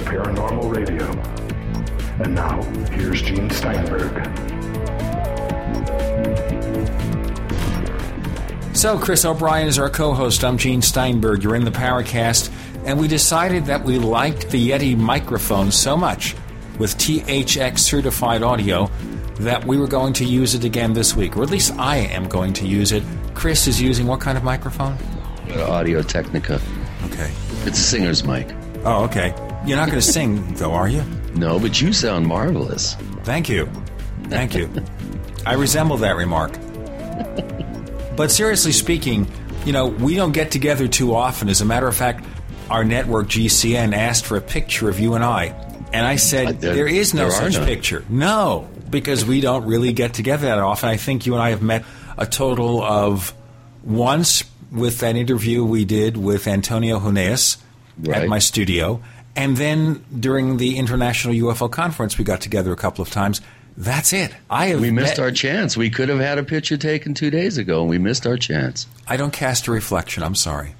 paranormal radio. And now, here's Gene Steinberg. So, Chris O'Brien is our co host. I'm Gene Steinberg. You're in the Paracast. And we decided that we liked the Yeti microphone so much with THX certified audio that we were going to use it again this week, or at least I am going to use it. Chris is using what kind of microphone? Audio Technica. Okay. It's a singer's mic. Oh, okay. You're not going to sing, though, are you? No, but you sound marvelous. Thank you. Thank you. I resemble that remark. But seriously speaking, you know, we don't get together too often. As a matter of fact, our network GCN asked for a picture of you and I. And I said, Uh, there- there is no there such none. picture. No, because we don't really get together that often. I think you and I have met a total of once with that interview we did with Antonio Huneeus at my studio. And then during the International UFO Conference, we got together a couple of times. That's it. I have We missed met- our chance. We could have had a picture taken two days ago, and we missed our chance. I don't cast a reflection. I'm sorry.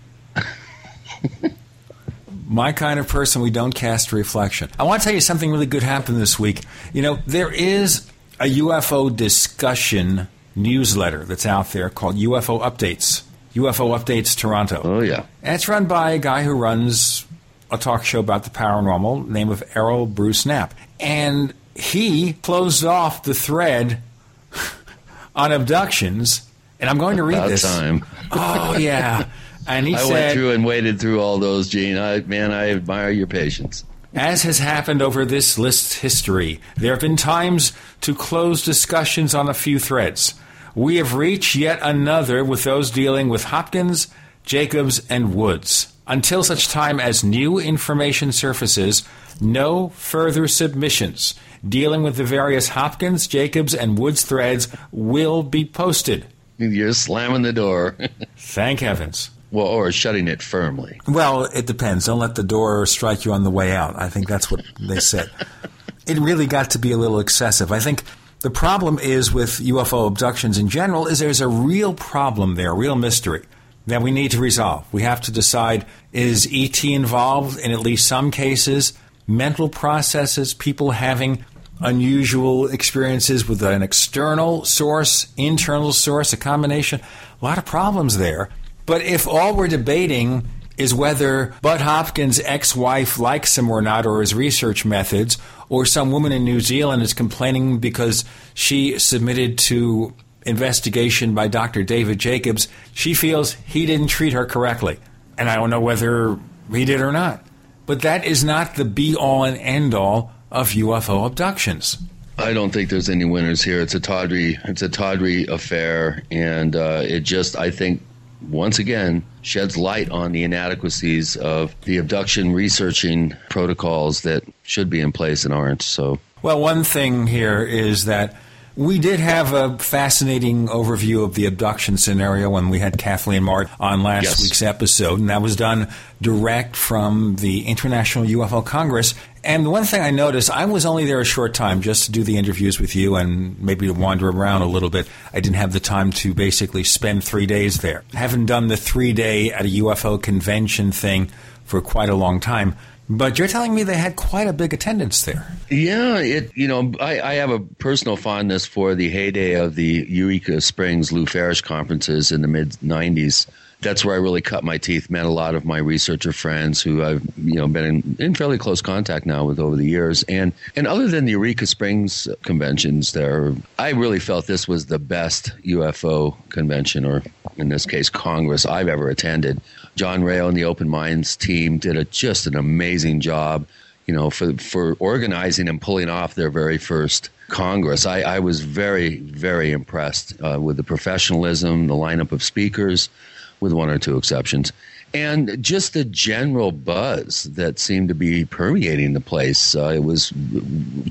My kind of person, we don't cast a reflection. I want to tell you something really good happened this week. You know, there is a UFO discussion newsletter that's out there called UFO Updates. UFO Updates Toronto. Oh, yeah. And it's run by a guy who runs a talk show about the paranormal, name of Errol Bruce Knapp. And he closed off the thread on abductions. And I'm going to read About this. time. Oh yeah. And he said. I said, went through and waded through all those, Gene. I, man, I admire your patience. as has happened over this list's history, there have been times to close discussions on a few threads. We have reached yet another with those dealing with Hopkins, Jacobs, and Woods. Until such time as new information surfaces, no further submissions dealing with the various Hopkins, Jacobs, and Woods threads will be posted. You're slamming the door. Thank heavens. well, or shutting it firmly. Well, it depends. Don't let the door strike you on the way out. I think that's what they said. it really got to be a little excessive. I think the problem is with UFO abductions in general is there's a real problem there, a real mystery that we need to resolve. We have to decide is ET involved in at least some cases, mental processes, people having unusual experiences with an external source, internal source, a combination. A lot of problems there. But if all we're debating is whether Bud Hopkins' ex wife likes him or not, or his research methods, or some woman in New Zealand is complaining because she submitted to investigation by Dr. David Jacobs, she feels he didn't treat her correctly. And I don't know whether he did or not. But that is not the be all and end all of UFO abductions. I don't think there's any winners here. It's a tawdry, it's a tawdry affair, and uh, it just, I think, once again, sheds light on the inadequacies of the abduction researching protocols that should be in place and aren't. So, Well, one thing here is that we did have a fascinating overview of the abduction scenario when we had Kathleen Mart on last Yes. week's episode, and that was done direct from the International UFO Congress. And the one thing I noticed, I was only there a short time just to do the interviews with you and maybe to wander around a little bit. I didn't have the time to basically spend three days there. I haven't done the three day at a UFO convention thing for quite a long time. But you're telling me they had quite a big attendance there. yeah, it, you know, I, I have a personal fondness for the heyday of the Eureka Springs Lou Farish conferences in the mid 90s. That's where I really cut my teeth. Met a lot of my researcher friends who I've you know been in, in fairly close contact now with over the years. And and other than the Eureka Springs conventions, there I really felt this was the best UFO convention, or in this case Congress, I've ever attended. John Rayo and the Open Minds team did a, just an amazing job you know, for for organizing and pulling off their very first Congress. I, I was very, very impressed uh, with the professionalism, the lineup of speakers, with one or two exceptions, and just the general buzz that seemed to be permeating the place. Uh, it was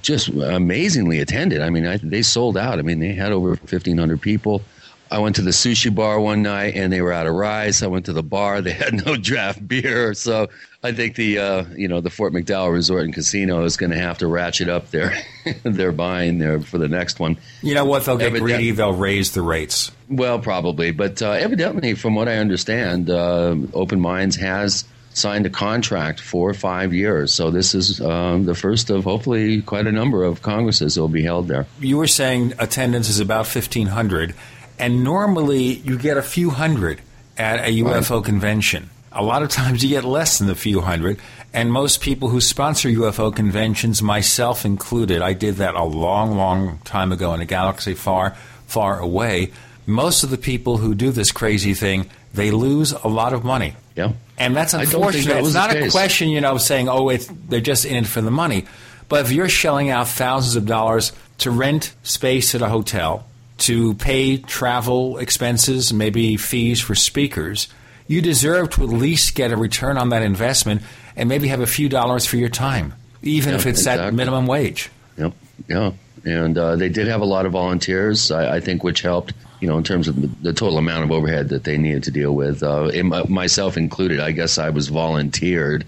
just amazingly attended. I mean, I, they sold out. I mean, they had over 1,500 people. I went to the sushi bar one night and they were out of rice. I went to the bar; they had no draft beer. So I think the uh, you know the Fort McDowell Resort and Casino is going to have to ratchet up their their buying there for the next one. You know what? They'll get greedy. They'll raise the rates. Well, probably, but uh, evidently, from what I understand, uh, Open Minds has signed a contract for five years. So this is um, the first of hopefully quite a number of congresses that will be held there. You were saying attendance is about 1,500, and normally you get a few hundred at a UFO right. convention. A lot of times you get less than a few hundred, and most people who sponsor UFO conventions, myself included, I did that a long, long time ago in a galaxy far, far away. Most of the people who do this crazy thing, they lose a lot of money. Yeah. And that's unfortunate. That it's not a question, you know, saying, oh, they're just in it for the money. But if you're shelling out thousands of dollars to rent space at a hotel, to pay travel expenses, maybe fees for speakers, you deserve to at least get a return on that investment and maybe have a few dollars for your time, even yep, if it's exactly. at minimum wage. Yep. Yeah. And uh, they did have a lot of volunteers, I, I think, which helped you know, in terms of the total amount of overhead that they needed to deal with, uh, myself included. I guess I was volunteered.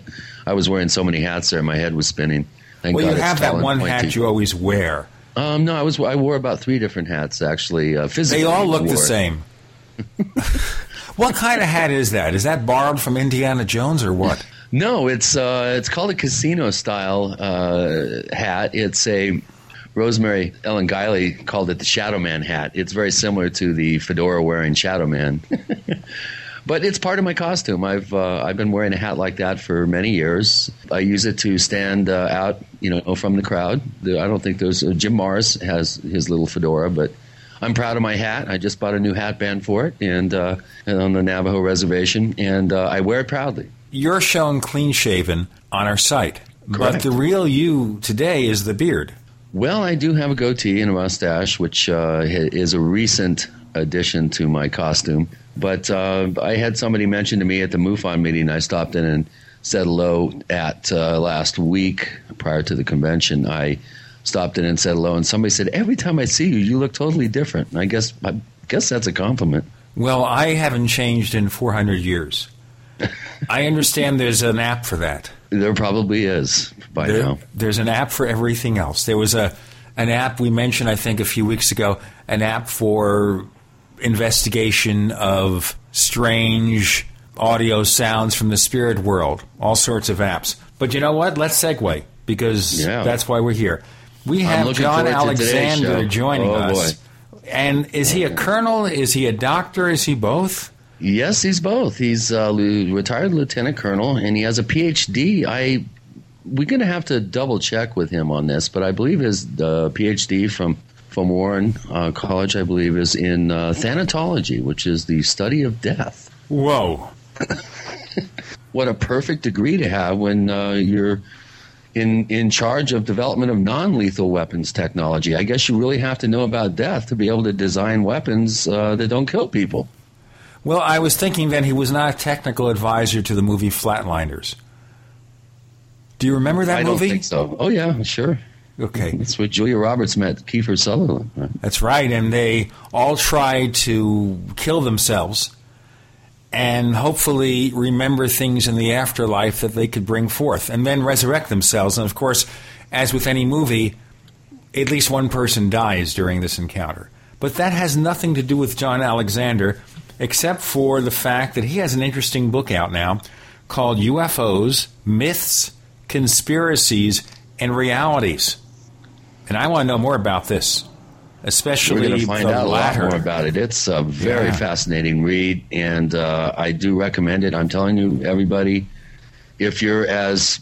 I was wearing so many hats there, my head was spinning. Thank well, God you have that one hat you always wear. Um, no, I was I wore about three different hats actually. Uh, physically, they all look the same. what kind of hat is that? Is that borrowed from Indiana Jones or what? No, it's uh, it's called a casino style uh, hat. It's a Rosemary Ellen Guiley called it the Shadow Man hat. It's very similar to the fedora wearing Shadow Man. but it's part of my costume. I've uh, I've been wearing a hat like that for many years. I use it to stand uh, out, you know, from the crowd. I don't think there's uh, Jim Marrs has his little fedora, but I'm proud of my hat. I just bought a new hat band for it, and uh, on the Navajo reservation, and uh, I wear it proudly. You're shown clean shaven on our site, Correct. but the real you today is the beard. Well, I do have a goatee and a mustache, which uh, is a recent addition to my costume. But uh, I had somebody mention to me at the MUFON meeting I stopped in and said hello at uh, last week prior to the convention. I stopped in and said hello, and somebody said, "Every time I see you, you look totally different." And I guess I guess that's a compliment. Well, I haven't changed in 400 years. I understand there's an app for that. There probably is by there, now. There's an app for everything else. There was a an app we mentioned, I think, a few weeks ago, an app for investigation of strange audio sounds from the spirit world, all sorts of apps. But you know what? Let's segue because yeah. that's why we're here. We have John Alexander joining oh, us. Boy. And is he a colonel? Is he a doctor? Is he both? Yes, he's both. He's a retired lieutenant colonel, and he has a PhD. I we're going to have to double check with him on this, but I believe his uh, PhD from from Walden uh, College, I believe, is in uh, thanatology, which is the study of death. Whoa! what a perfect degree to have when uh, you're in in charge of development of non-lethal weapons technology. I guess you really have to know about death to be able to design weapons uh, that don't kill people. Well, I was thinking that he was not a technical advisor to the movie Flatliners. Do you remember that I movie? I think so. Oh yeah, sure. Okay, that's where Julia Roberts met Kiefer Sutherland. Right? That's right, and they all tried to kill themselves and hopefully remember things in the afterlife that they could bring forth and then resurrect themselves. And of course, as with any movie, at least one person dies during this encounter. But that has nothing to do with John Alexander except for the fact that he has an interesting book out now called UFOs, Myths, Conspiracies, and Realities. And I want to know more about this, especially We're going to find out latter. a lot more about it. It's a very yeah. fascinating read, and uh, I do recommend it. I'm telling you, everybody, if you're as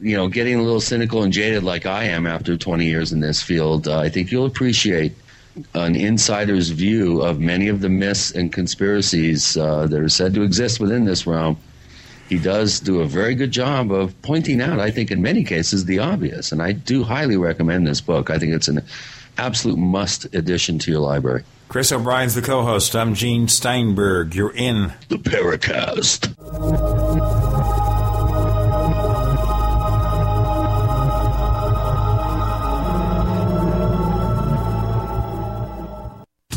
you know, getting a little cynical and jaded like I am after 20 years in this field, uh, I think you'll appreciate an insider's view of many of the myths and conspiracies uh, that are said to exist within this realm. He does do a very good job of pointing out, I think, in many cases, the obvious. And I do highly recommend this book. I think it's an absolute must addition to your library. Chris O'Brien's the co host. I'm Gene Steinberg. You're in the Paracast.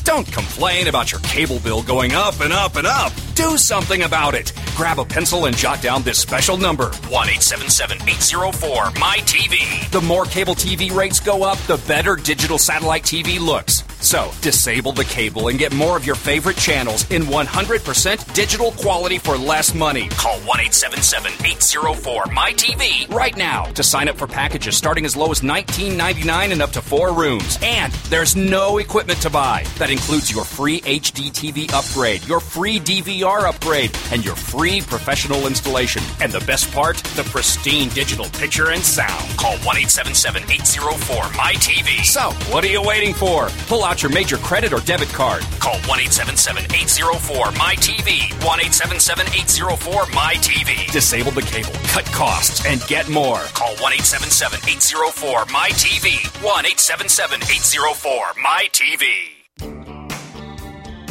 Don't complain about your cable bill going up and up and up. Do something about it. Grab a pencil and jot down this special number 1 877 804 MyTV. The more cable TV rates go up, the better digital satellite TV looks. So, disable the cable and get more of your favorite channels in 100% digital quality for less money. Call 1 877 804 MyTV right now to sign up for packages starting as low as $19.99 and up to four rooms. And there's no equipment to buy. That includes your free HD TV upgrade, your free DVR upgrade, and your free professional installation. And the best part, the pristine digital picture and sound. Call 1 877 804 MyTV. So, what are you waiting for? Pull out your major credit or debit card. Call 1 877 804 MyTV. 1 877 804 MyTV. Disable the cable, cut costs, and get more. Call 1 877 804 MyTV. 1 877 804 MyTV.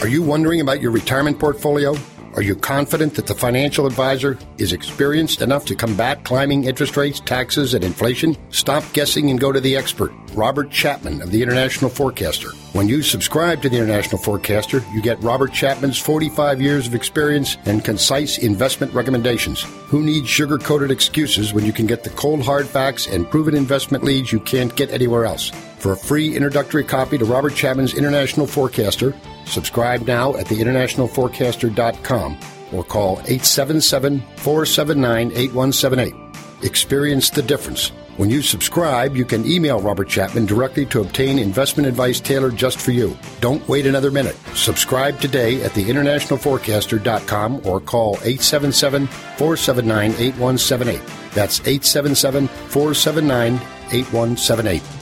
Are you wondering about your retirement portfolio? Are you confident that the financial advisor is experienced enough to combat climbing interest rates, taxes, and inflation? Stop guessing and go to the expert, Robert Chapman of the International Forecaster. When you subscribe to the International Forecaster, you get Robert Chapman's 45 years of experience and concise investment recommendations. Who needs sugar coated excuses when you can get the cold hard facts and proven investment leads you can't get anywhere else? For a free introductory copy to Robert Chapman's International Forecaster, subscribe now at theinternationalforecaster.com or call 877 479 8178. Experience the difference. When you subscribe, you can email Robert Chapman directly to obtain investment advice tailored just for you. Don't wait another minute. Subscribe today at theinternationalforecaster.com or call 877 479 8178. That's 877 479 8178.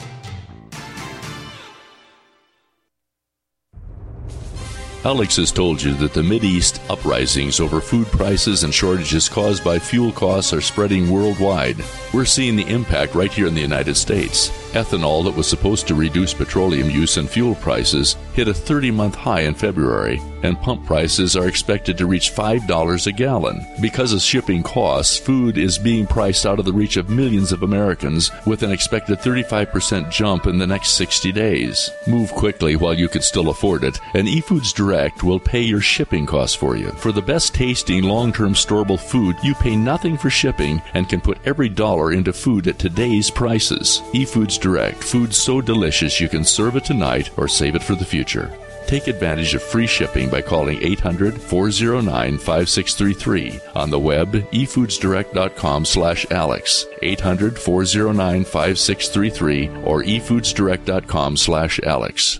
Alex has told you that the East uprisings over food prices and shortages caused by fuel costs are spreading worldwide. We're seeing the impact right here in the United States. Ethanol, that was supposed to reduce petroleum use and fuel prices, hit a 30 month high in February, and pump prices are expected to reach $5 a gallon. Because of shipping costs, food is being priced out of the reach of millions of Americans with an expected 35% jump in the next 60 days. Move quickly while you can still afford it, and eFoods Direct will pay your shipping costs for you. For the best tasting long term storable food, you pay nothing for shipping and can put every dollar into food at today's prices. eFoods Direct, food so delicious you can serve it tonight or save it for the future. Take advantage of free shipping by calling 800 409 5633 on the web efoodsdirect.com slash alex 800 409 5633 or efoodsdirect.com slash alex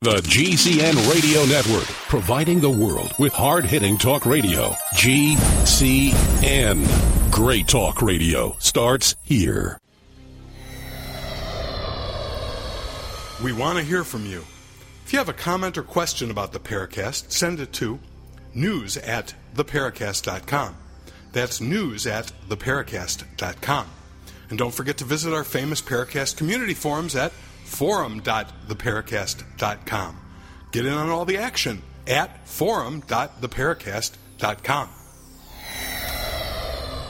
The GCN Radio Network, providing the world with hard hitting talk radio. GCN. Great talk radio starts here. We want to hear from you. If you have a comment or question about the Paracast, send it to news at theparacast.com. That's news at theparacast.com. And don't forget to visit our famous Paracast community forums at forum.theparacast.com. Get in on all the action at forum.theparacast.com.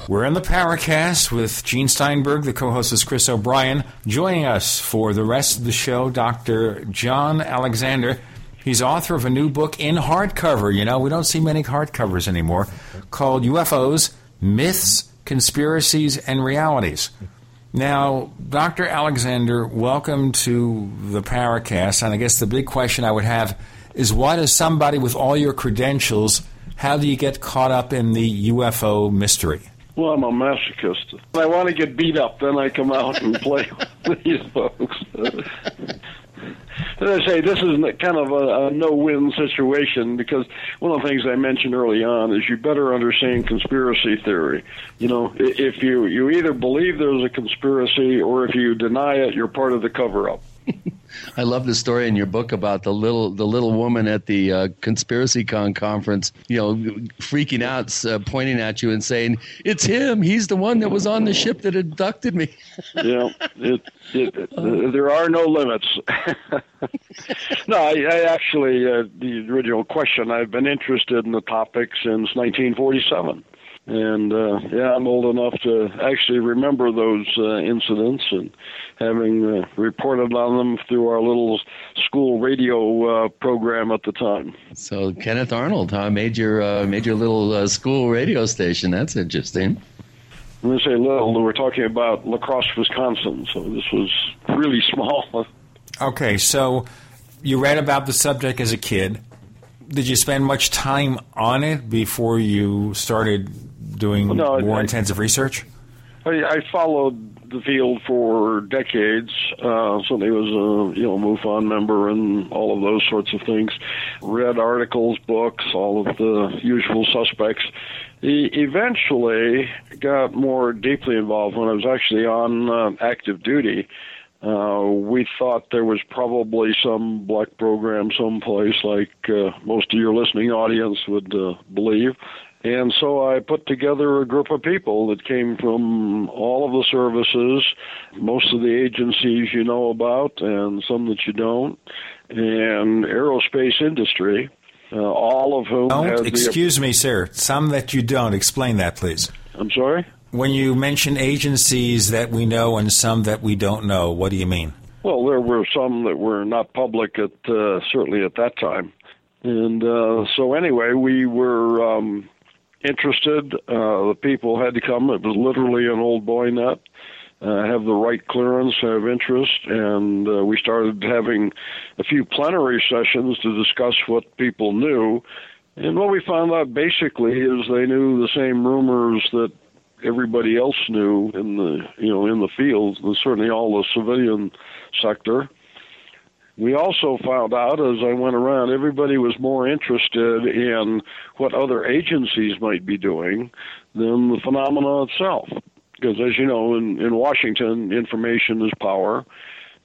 We're in the Paracast with Gene Steinberg. The co host is Chris O'Brien. Joining us for the rest of the show, Dr. John Alexander. He's author of a new book in hardcover. You know, we don't see many hardcovers anymore, called UFOs Myths, Conspiracies, and Realities. Now, Dr. Alexander, welcome to the Paracast. And I guess the big question I would have is why does somebody with all your credentials, how do you get caught up in the UFO mystery? Well, I'm a masochist. I want to get beat up, then I come out and play with these folks. As I say, this is kind of a, a no-win situation because one of the things I mentioned early on is you better understand conspiracy theory. You know, if you you either believe there's a conspiracy or if you deny it, you're part of the cover-up. I love the story in your book about the little the little woman at the uh, conspiracy con conference, you know, freaking out, uh, pointing at you and saying, "It's him. He's the one that was on the ship that abducted me." yeah, it, it, it, there are no limits. no, I, I actually uh, the original question. I've been interested in the topic since 1947 and uh, yeah, I'm old enough to actually remember those uh, incidents and having uh, reported on them through our little school radio uh, program at the time. So Kenneth Arnold, huh, made your uh, made your little uh, school radio station. That's interesting. When I say little, we're talking about La Crosse, Wisconsin. So this was really small. Okay, so you read about the subject as a kid. Did you spend much time on it before you started doing no, more I, intensive research? I, followed the field for decades. Uh, certainly was a you know MUFON member and all of those sorts of things. Read articles, books, all of the usual suspects. He eventually got more deeply involved when I was actually on uh, active duty. Uh, we thought there was probably some black program someplace, like uh, most of your listening audience would uh, believe. And so I put together a group of people that came from all of the services, most of the agencies you know about, and some that you don't, and aerospace industry, uh, all of whom. Don't, excuse the, me, sir. Some that you don't. Explain that, please. I'm sorry? When you mention agencies that we know and some that we don't know, what do you mean? Well, there were some that were not public at uh, certainly at that time. And uh, so, anyway, we were um, interested. Uh, the people had to come. It was literally an old boy net. Uh, have the right clearance, have interest, and uh, we started having a few plenary sessions to discuss what people knew. And what we found out basically is they knew the same rumors that everybody else knew in the you know in the field, and certainly all the civilian sector. We also found out as I went around, everybody was more interested in what other agencies might be doing than the phenomena itself. Because, as you know, in, in Washington, information is power,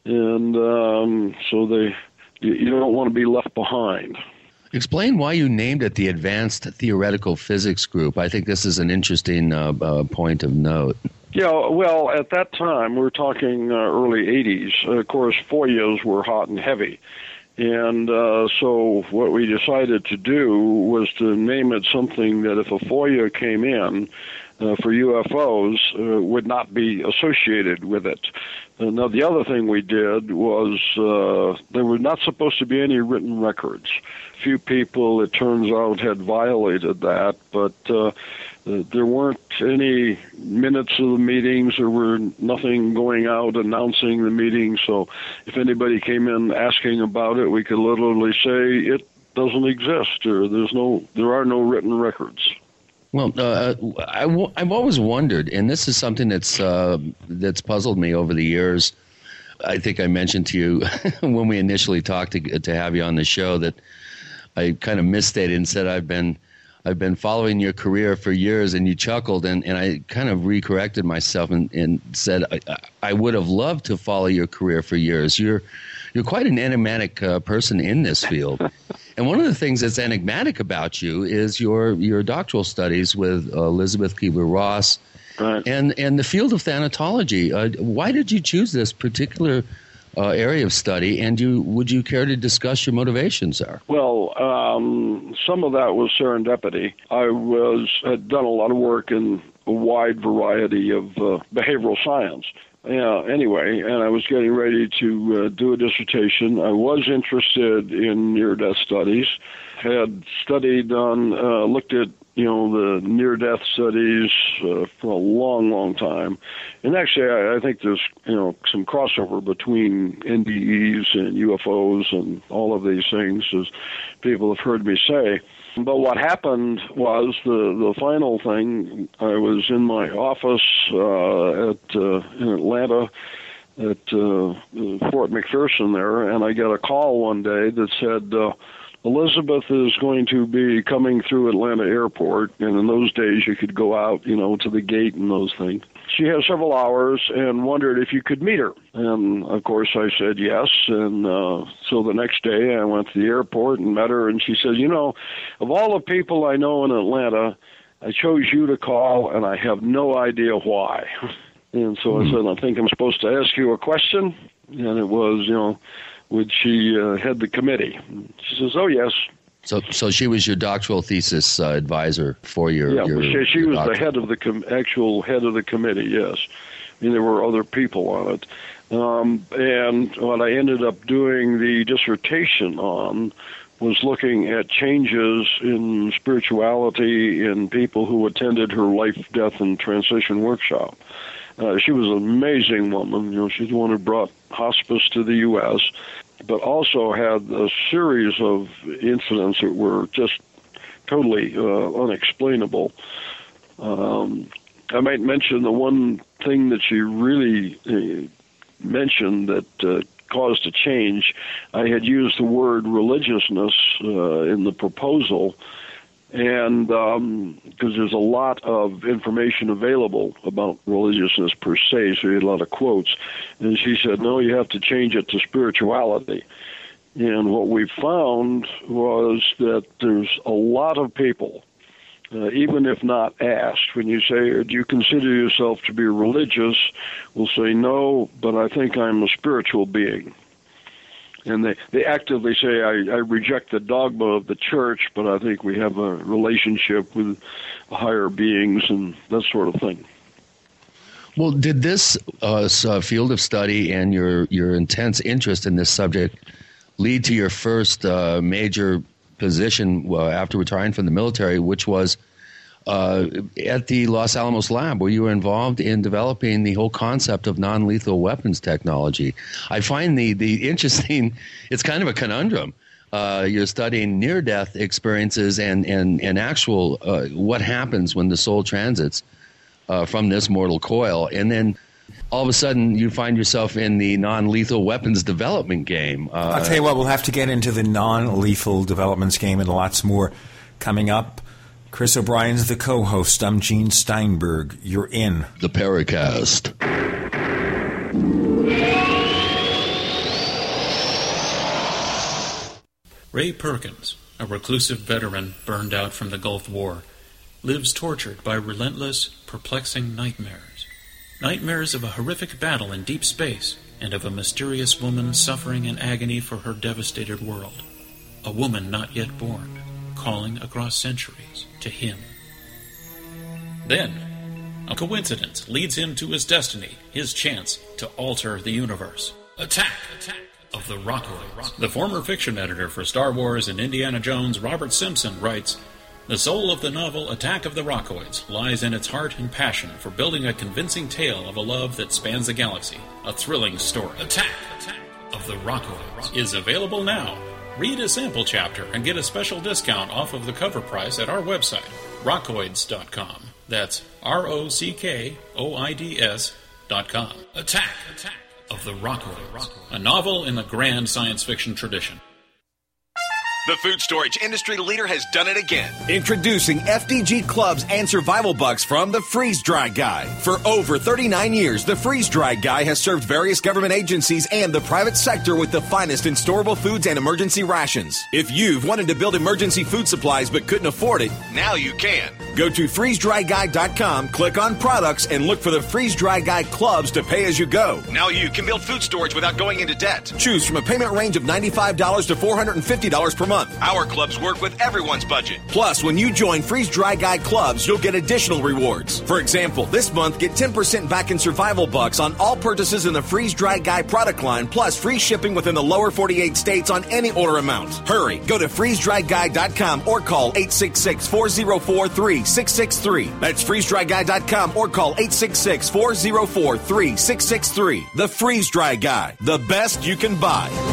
and um, so they you, don't want to be left behind. Explain why you named it the Advanced Theoretical Physics Group. I think this is an interesting uh, uh, point of note. Yeah, well, at that time, we are talking uh, early 80s. Uh, of course, FOIAs were hot and heavy. And uh, so, what we decided to do was to name it something that if a FOIA came in uh, for UFOs, uh, would not be associated with it. Uh, now, the other thing we did was uh, there were not supposed to be any written records. Few people, it turns out, had violated that, but uh, there weren't any minutes of the meetings. There were nothing going out announcing the meeting. So if anybody came in asking about it, we could literally say it doesn't exist, or there's no, there are no written records. Well, uh, I, w- I've always wondered, and this is something that's uh, that's puzzled me over the years. I think I mentioned to you when we initially talked to, to have you on the show that I kind of misstated and said I've been I've been following your career for years, and you chuckled, and, and I kind of recorrected myself and, and said I, I would have loved to follow your career for years. You're you're quite an enigmatic uh, person in this field. And one of the things that's enigmatic about you is your your doctoral studies with uh, Elizabeth Kubler Ross, right. and and the field of thanatology. Uh, why did you choose this particular uh, area of study? And you would you care to discuss your motivations there? Well, um, some of that was serendipity. I was had done a lot of work in a wide variety of uh, behavioral science yeah, anyway, and I was getting ready to uh, do a dissertation. I was interested in near death studies, had studied on, uh, looked at, you know, the near death studies uh, for a long, long time. And actually, I, I think there's, you know, some crossover between NDEs and UFOs and all of these things, as people have heard me say. But what happened was the the final thing. I was in my office uh, at uh, in Atlanta, at uh, Fort McPherson there, and I got a call one day that said uh, Elizabeth is going to be coming through Atlanta Airport, and in those days you could go out, you know, to the gate and those things. She has several hours and wondered if you could meet her, and of course I said yes. And uh, so the next day I went to the airport and met her, and she said, "You know, of all the people I know in Atlanta." I chose you to call, and I have no idea why. And so I said, I think I'm supposed to ask you a question. And it was, you know, would she uh, head the committee? She says, oh, yes. So, so she was your doctoral thesis uh, advisor for your. Yeah, your, she, she your was doctor- the head of the com- actual head of the committee. Yes, I mean there were other people on it, um, and what I ended up doing the dissertation on was looking at changes in spirituality in people who attended her life, death, and transition workshop. Uh, she was an amazing woman. You know, she's the one who brought hospice to the U.S., but also had a series of incidents that were just totally uh, unexplainable. Um, I might mention the one thing that she really uh, mentioned that uh, caused a change. I had used the word religiousness uh, in the proposal, and because there's a lot of information available about religiousness per se, so you had a lot of quotes. And she said, "No, you have to change it to spirituality." And what we found was that there's a lot of people, uh, even if not asked, when you say, Do you consider yourself to be religious? will say, No, but I think I'm a spiritual being. And they, they actively say, I, I reject the dogma of the church, but I think we have a relationship with higher beings and that sort of thing. Well, did this uh, uh, field of study and your your intense interest in this subject lead to your first uh, major position uh, after retiring from the military, which was uh, at the Los Alamos lab, where you were involved in developing the whole concept of non-lethal weapons technology? I find the the interesting. It's kind of a conundrum. Uh, you're studying near-death experiences and and and actual uh, what happens when the soul transits uh, from this mortal coil, and then all of a sudden you find yourself in the non-lethal weapons development game. Uh, I'll tell you what, we'll have to get into the non lethal developments game and lots more coming up. Chris O'Brien's the co host. I'm Gene Steinberg. You're in the Paracast. Ray Perkins, a reclusive veteran burned out from the Gulf War, lives tortured by relentless, perplexing nightmares. Nightmares of a horrific battle in deep space and of a mysterious woman suffering in agony for her devastated world. A woman not yet born, calling across centuries to him. Then, a coincidence leads him to his destiny, his chance to alter the universe. Attack! Attack! Of the Rockoids. The former fiction editor for Star Wars and Indiana Jones, Robert Simpson, writes The soul of the novel Attack of the Rockoids lies in its heart and passion for building a convincing tale of a love that spans the galaxy. A thrilling story. Attack! Attack! Of the Rockoids is available now. Read a sample chapter and get a special discount off of the cover price at our website, rockoids.com. That's R O C K O I D S dot com. Attack! Attack! Of the Rockoids. A novel in the grand science fiction tradition. The food storage industry leader has done it again. Introducing FDG clubs and survival bucks from the Freeze Dry Guy. For over 39 years, the Freeze Dry Guy has served various government agencies and the private sector with the finest in storable foods and emergency rations. If you've wanted to build emergency food supplies but couldn't afford it, Now you can. go to freezedryguy.com, click on products, and look for the Freeze Dry Guy clubs to pay as you go. Now you can build food storage without going into debt. Choose from a payment range of $95 to $450 per month. Our clubs work with everyone's budget. Plus, when you join Freeze Dry Guy clubs, you'll get additional rewards. For example, this month, get 10% back in survival bucks on all purchases in the Freeze Dry Guy product line, plus free shipping within the lower 48 states on any order amount. Hurry, go to freezedryguy.com or call 866 404 3663. That's freezedryguy.com or call 866 404 3663. The Freeze Dry Guy, the best you can buy.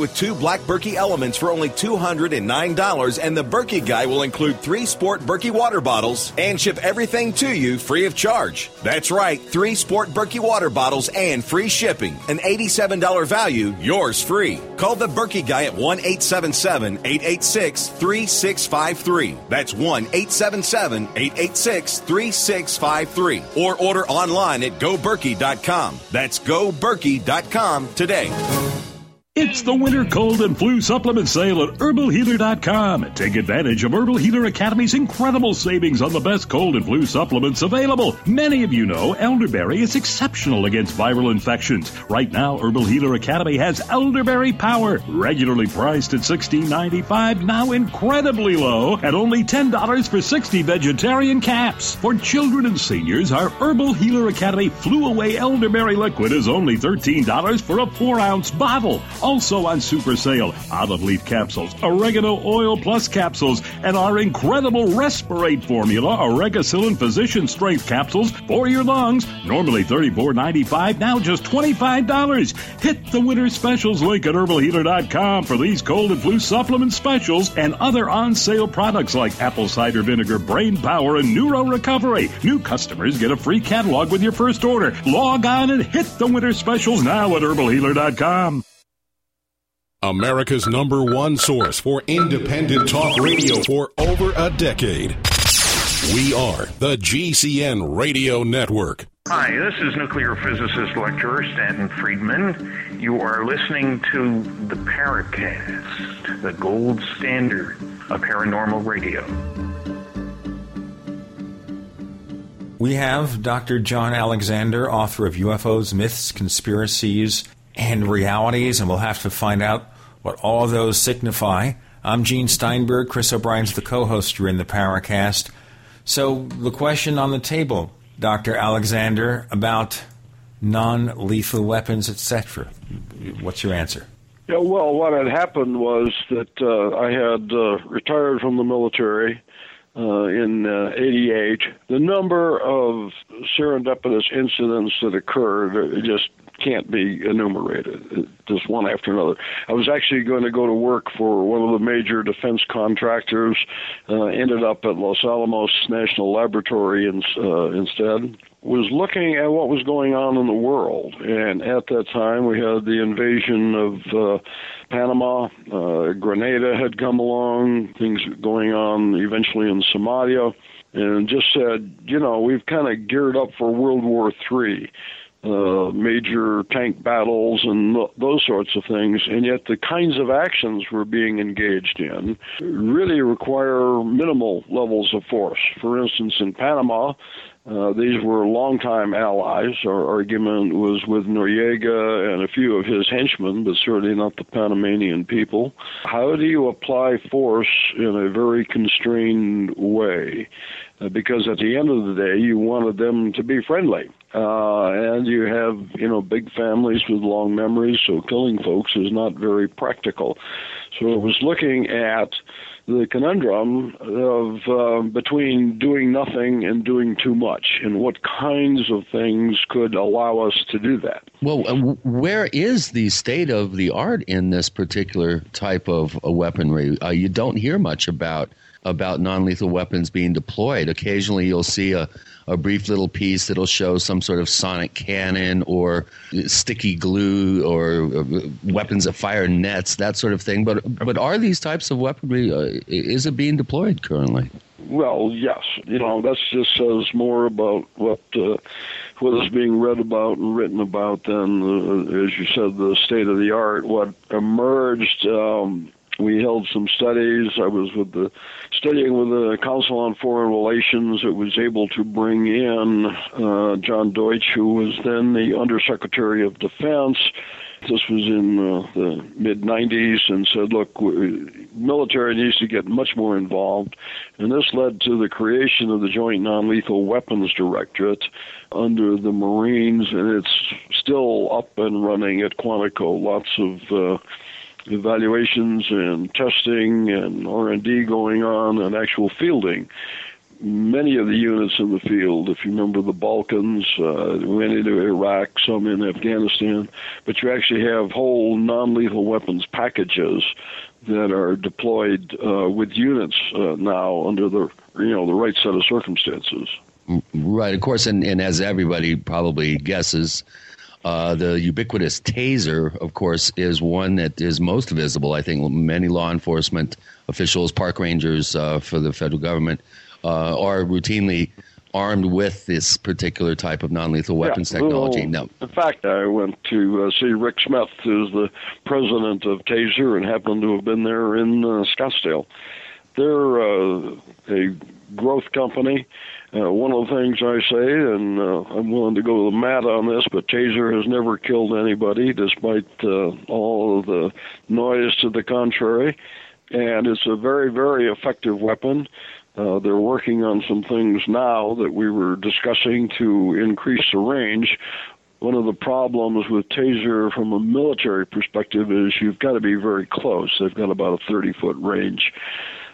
with two black Berkey elements for only $209, and the Berkey guy will include three sport Berkey water bottles and ship everything to you free of charge. That's right, three sport Berkey water bottles and free shipping. An $87 value, yours free. Call the Berkey guy at 1 877 886 3653. That's 1 877 886 3653. Or order online at goberkey.com. That's goberkey.com today. It's the winter cold and flu supplement sale at herbalhealer.com. Take advantage of Herbal Healer Academy's incredible savings on the best cold and flu supplements available. Many of you know elderberry is exceptional against viral infections. Right now, Herbal Healer Academy has elderberry power, regularly priced at $16.95, now incredibly low at only $10 for 60 vegetarian caps. For children and seniors, our Herbal Healer Academy Flu Away Elderberry Liquid is only $13 for a 4 ounce bottle. Also on super sale, olive leaf capsules, oregano oil plus capsules, and our incredible Respirate formula, Oregacillin Physician Strength capsules for your lungs. Normally $34.95, now just $25. Hit the winter specials link at herbalhealer.com for these cold and flu supplement specials and other on sale products like apple cider vinegar, brain power, and neuro recovery. New customers get a free catalog with your first order. Log on and hit the winter specials now at herbalhealer.com. America's number one source for independent talk radio for over a decade. We are the GCN Radio Network. Hi, this is nuclear physicist lecturer Stanton Friedman. You are listening to the Paracast, the gold standard of paranormal radio. We have Dr. John Alexander, author of UFOs, Myths, Conspiracies, and Realities, and we'll have to find out what all those signify. I'm Gene Steinberg. Chris O'Brien's the co host. You're in the Paracast. So, the question on the table, Dr. Alexander, about non lethal weapons, etc. What's your answer? Yeah, well, what had happened was that uh, I had uh, retired from the military uh, in uh, 88. The number of serendipitous incidents that occurred just can't be enumerated, just one after another. I was actually going to go to work for one of the major defense contractors, uh, ended up at Los Alamos National Laboratory in, uh, instead. Was looking at what was going on in the world, and at that time we had the invasion of uh, Panama. Uh, Grenada had come along, things going on eventually in Somalia, and just said, you know, we've kind of geared up for World War Three uh, major tank battles and those sorts of things, and yet the kinds of actions we're being engaged in really require minimal levels of force. For instance, in Panama, uh, these were longtime allies. Our argument was with Noriega and a few of his henchmen, but certainly not the Panamanian people. How do you apply force in a very constrained way? Uh, because at the end of the day, you wanted them to be friendly. Uh, and you have, you know, big families with long memories, so killing folks is not very practical. So it was looking at the conundrum of uh, between doing nothing and doing too much, and what kinds of things could allow us to do that. Well, uh, where is the state of the art in this particular type of uh, weaponry? Uh, you don't hear much about about non-lethal weapons being deployed. Occasionally, you'll see a a brief little piece that'll show some sort of sonic cannon or sticky glue or uh, weapons of fire nets, that sort of thing. But but are these types of weaponry uh, is it being deployed currently? Well, yes. You know, that just says more about what uh, what is being read about and written about than, uh, as you said, the state of the art. What emerged. Um, we held some studies. I was with the studying with the Council on Foreign Relations. It was able to bring in uh, John Deutsch, who was then the Undersecretary of Defense, This was in uh, the mid 90s and said, look, military needs to get much more involved. And this led to the creation of the Joint Non Lethal Weapons Directorate under the Marines, and it's still up and running at Quantico. Lots of uh, evaluations and testing and R&D going on and actual fielding many of the units in the field. If you remember the Balkans, uh, went into Iraq, some in Afghanistan, but you actually have whole non-lethal weapons packages that are deployed uh, with units uh, now under the you know the right set of circumstances. Right, of course, and, and as everybody probably guesses. Uh, the ubiquitous taser, of course, is one that is most visible. I think many law enforcement officials, park rangers uh, for the federal government, uh, are routinely armed with this particular type of non-lethal weapons yeah, technology. Well, no. In fact, I went to uh, see Rick Smith, who's the president of Taser, and happened to have been there in uh, Scottsdale. They're uh, a growth company. Uh, one of the things I say, and uh, I'm willing to go to the mat on this, but Taser has never killed anybody, despite uh, all of the noise to the contrary. And it's a very, very effective weapon. Uh, they're working on some things now that we were discussing to increase the range. One of the problems with Taser from a military perspective is you've got to be very close. They've got about a 30 foot range.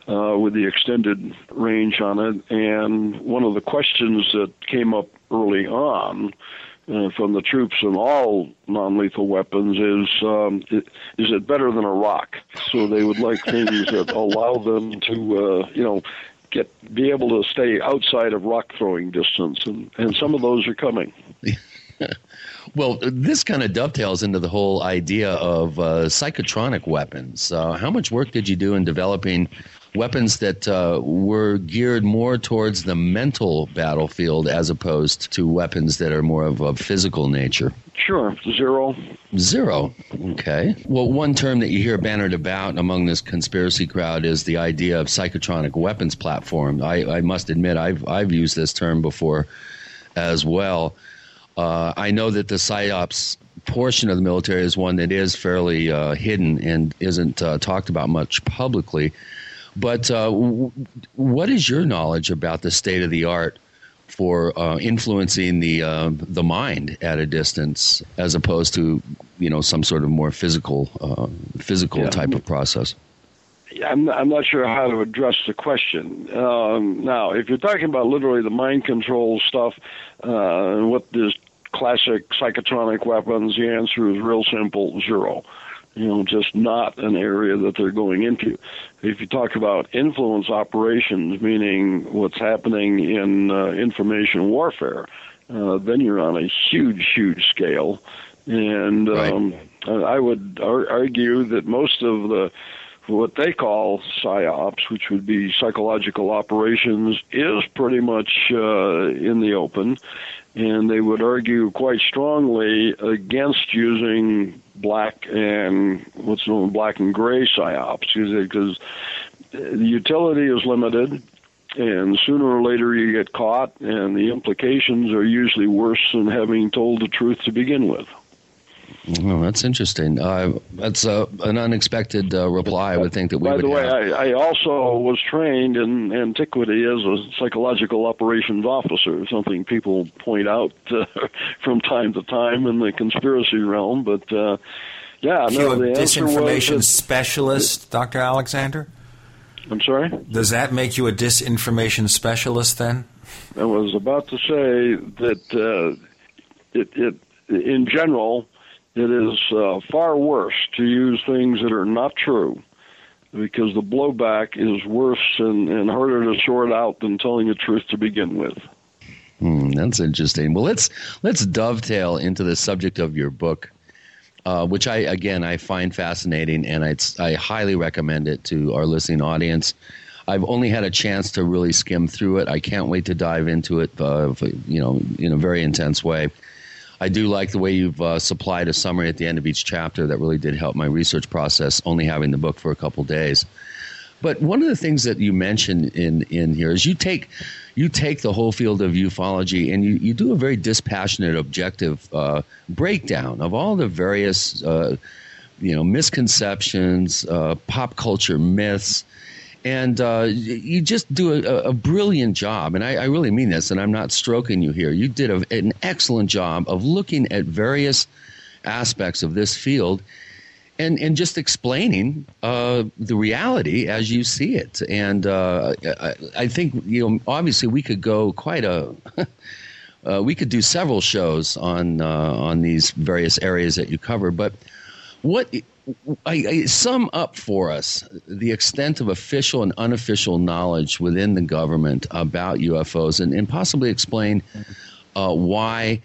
Uh, with the extended range on it. And one of the questions that came up early on uh, from the troops and all non-lethal weapons is um, is it better than a rock? So they would like things that allow them to uh, you know get be able to stay outside of rock throwing distance, and and some of those are coming. well, this kind of dovetails into the whole idea of uh, psychotronic weapons. Uh, how much work did you do in developing weapons that uh, were geared more towards the mental battlefield as opposed to weapons that are more of a physical nature? Sure, zero. Zero. Okay. Well, one term that you hear bannered about among this conspiracy crowd is the idea of psychotronic weapons platform. I, I must admit, I've I've used this term before as well. Uh, I know that the psyops portion of the military is one that is fairly uh, hidden and isn't uh, talked about much publicly. But uh, w- what is your knowledge about the state of the art for uh, influencing the uh, the mind at a distance, as opposed to you know some sort of more physical uh, physical Yeah. type of process? I'm I'm not sure how to address the question. Um, now, if you're talking about literally the mind control stuff, uh, what is classic psychotronic weapons, the answer is real simple: zero. You know, just not an area that they're going into. If you talk about influence operations, meaning what's happening in uh, information warfare, uh, then you're on a huge, huge scale. And um, I would ar- argue that most of the what they call psyops, which would be psychological operations, is pretty much uh, in the open. And they would argue quite strongly against using black and what's known as black and gray psyops because the utility is limited. And sooner or later you get caught, and the implications are usually worse than having told the truth to begin with. Oh, that's interesting. Uh, that's uh, an unexpected uh, reply. I would think that we By would the way, have. I, I also was trained in antiquity as a psychological operations officer, something people point out uh, from time to time in the conspiracy realm. But uh, yeah, you no, a the disinformation that- specialist, Dr. Alexander? I'm sorry? Does that make you a disinformation specialist then? I was about to say that uh, it, it, in general, it is uh, far worse to use things that are not true because the blowback is worse and, and harder to sort out than telling the truth to begin with. Hmm, that's interesting. Well, let's let's dovetail into the subject of your book, uh, which I again I find fascinating, and I I highly recommend it to our listening audience. I've only had a chance to really skim through it. I can't wait to dive into it, uh, you know, in a very intense way. I do like the way you've uh, supplied a summary at the end of each chapter. That really did help my research process. Only having the book for a couple days. But one of the things that you mentioned in in here is you take you take the whole field of ufology and you, you do a very dispassionate, objective uh, breakdown of all the various uh, you know misconceptions, uh, pop culture myths. And uh, you just do a, a brilliant job, and I, I, really mean this. And I'm not stroking you here. You did a, an excellent job of looking at various aspects of this field and and just explaining uh, the reality as you see it. And uh, I, I, think you know, obviously, we could go quite a. uh, we could do several shows on uh, on these various areas that you cover, but what I, I, sum up for us the extent of official and unofficial knowledge within the government about UFOs, and, and possibly explain uh, why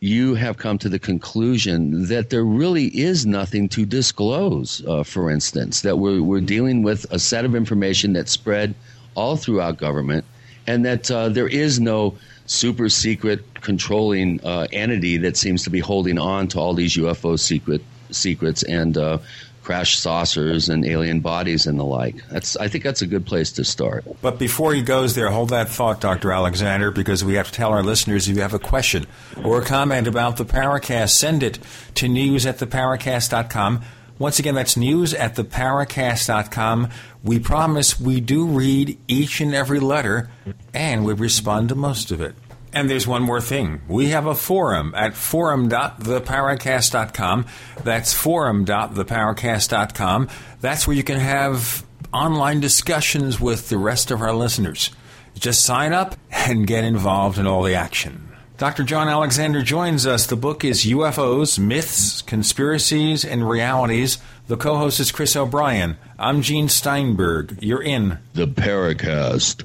you have come to the conclusion that there really is nothing to disclose, uh, for instance, that we're, we're dealing with a set of information that's spread all throughout government, and that uh, there is no super secret controlling uh, entity that seems to be holding on to all these UFO secret secrets and uh, crash saucers and alien bodies and the like. That's I think that's a good place to start. But before he goes there, hold that thought, Dr. Alexander, because we have to tell our listeners if you have a question or a comment about the Paracast, send it to news at theparacast.com. Once again, that's news at theparacast.com. We promise we do read each and every letter and we respond to most of it. And there's one more thing. We have a forum at forum.theparacast.com. That's forum.theparacast.com. That's where you can have online discussions with the rest of our listeners. Just sign up and get involved in all the action. Dr. John Alexander joins us. The book is UFOs, Myths, Conspiracies, and Realities. The co host is Chris O'Brien. I'm Gene Steinberg. You're in The Paracast.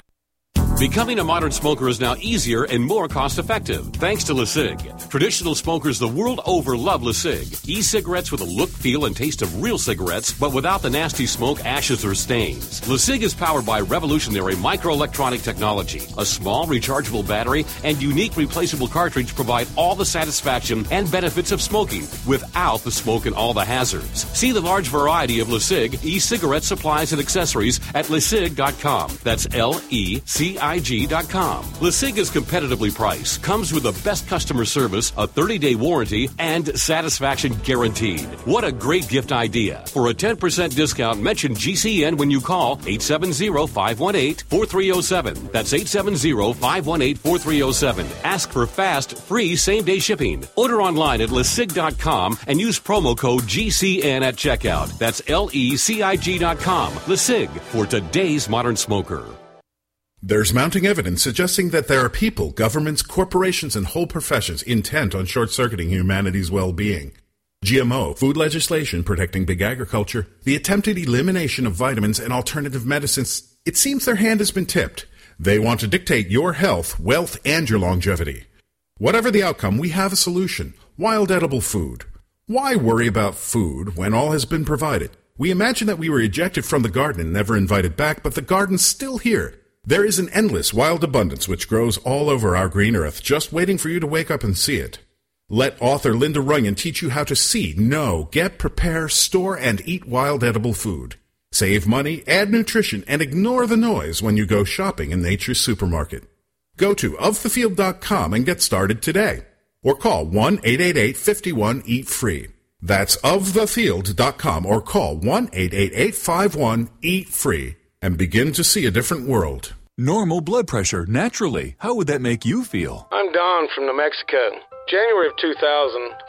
Becoming a modern smoker is now easier and more cost effective thanks to LeCig. Traditional smokers the world over love LeCig. E cigarettes with a look, feel, and taste of real cigarettes, but without the nasty smoke, ashes, or stains. LeCig is powered by revolutionary microelectronic technology. A small rechargeable battery and unique replaceable cartridge provide all the satisfaction and benefits of smoking without the smoke and all the hazards. See the large variety of LeCig e cigarette supplies and accessories at LeCig.com. That's L E C I IG.com. LeCig is competitively priced, comes with the best customer service, a 30 day warranty, and satisfaction guaranteed. What a great gift idea. For a 10% discount, mention GCN when you call 870 518 4307. That's 870 518 4307. Ask for fast, free same day shipping. Order online at LeCig.com and use promo code GCN at checkout. That's L E C I G.com. LeCig for today's modern smoker. There's mounting evidence suggesting that there are people, governments, corporations, and whole professions intent on short circuiting humanity's well being. GMO, food legislation protecting big agriculture, the attempted elimination of vitamins and alternative medicines, it seems their hand has been tipped. They want to dictate your health, wealth, and your longevity. Whatever the outcome, we have a solution wild edible food. Why worry about food when all has been provided? We imagine that we were ejected from the garden and never invited back, but the garden's still here there is an endless wild abundance which grows all over our green earth, just waiting for you to wake up and see it. Let author Linda Runyon teach you how to see, know, get, prepare, store, and eat wild edible food. Save money, add nutrition, and ignore the noise when you go shopping in nature's supermarket. Go to ofthefield.com and get started today. Or call 1-888-51-EAT-FREE. That's ofthefield.com or call 1-888-51-EAT-FREE and begin to see a different world. Normal blood pressure, naturally. How would that make you feel? I'm Don from New Mexico. January of 2000,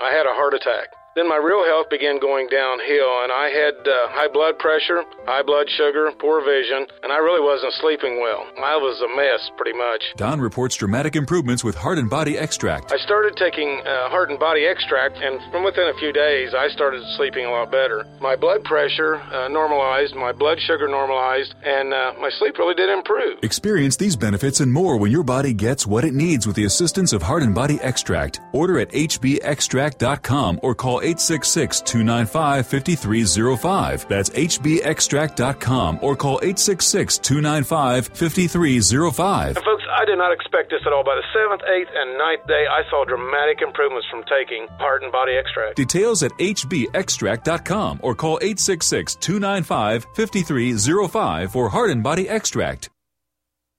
I had a heart attack. Then my real health began going downhill, and I had uh, high blood pressure, high blood sugar, poor vision, and I really wasn't sleeping well. I was a mess, pretty much. Don reports dramatic improvements with Heart and Body Extract. I started taking uh, Heart and Body Extract, and from within a few days, I started sleeping a lot better. My blood pressure uh, normalized, my blood sugar normalized, and uh, my sleep really did improve. Experience these benefits and more when your body gets what it needs with the assistance of Heart and Body Extract. Order at hbextract.com or call 866 295 5305. That's hbextract.com or call 866 295 5305. And folks, I did not expect this at all. By the seventh, eighth, and ninth day, I saw dramatic improvements from taking Heart and Body Extract. Details at hbextract.com or call 866 295 5305 for Heart and Body Extract.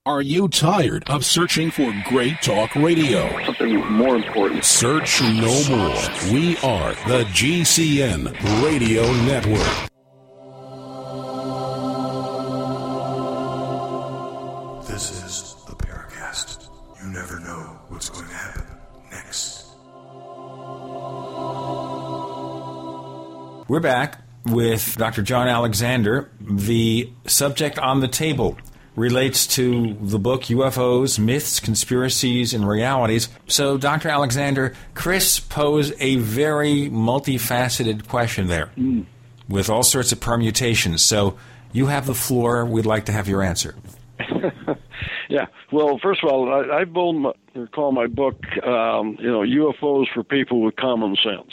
Are you tired of searching for great talk radio? Something more important. Search no more. We are the GCN Radio Network. This is the Paracast. You never know what's going to happen next. We're back with Dr. John Alexander. The subject on the table relates to the book UFOs, Myths, Conspiracies, and Realities. So, Dr. Alexander, Chris posed a very multifaceted question there with all sorts of permutations. So, you have the floor. We'd like to have your answer. yeah. Well, first of all, I, I call my book, um, you know, UFOs for people with common sense.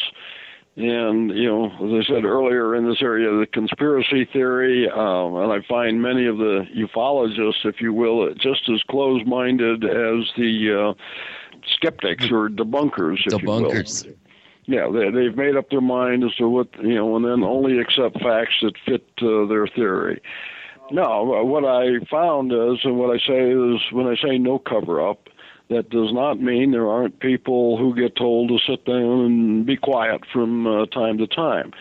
And, you know, as I said earlier in this area, the conspiracy theory, um, and I find many of the ufologists, if you will, just as close minded as the uh, skeptics or debunkers, if Debunkers. you will. Yeah, they, they've made up their mind as to what, you know, and then only accept facts that fit uh, their theory. No, what I found is, and what I say is, when I say no cover up, that does not mean there aren't people who get told to sit down and be quiet from uh, time to time.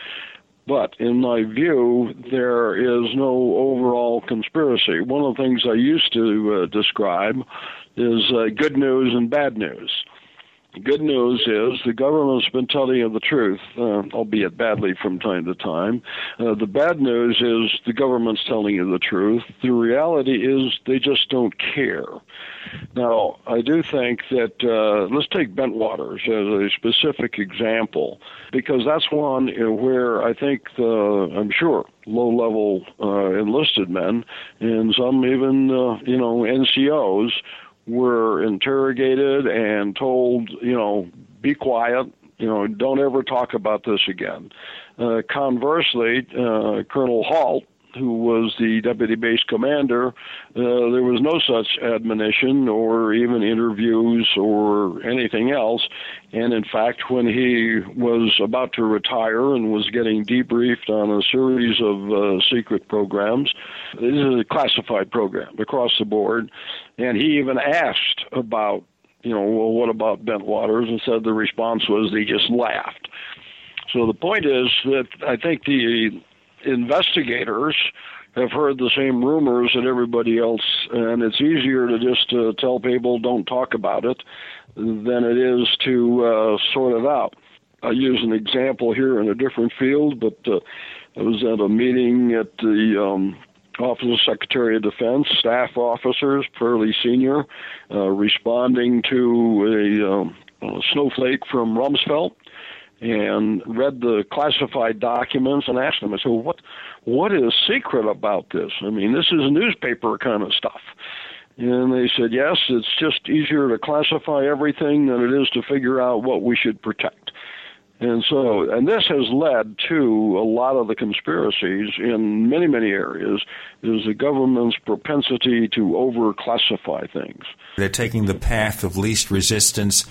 But in my view, there is no overall conspiracy. One of the things I used to uh, describe is uh, good news and bad news. Good news is the government's been telling you the truth, uh, albeit badly from time to time. Uh, the bad news is the government's telling you the truth. The reality is they just don't care. Now, I do think that uh, let's take Bentwaters as a specific example, because that's one where I think the I'm sure low-level uh, enlisted men and some even uh, you know NCOs were interrogated and told you know be quiet, you know don't ever talk about this again. Uh, conversely, uh, Colonel Halt who was the deputy base commander, uh, there was no such admonition or even interviews or anything else. And in fact, when he was about to retire and was getting debriefed on a series of uh, secret programs, this is a classified program across the board, and he even asked about, you know, well, what about Bentwaters, and said the response was they just laughed. So the point is that I think the investigators have heard the same rumors that everybody else, and it's easier to just uh, tell people don't talk about it than it is to uh, sort it out. I use an example here in a different field, but uh, I was at a meeting at the um, Office of Secretary of Defense, staff officers, fairly senior, uh, responding to a, um, a snowflake from Rumsfeld and read the classified documents and asked them, I said, well, what, what is secret about this? I mean, this is newspaper kind of stuff. And they said, yes, it's just easier to classify everything than it is to figure out what we should protect. And so, and this has led to a lot of the conspiracies in many, many areas, is the government's propensity to overclassify things. They're taking the path of least resistance.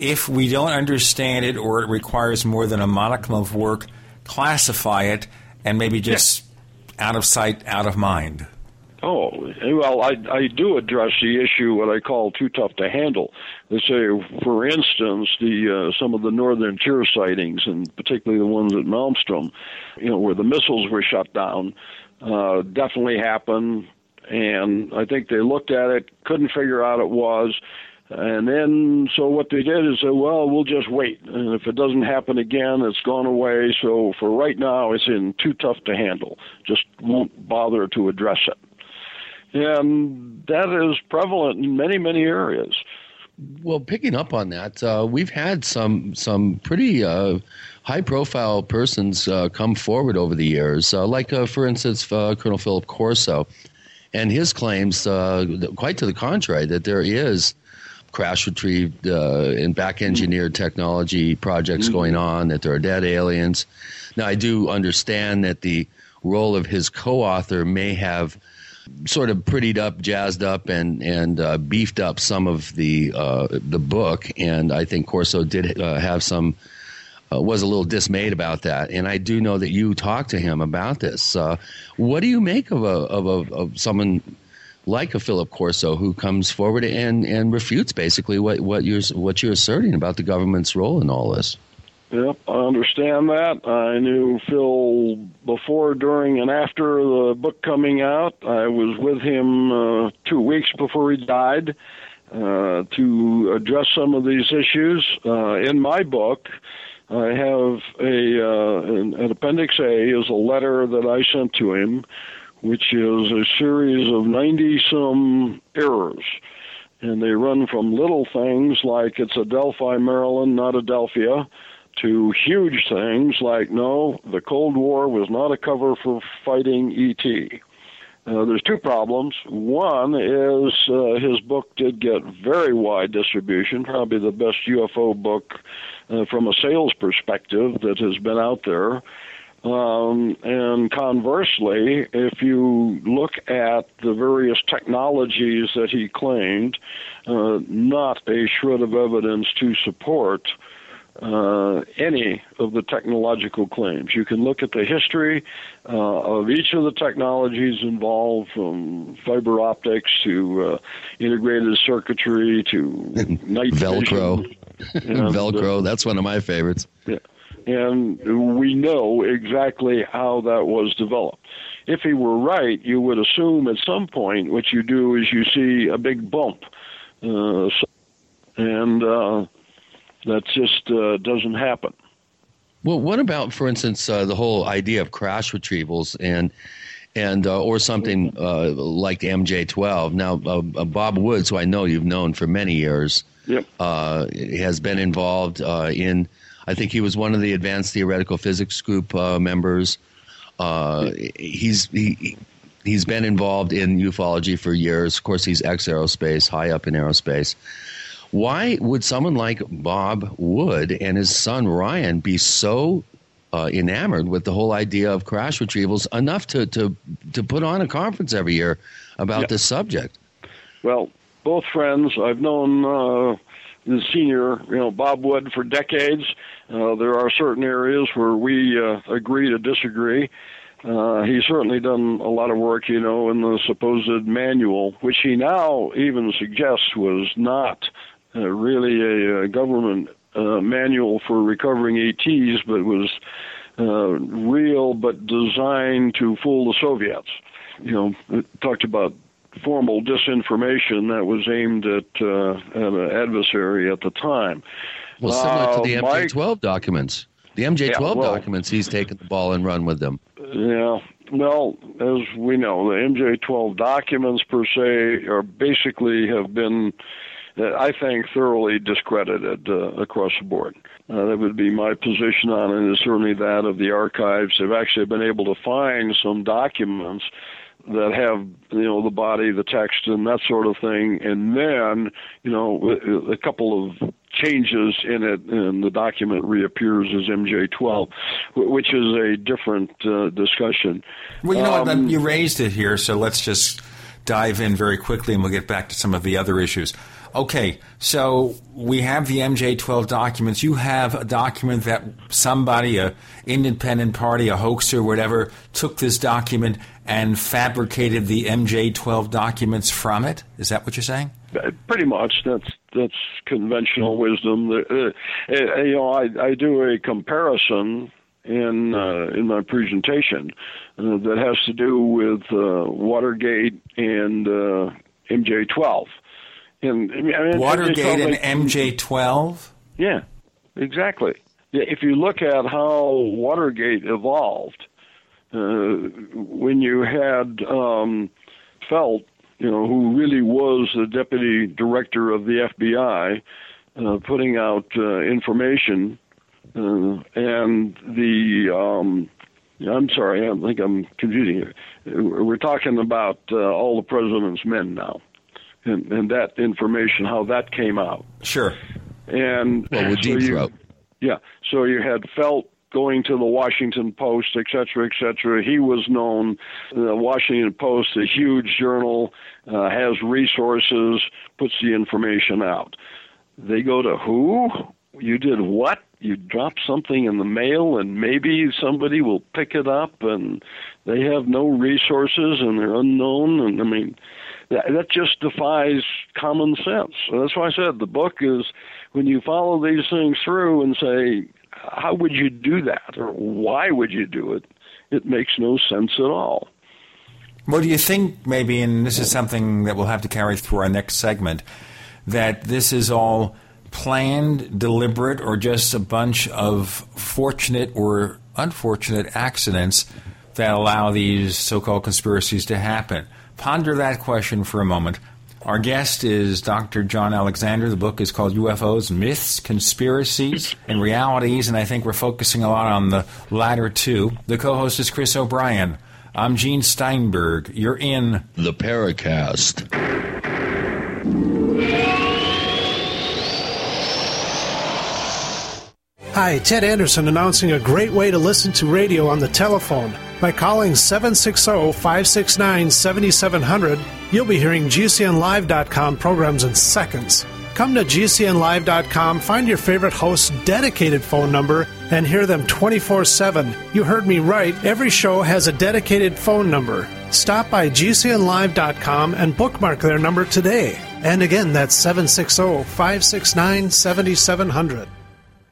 If we don't understand it or it requires more than a modicum of work, classify it and maybe just yeah. out of sight, out of mind. Oh, well, I, I do address the issue what I call too tough to handle. They say, for instance, the uh, some of the northern tier sightings, and particularly the ones at Malmstrom, you know, where the missiles were shut down, uh, definitely happened. And I think they looked at it, couldn't figure out it was. And then, so what they did is say, well, we'll just wait. And if it doesn't happen again, it's gone away. So for right now, it's in too tough to handle. Just won't bother to address it. And that is prevalent in many, many areas. Well, picking up on that, uh, we've had some some pretty uh, high profile persons uh, come forward over the years, uh, like uh, for instance uh, Colonel Philip Corso, and his claims, quite to the contrary, that there is crash retrieved and back engineered technology projects mm-hmm. going on, that there are dead aliens. Now, I do understand that the role of his co-author may have sort of prettied up, jazzed up, and and uh, beefed up some of the uh, the book. And I think Corso did uh, have some uh, was a little dismayed about that. And I do know that you talked to him about this. Uh, what do you make of a of a of someone? Like a Philip Corso, who comes forward and, and refutes basically what, what you're what you're asserting about the government's role in all this. Yep, I understand that. I knew Phil before, during, and after the book coming out. I was with him uh, two weeks before he died uh, to address some of these issues. Uh, in my book, I have a uh, an, an appendix A is a letter that I sent to him, which is a series of ninety some errors and they run from little things like it's Adelphi, Maryland, not Adelphia, to huge things like no, the Cold War was not a cover for fighting ET. Uh, there's two problems. One is uh, his book did get very wide distribution, probably the best UFO book uh, from a sales perspective that has been out there. Um, and conversely, if you look at the various technologies that he claimed, uh, not a shred of evidence to support uh, any of the technological claims. You can look at the history uh, of each of the technologies involved, from fiber optics to uh, integrated circuitry to night Velcro. Velcro, that's one of my favorites. Yeah. And we know exactly how that was developed. If he were right, you would assume at some point what you do is you see a big bump. Uh, and uh, that just uh, doesn't happen. Well, what about, for instance, uh, the whole idea of crash retrievals and and uh, or something uh, like MJ12? Now, uh, uh, Bob Woods, who I know you've known for many years, yep. has been involved in. I think he was one of the advanced theoretical physics group members. He's he. He's been involved in ufology for years. Of course, he's ex aerospace, high up in aerospace. Why would someone like Bob Wood and his son Ryan be so uh, enamored with the whole idea of crash retrievals enough to, to, to put on a conference every year about yeah. this subject? Well, both friends. I've known uh, the senior, you know, Bob Wood for decades. Uh, there are certain areas where we uh, agree to disagree. Uh, he's certainly done a lot of work, you know, in the supposed manual, which he now even suggests was not uh, really a, a government uh, manual for recovering ETs, but was uh, real but designed to fool the Soviets. You know, it talked about formal disinformation that was aimed at, uh, at an adversary at the time. Well, similar to the MJ12 uh, documents. The MJ12 yeah, well, documents, he's taken the ball and run with them. Yeah. Well, as we know, the MJ12 documents per se are basically have been I think, thoroughly discredited uh, across the board. Uh, that would be my position on it, and certainly that of the archives. They've actually been able to find some documents that have you know the body, the text, and that sort of thing, and then you know a couple of changes in it, and the document reappears as MJ12, which is a different uh, discussion. Well, you know um, what? You raised it here, so let's just dive in very quickly, and we'll get back to some of the other issues. Okay, so we have the MJ12 documents. You have a document that somebody, a independent party, a hoaxer, whatever, took this document and fabricated the MJ12 documents from it. Is that what you're saying? Uh, pretty much. That's that's conventional wisdom. Uh, uh, you know, I, I do a comparison in uh, in my presentation uh, that has to do with uh, Watergate and MJ12 and I mean, Watergate and MJ12. Yeah, exactly. If you look at how Watergate evolved, uh, when you had um, Felt, you know, who really was the deputy director of the FBI, uh, putting out uh, information, uh, and the um, I'm sorry, I think I'm confusing you. We're talking about uh, all the president's men now and, and that information, how that came out. Sure. And well, with so Deep Throat. Yeah. So you had Felt going to the Washington Post, et cetera, et cetera. He was known. The Washington Post, a huge journal, uh, has resources, puts the information out. They go to who? You did what? You dropped something in the mail, and maybe somebody will pick it up, and they have no resources, and they're unknown. And I mean, that, that just defies common sense. That's why I said the book is when you follow these things through and say, how would you do that or why would you do it? It makes no sense at all. Well, do you think maybe, and this is something that we'll have to carry through our next segment, that this is all planned, deliberate, or just a bunch of fortunate or unfortunate accidents that allow these so called conspiracies to happen? Ponder that question for a moment. Our guest is Dr. John Alexander. The book is called UFOs, Myths, Conspiracies, and Realities, and I think we're focusing a lot on the latter two. The co host is Chris O'Brien. I'm Gene Steinberg. You're in The Paracast. Hi, Ted Anderson announcing a great way to listen to radio on the telephone. By calling 760 569 7700, you'll be hearing GCNlive.com programs in seconds. Come to GCNlive.com, find your favorite host's dedicated phone number, and hear them 24 7. You heard me right, every show has a dedicated phone number. Stop by GCNlive.com and bookmark their number today. And again, that's 760 569 7700.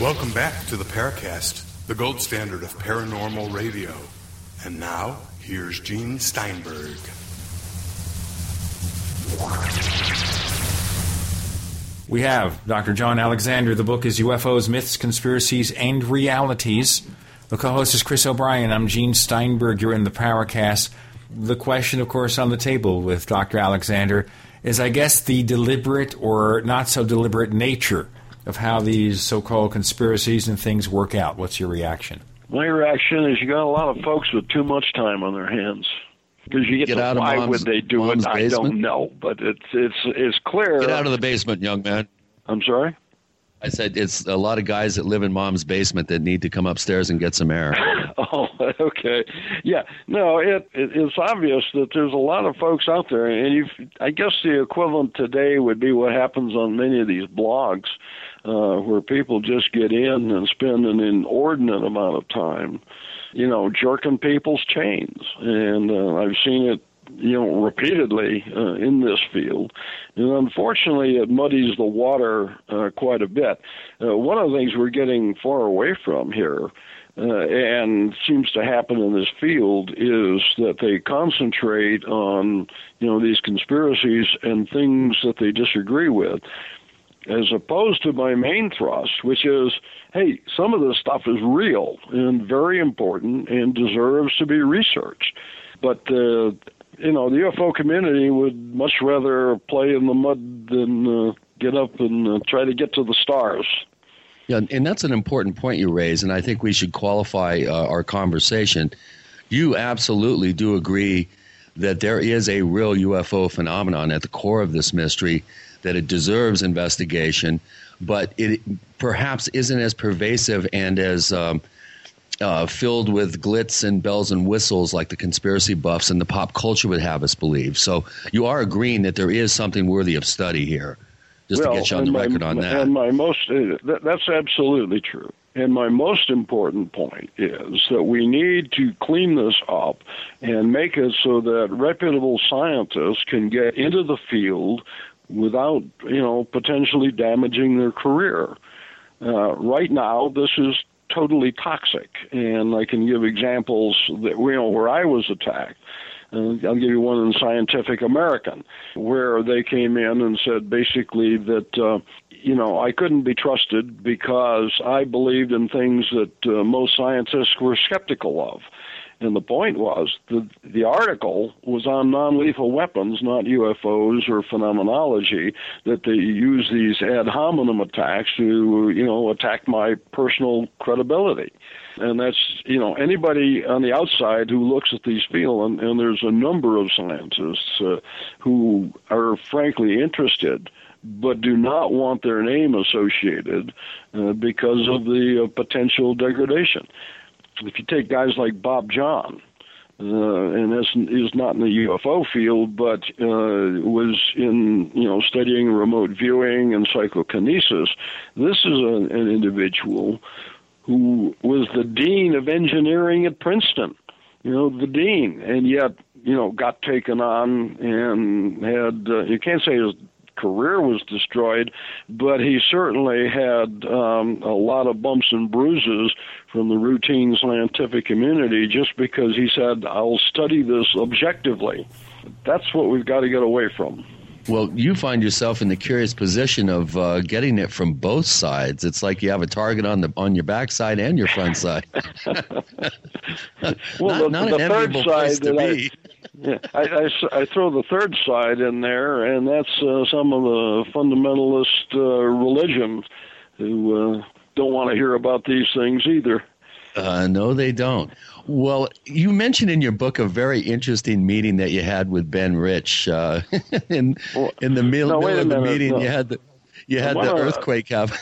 Welcome back to the Paracast, the gold standard of paranormal radio. And now, here's Gene Steinberg. We have Dr. John Alexander. The book is UFOs, Myths, Conspiracies, and Realities. The co host is Chris O'Brien. I'm Gene Steinberg. You're in the Paracast. The question, of course, on the table with Dr. Alexander is, I guess, the deliberate or not so deliberate nature of how these so called conspiracies and things work out. What's your reaction? My reaction is you got a lot of folks with too much time on their hands. Because you get, get out of why would they do it? basement? I don't know, but it's it's it's clear. Get out of the basement, young man. I'm sorry. I said it's a lot of guys that live in mom's basement that need to come upstairs and get some air. oh, okay. Yeah. No, it, it it's obvious that there's a lot of folks out there, and you I guess the equivalent today would be what happens on many of these blogs, uh, where people just get in and spend an inordinate amount of time, you know, jerking people's chains, and uh, I've seen it you know, repeatedly uh, in this field. And unfortunately, it muddies the water uh, quite a bit. Uh, one of the things we're getting far away from here, uh, and seems to happen in this field, is that they concentrate on, you know, these conspiracies and things that they disagree with. as opposed to my main thrust, which is, hey, some of this stuff is real and very important and deserves to be researched. But uh, you know, the UFO community would much rather play in the mud than uh, get up and uh, try to get to the stars. Yeah, and that's an important point you raise, and I think we should qualify uh, our conversation. You absolutely do agree that there is a real UFO phenomenon at the core of this mystery, that it deserves investigation, but it perhaps isn't as pervasive and as um, uh, filled with glitz and bells and whistles like the conspiracy buffs and the pop culture would have us believe. So you are agreeing that there is something worthy of study here, just well, to get you on the my, record on that. And my most uh, that, that's absolutely true. And my most important point is that we need to clean this up and make it so that reputable scientists can get into the field without, you know, potentially damaging their career. Uh, right now, this is totally toxic, and I can give examples that you know where I was attacked. Uh, I'll give you one in Scientific American, where they came in and said basically that uh, you know I couldn't be trusted because I believed in things that uh, most scientists were skeptical of. And the point was the the article was on non-lethal weapons, not UFOs or phenomenology. That they use these ad hominem attacks to you know attack my personal credibility. And that's you know anybody on the outside who looks at these fields, and, and there's a number of scientists uh, who are frankly interested but do not want their name associated uh, because of the uh, potential degradation if you take guys like Bob Jahn, uh, and this is not in the UFO field, but uh, was in you know studying remote viewing and psychokinesis. This is a, an individual who was the dean of engineering at Princeton. You know, the dean, and yet you know got taken on and had uh, you can't say his career was destroyed, but he certainly had um, a lot of bumps and bruises from the routine scientific community just because he said, I'll study this objectively. That's what we've got to get away from. Well, you find yourself in the curious position of uh, getting it from both sides. It's like you have a target on the on your backside and your front side. well, not, the, not the an third side place to that be. I, yeah, I, I, I throw the third side in there, and that's uh, some of the fundamentalist uh, religions who uh, don't want to hear about these things either. Uh, no, they don't. Well, you mentioned in your book a very interesting meeting that you had with Ben Rich. Uh, in in the middle, no, a of the minute, meeting, no. you had the you had Why the earthquake happen.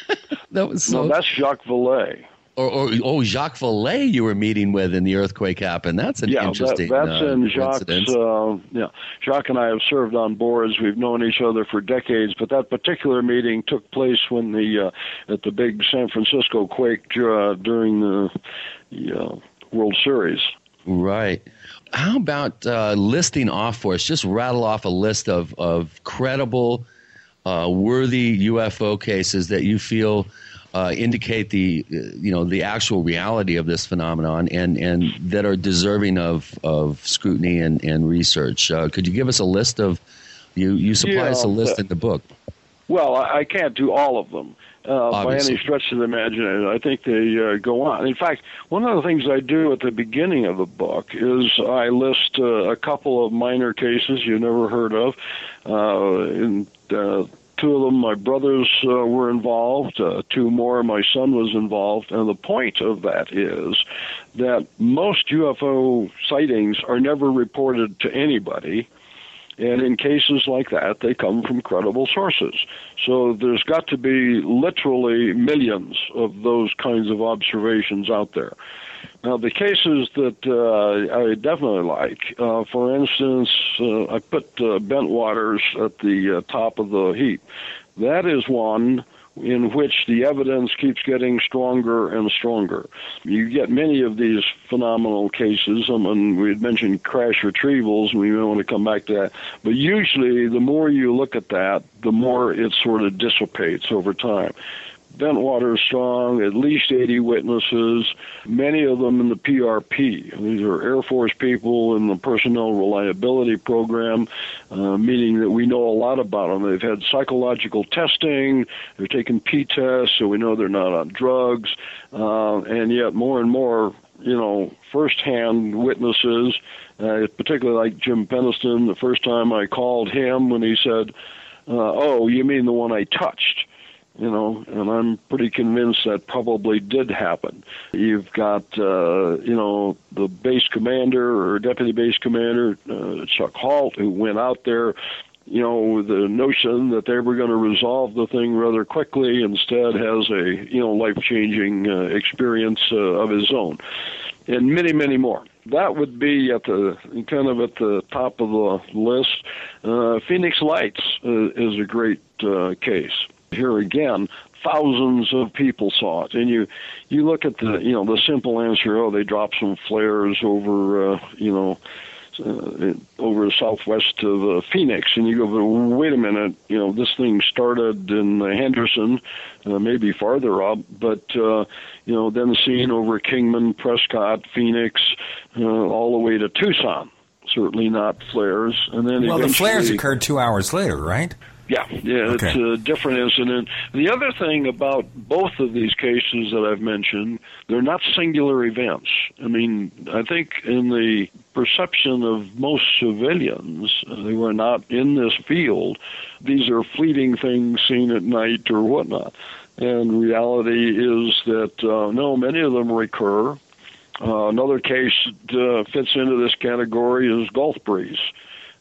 that was so. no, that's Jacques Vallée. Or, or oh, Jacques Vallée, you were meeting with, and the earthquake happened. That's an yeah, that, that's uh, in Jacques. Uh, yeah, Jacques and I have served on boards. We've known each other for decades. But that particular meeting took place when the uh, at the big San Francisco quake uh, during the, the uh, World Series. Right. How about uh, listing off for us? Just rattle off a list of, of credible, uh, worthy UFO cases that you feel uh, indicate the uh, you know the actual reality of this phenomenon and, and that are deserving of, of scrutiny and, and research. Uh, could you give us a list of you you supply Yeah, us a list the- in the book? Well, I, can't do all of them uh, by any stretch of the imagination. I think they uh, go on. In fact, one of the things I do at the beginning of the book is I list uh, a couple of minor cases you never heard of. Uh, and uh, two of them, my brothers uh, were involved. Uh, two more, my son was involved. And the point of that is that most UFO sightings are never reported to anybody. And in cases like that, they come from credible sources. So there's got to be literally millions of those kinds of observations out there. Now, the cases that uh, I definitely like, uh, for instance, uh, I put uh, Bentwaters at the uh, top of the heap. That is one in which the evidence keeps getting stronger and stronger. You get many of these phenomenal cases. Mean, we had mentioned crash retrievals, and we may want to come back to that. But usually, the more you look at that, the more it sort of dissipates over time. Bentwater Strong, at least 80 witnesses, many of them in the PRP. These are Air Force people in the Personnel Reliability Program, uh, meaning that we know a lot about them. They've had psychological testing, they're taking P tests, so we know they're not on drugs, uh, and yet more and more, you know, firsthand witnesses, uh, particularly like Jim Penniston, the first time I called him when he said, uh, oh, you mean the one I touched? You know, and I'm pretty convinced that probably did happen. You've got, uh, you know, the base commander or deputy base commander, uh, Chuck Halt, who went out there, you know, with the notion that they were going to resolve the thing rather quickly, instead has a, you know, life-changing uh, experience uh, of his own, and many, many more. That would be at the kind of at the top of the list. Uh, Phoenix Lights uh, is a great uh, case here again, thousands of people saw it, and you you look at the you know the simple answer. Oh, they dropped some flares over uh, you know. Uh, over southwest of uh, Phoenix, and you go, but wait a minute, you know, this thing started in uh, Henderson, uh, maybe farther up, but uh, you know, then seen over Kingman, Prescott, Phoenix, uh, all the way to Tucson. Certainly not flares, and then well, the flares occurred two hours later, right? Yeah, yeah, okay. it's a different incident. The other thing about both of these cases that I've mentioned, they're not singular events. I mean, I think in the perception of most civilians who are not in this field, these are fleeting things seen at night or whatnot. And reality is that uh, no, many of them recur. Uh, another case that uh, fits into this category is Gulf Breeze.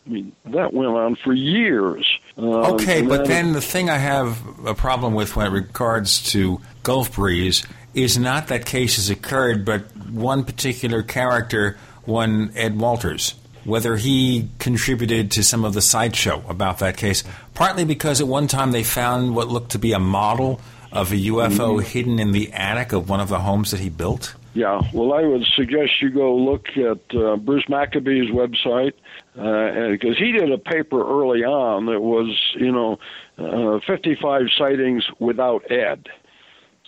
I mean, that went on for years. Um, okay, but then, then the thing I have a problem with when it regards to Gulf Breeze is not that cases occurred, but one particular character, one Ed Walters, whether he contributed to some of the sideshow about that case, partly because at one time they found what looked to be a model of a UFO mm-hmm. hidden in the attic of one of the homes that he built. Yeah, well, I would suggest you go look at uh, Bruce Maccabee's website because uh, he did a paper early on that was, you know, uh, 55 sightings without Ed.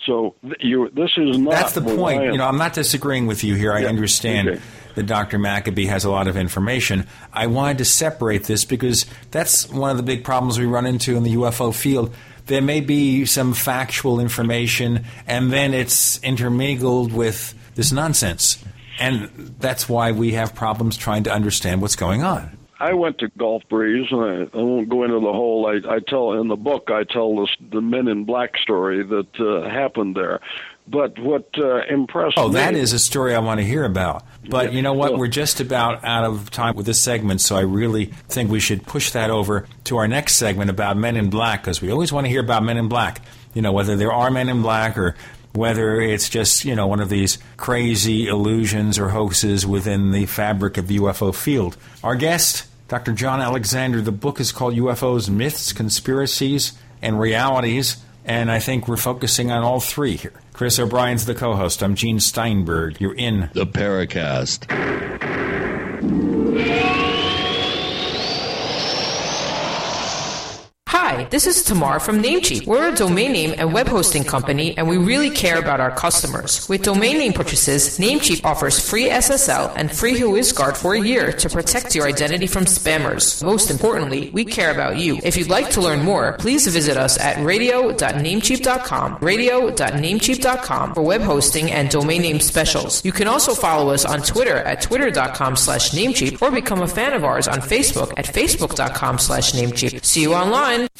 So you, this is not. That's the point. You know, I'm not disagreeing with you here. I yeah. understand okay. that Dr. Maccabee has a lot of information. I wanted to separate this because that's one of the big problems we run into in the UFO field there may be some factual information, and then it's intermingled with this nonsense. And that's why we have problems trying to understand what's going on. I went to Gulf Breeze, and I, I won't go into the whole. I, I tell in the book, I tell this, the Men in Black story that uh, happened there. But what uh, impressed oh, me. that is a story I want to hear about. But yeah, you know what? We're just about out of time with this segment, so I really think we should push that over to our next segment about Men in Black because we always want to hear about Men in Black. You know, whether there are Men in Black or whether it's just, you know, one of these crazy illusions or hoaxes within the fabric of the UFO field. Our guest, Dr. John Alexander, the book is called UFOs Myths, Conspiracies, and Realities, and I think we're focusing on all three here. Chris O'Brien's the co host. I'm Gene Steinberg. You're in the Paracast. Hi, this is Tamar from Namecheap. We're a domain name and web hosting company, and we really care about our customers. With domain name purchases, Namecheap offers free SSL and free WhoisGuard for a year to protect your identity from spammers. Most importantly, we care about you. If you'd like to learn more, please visit us at radio.namecheap.com, radio.namecheap.com for web hosting and domain name specials. You can also follow us on Twitter at twitter.com slash namecheap or become a fan of ours on Facebook at facebook.com slash namecheap. See you online.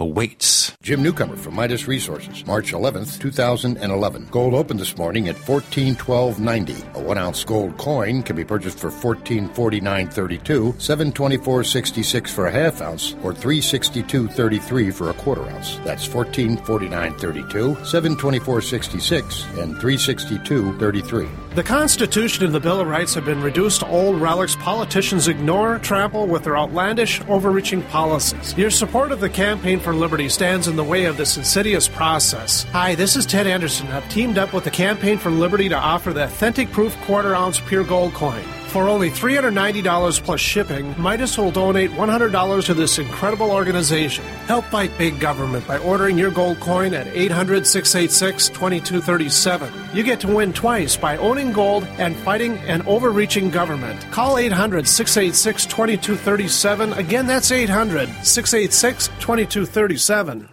awaits. Jim Newcomer from Midas Resources, March 11th, 2011. Gold opened this morning at 1412.90. A one ounce gold coin can be purchased for 1449.32, 724.66 for a half ounce, or 362.33 for a quarter ounce. That's 1449.32, 724.66, and 362.33. The Constitution and the Bill of Rights have been reduced to old relics politicians ignore, trample with their outlandish, overreaching policies. Your support of the Campaign for Liberty stands in the way of this insidious process. Hi, this is Ted Anderson. I've teamed up with the Campaign for Liberty to offer the authentic proof quarter ounce pure gold coin. For only $390 plus shipping, Midas will donate $100 to this incredible organization. Help fight big government by ordering your gold coin at 800 686 2237. You get to win twice by owning gold and fighting an overreaching government. Call 800 686 2237. Again, that's 800 686 2237.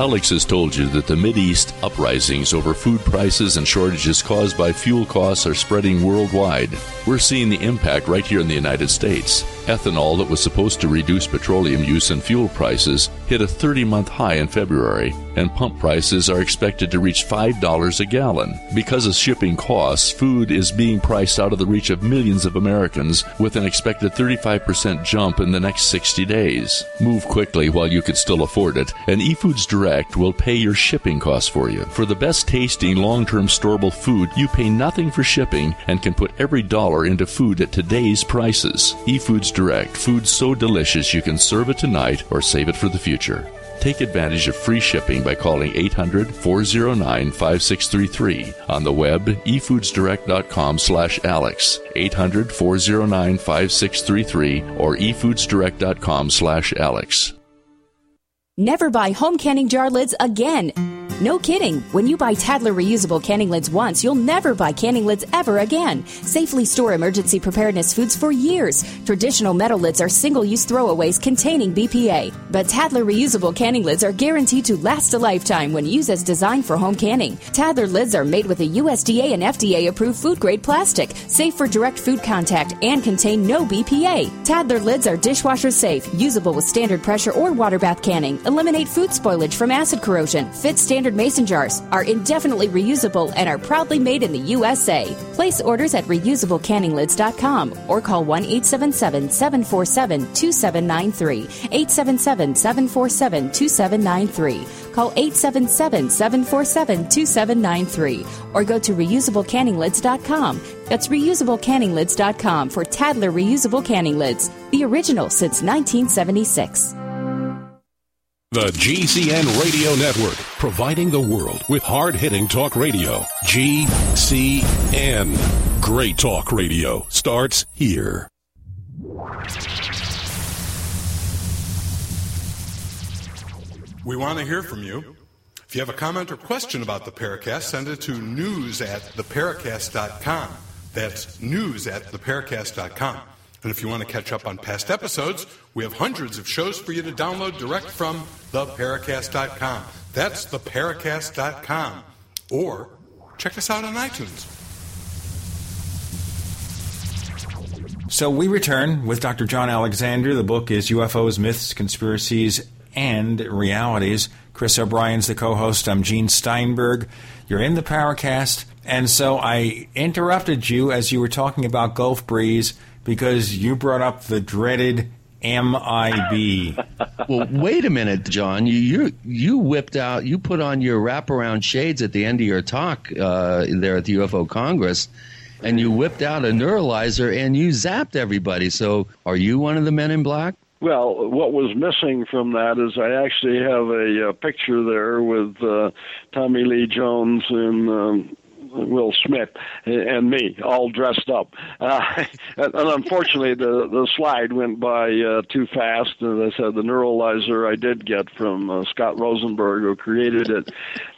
Alex has told you that the East uprisings over food prices and shortages caused by fuel costs are spreading worldwide. We're seeing the impact right here in the United States. Ethanol, that was supposed to reduce petroleum use and fuel prices, hit a 30 month high in February, and pump prices are expected to reach $5 a gallon. Because of shipping costs, food is being priced out of the reach of millions of Americans with an expected 35% jump in the next 60 days. Move quickly while you can still afford it, and eFoods Direct will pay your shipping costs for you. For the best tasting, long term storable food, you pay nothing for shipping and can put every dollar into food at today's prices. eFoods Direct, food so delicious you can serve it tonight or save it for the future. Take advantage of free shipping by calling 800 409 5633 on the web efoodsdirect.com slash alex. 800 409 5633 or efoodsdirect.com slash alex Never buy home canning jar lids again. No kidding. When you buy Tattler reusable canning lids once, you'll never buy canning lids ever again. Safely store emergency preparedness foods for years. Traditional metal lids are single use throwaways containing BPA. But Tattler reusable canning lids are guaranteed to last a lifetime when used as designed for home canning. Tattler lids are made with a USDA and FDA approved food grade plastic, safe for direct food contact, and contain no BPA. Tattler lids are dishwasher safe, usable with standard pressure or water bath canning, eliminate food spoilage from acid corrosion, fit standard mason jars, are indefinitely reusable, and are proudly made in the USA. Place orders at reusablecanninglids.com or call 1 877 747 2793. 877 747 2793. Call 877 747 2793 or go to reusablecanninglids.com. That's reusablecanninglids.com for Tattler reusable canning lids, the original since 1976. The GCN Radio Network, providing the world with hard hitting talk radio. GCN. Great talk radio starts here. We want to hear from you. If you have a comment or question about the Paracast, send it to news at theparacast.com. That's news at theparacast.com. And if you want to catch up on past episodes, we have hundreds of shows for you to download direct from theparacast.com. That's theparacast.com. Or check us out on iTunes. So we return with Dr. John Alexander. The book is UFOs, Myths, Conspiracies, and Realities. Chris O'Brien's the co host. I'm Gene Steinberg. You're in the Paracast. And so I interrupted you as you were talking about Gulf Breeze because you brought up the dreaded MIB. well, wait a minute, John. You you you whipped out. You put on your wraparound shades at the end of your talk uh, there at the UFO Congress, and you whipped out a neuralizer and you zapped everybody. So, are you one of the men in black? Well, what was missing from that is I actually have a, a picture there with uh, Tommy Lee Jones and um, Will Smith and me all dressed up. Uh, and unfortunately, the the slide went by uh, too fast. As I said, the neuralizer I did get from uh, Scott Rosenberg, who created it,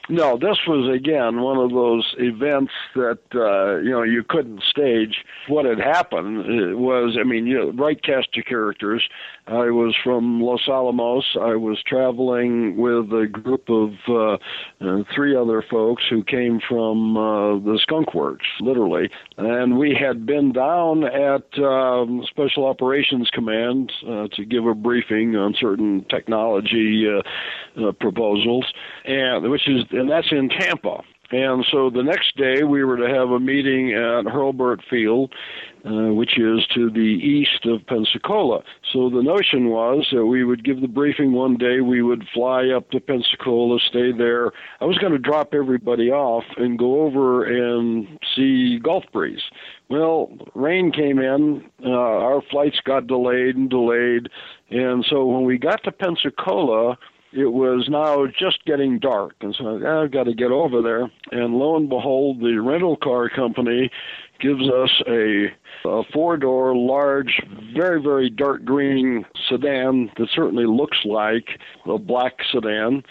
no, this was again one of those events that uh, you know you couldn't stage. What had happened uh, was, I mean, you know, right cast your characters. I was from Los Alamos. I was traveling with a group of uh, uh, three other folks who came from uh, the Skunk Works, literally, and we had been down at um, Special Operations Command uh, to give a briefing on certain technology uh, uh, proposals, and which is and that's in Tampa. And so the next day we were to have a meeting at Hurlburt Field, uh, which is to the east of Pensacola. So the notion was that we would give the briefing one day, we would fly up to Pensacola, stay there. I was going to drop everybody off and go over and see Gulf Breeze. Well, rain came in, uh, our flights got delayed and delayed, and so when we got to Pensacola, it was now just getting dark, and so I've got to get over there. And lo and behold, the rental car company gives us a, a four door, large, very, very dark green sedan that certainly looks like a black sedan.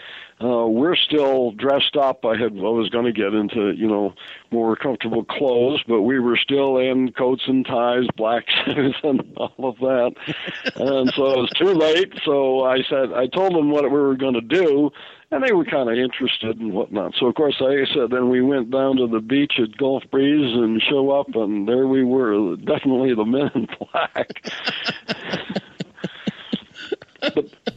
Uh, we're still dressed up. I had I was going to get into you know more comfortable clothes, but we were still in coats and ties, black suits, and all of that. and so it was too late. So I said I told them what we were going to do, and they were kind of interested and whatnot. So of course, I said, then we went down to the beach at Gulf Breeze and show up, and there we were, definitely the men in black. but,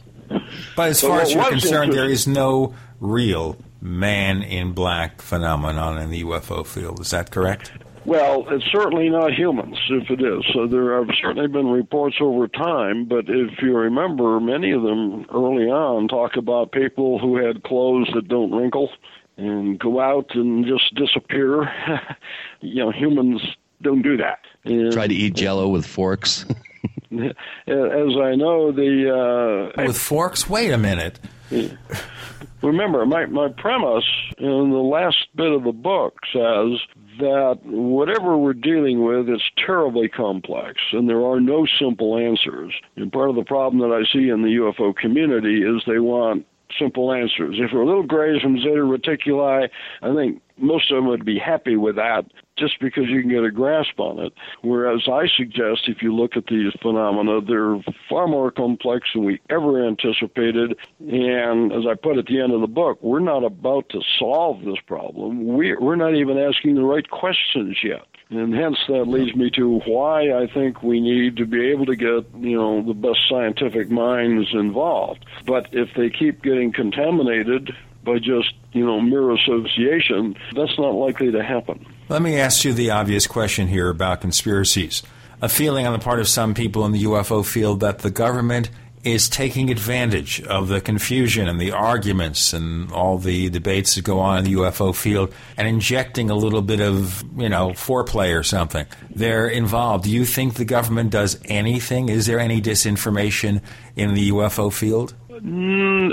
but as far as you're concerned, there is no real man in black phenomenon in the UFO field. Is that correct? Well, it's certainly not humans, if it is. So there have certainly been reports over time, but if you remember, many of them early on talk about people who had clothes that don't wrinkle and go out and just disappear. you know, humans don't do that. And, Try to eat jello with forks. as I know, the uh, with forks. Wait a minute. Remember, my my premise in the last bit of the book says that whatever we're dealing with is terribly complex and there are no simple answers. And part of the problem that I see in the UFO community is they want simple answers. If we're little grays from Zeta Reticuli, I think most of them would be happy with that just because you can get a grasp on it. Whereas I suggest if you look at these phenomena, they're far more complex than we ever anticipated. And as I put at the end of the book, we're not about to solve this problem. We, we're not even asking the right questions yet. And hence that leads me to why I think we need to be able to get, you know, the best scientific minds involved. But if they keep getting contaminated by just, you know, mere association, that's not likely to happen. Let me ask you the obvious question here about conspiracies. A feeling on the part of some people in the UFO field that the government is taking advantage of the confusion and the arguments and all the debates that go on in the UFO field and injecting a little bit of, you know, foreplay or something. They're involved. Do you think the government does anything? Is there any disinformation in the UFO field? Mm,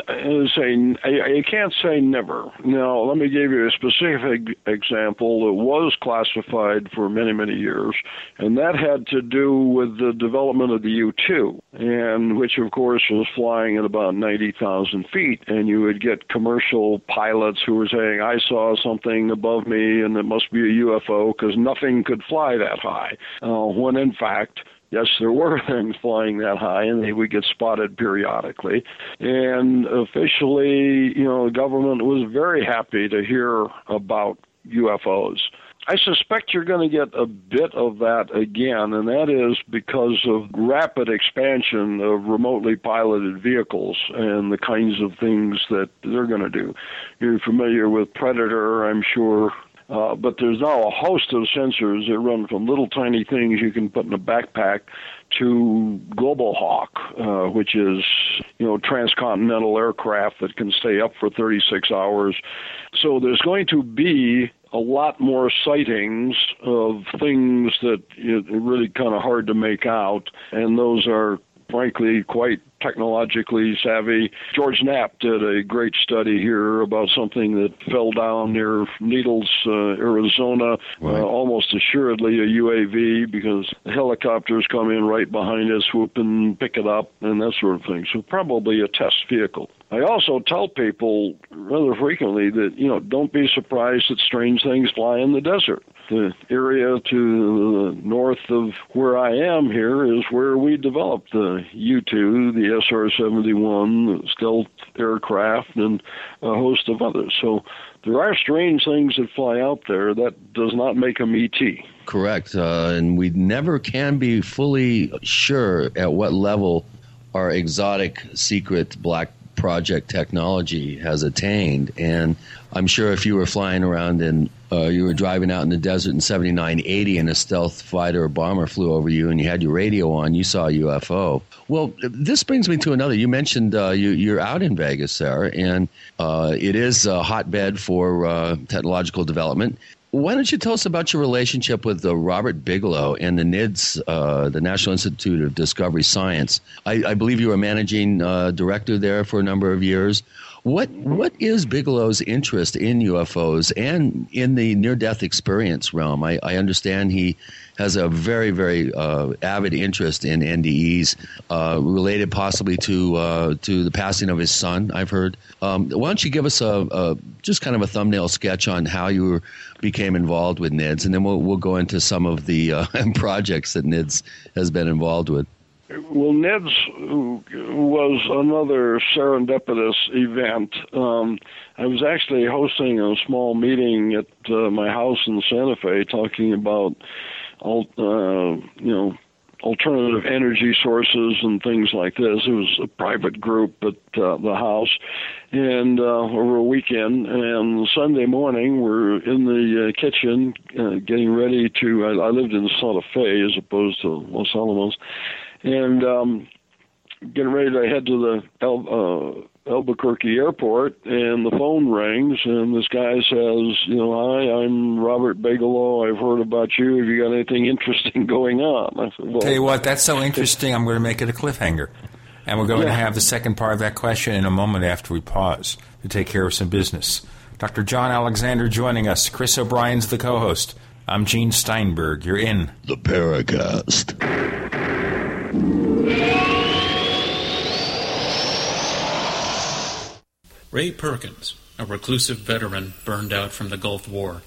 say I, I can't say never. Now, let me give you a specific example that was classified for many, many years, and that had to do with the development of the U-2, and which, of course, was flying at about 90,000 feet, and you would get commercial pilots who were saying, "I saw something above me, and it must be a UFO," because nothing could fly that high. Uh, when in fact yes, there were things flying that high, and they would get spotted periodically. And officially, you know, the government was very happy to hear about UFOs. I suspect you're going to get a bit of that again, and that is because of rapid expansion of remotely piloted vehicles and the kinds of things that they're going to do. You're familiar with Predator, I'm sure. Uh, but there's now a host of sensors that run from little tiny things you can put in a backpack to Global Hawk, uh, which is you know transcontinental aircraft that can stay up for 36 hours. So there's going to be a lot more sightings of things that are really kind of hard to make out, and those are frankly quite technologically savvy. George Knapp did a great study here about something that fell down near Needles, uh, Arizona, Right. uh, almost assuredly a UAV because the helicopters come in right behind it, swoop and pick it up, and that sort of thing. So probably a test vehicle. I also tell people rather frequently that you know don't be surprised that strange things fly in the desert. The area to the north of where I am here is where we developed the U-2, the SR-71, the stealth aircraft, and a host of others. So there are strange things that fly out there. That does not make them ET. Correct. Uh, and we never can be fully sure at what level our exotic secret black project technology has attained. And I'm sure if you were flying around and uh, you were driving out in the desert in 7980 and a stealth fighter or bomber flew over you and you had your radio on, you saw a UFO. Well, this brings me to another. You mentioned uh, you, you're out in Vegas, Sarah, and uh, it is a hotbed for uh, technological development. Why don't you tell us about your relationship with uh, Robert Bigelow and the NIDS, uh, the National Institute of Discovery Science? I, I believe you were managing uh, director there for a number of years. What what is Bigelow's interest in UFOs and in the near death experience realm? I, I understand he has a very very uh, avid interest in NDEs, uh, related possibly to uh, to the passing of his son. I've heard. Um, why don't you give us a, a just kind of a thumbnail sketch on how you became involved with NIDS, and then we'll we'll go into some of the uh, projects that NIDS has been involved with. Well, NIDS was another serendipitous event. Um, I was actually hosting a small meeting at uh, my house in Santa Fe, talking about, all, uh, you know, alternative energy sources and things like this. It was a private group at uh, the house, and uh, over a weekend. And Sunday morning, we're in the uh, kitchen uh, getting ready to. I, I lived in Santa Fe as opposed to Los Alamos, and um, getting ready to head to the El, uh, Albuquerque airport, and the phone rings, and this guy says, "You know, hi, I'm Robert Bigelow. I've heard about you. Have you got anything interesting going on?" I said, "Well, Tell you what, that's so interesting. I'm going to make it a cliffhanger. And we're going to have the second part of that question in a moment after we pause to take care of some business. Dr. John Alexander joining us. Chris O'Brien's the co host. I'm Gene Steinberg. You're in the Paracast. Ray Perkins, a reclusive veteran burned out from the Gulf War,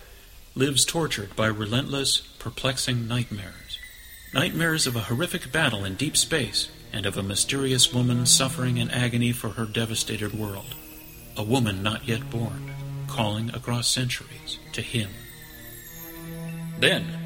lives tortured by relentless, perplexing nightmares. Nightmares of a horrific battle in deep space and of a mysterious woman suffering in agony for her devastated world. A woman not yet born, calling across centuries to him. Then,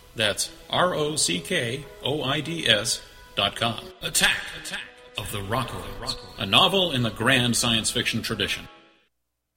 That's R O C K O I D S dot com. Attack! Attack! Of the Rockoids. A novel in the grand science fiction tradition.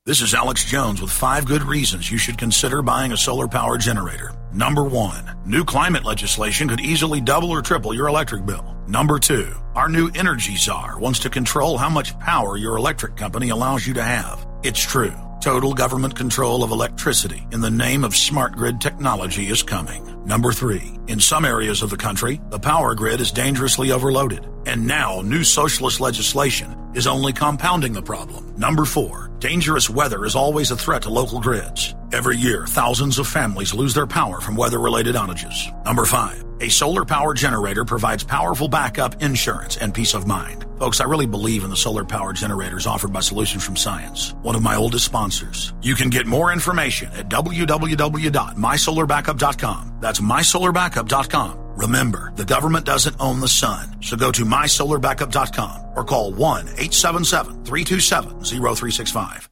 This is Alex Jones with five good reasons you should consider buying a solar power generator. Number one, new climate legislation could easily double or triple your electric bill. Number two, our new energy czar wants to control how much power your electric company allows you to have. It's true. Total government control of electricity in the name of smart grid technology is coming. Number three, in some areas of the country, the power grid is dangerously overloaded. And now new socialist legislation is only compounding the problem. Number four, dangerous weather is always a threat to local grids. Every year, thousands of families lose their power from weather related outages. Number five, a solar power generator provides powerful backup insurance and peace of mind. Folks, I really believe in the solar power generators offered by Solutions from Science, one of my oldest sponsors. You can get more information at www.mysolarbackup.com. That's mysolarbackup.com. Remember, the government doesn't own the sun, so go to mysolarbackup.com or call 1 877 327 0365.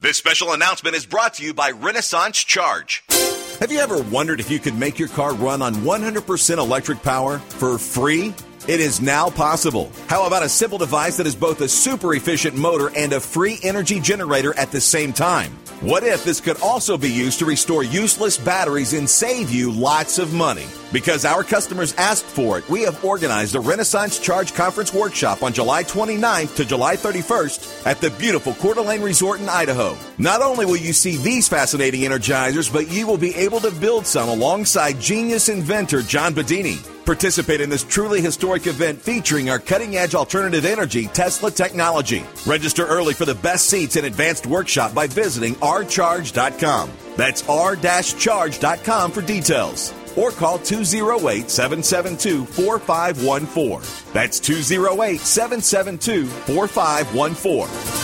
This special announcement is brought to you by Renaissance Charge. Have you ever wondered if you could make your car run on 100% electric power for free? It is now possible. How about a simple device that is both a super efficient motor and a free energy generator at the same time? What if this could also be used to restore useless batteries and save you lots of money? Because our customers asked for it, we have organized a Renaissance Charge Conference workshop on July 29th to July 31st at the beautiful Coeur d'Alene Resort in Idaho. Not only will you see these fascinating energizers, but you will be able to build some alongside genius inventor John Bedini. Participate in this truly historic event featuring our cutting edge alternative energy Tesla technology. Register early for the best seats and advanced workshop by visiting rcharge.com. That's r-charge.com for details. Or call 208 772 4514. That's 208 772 4514.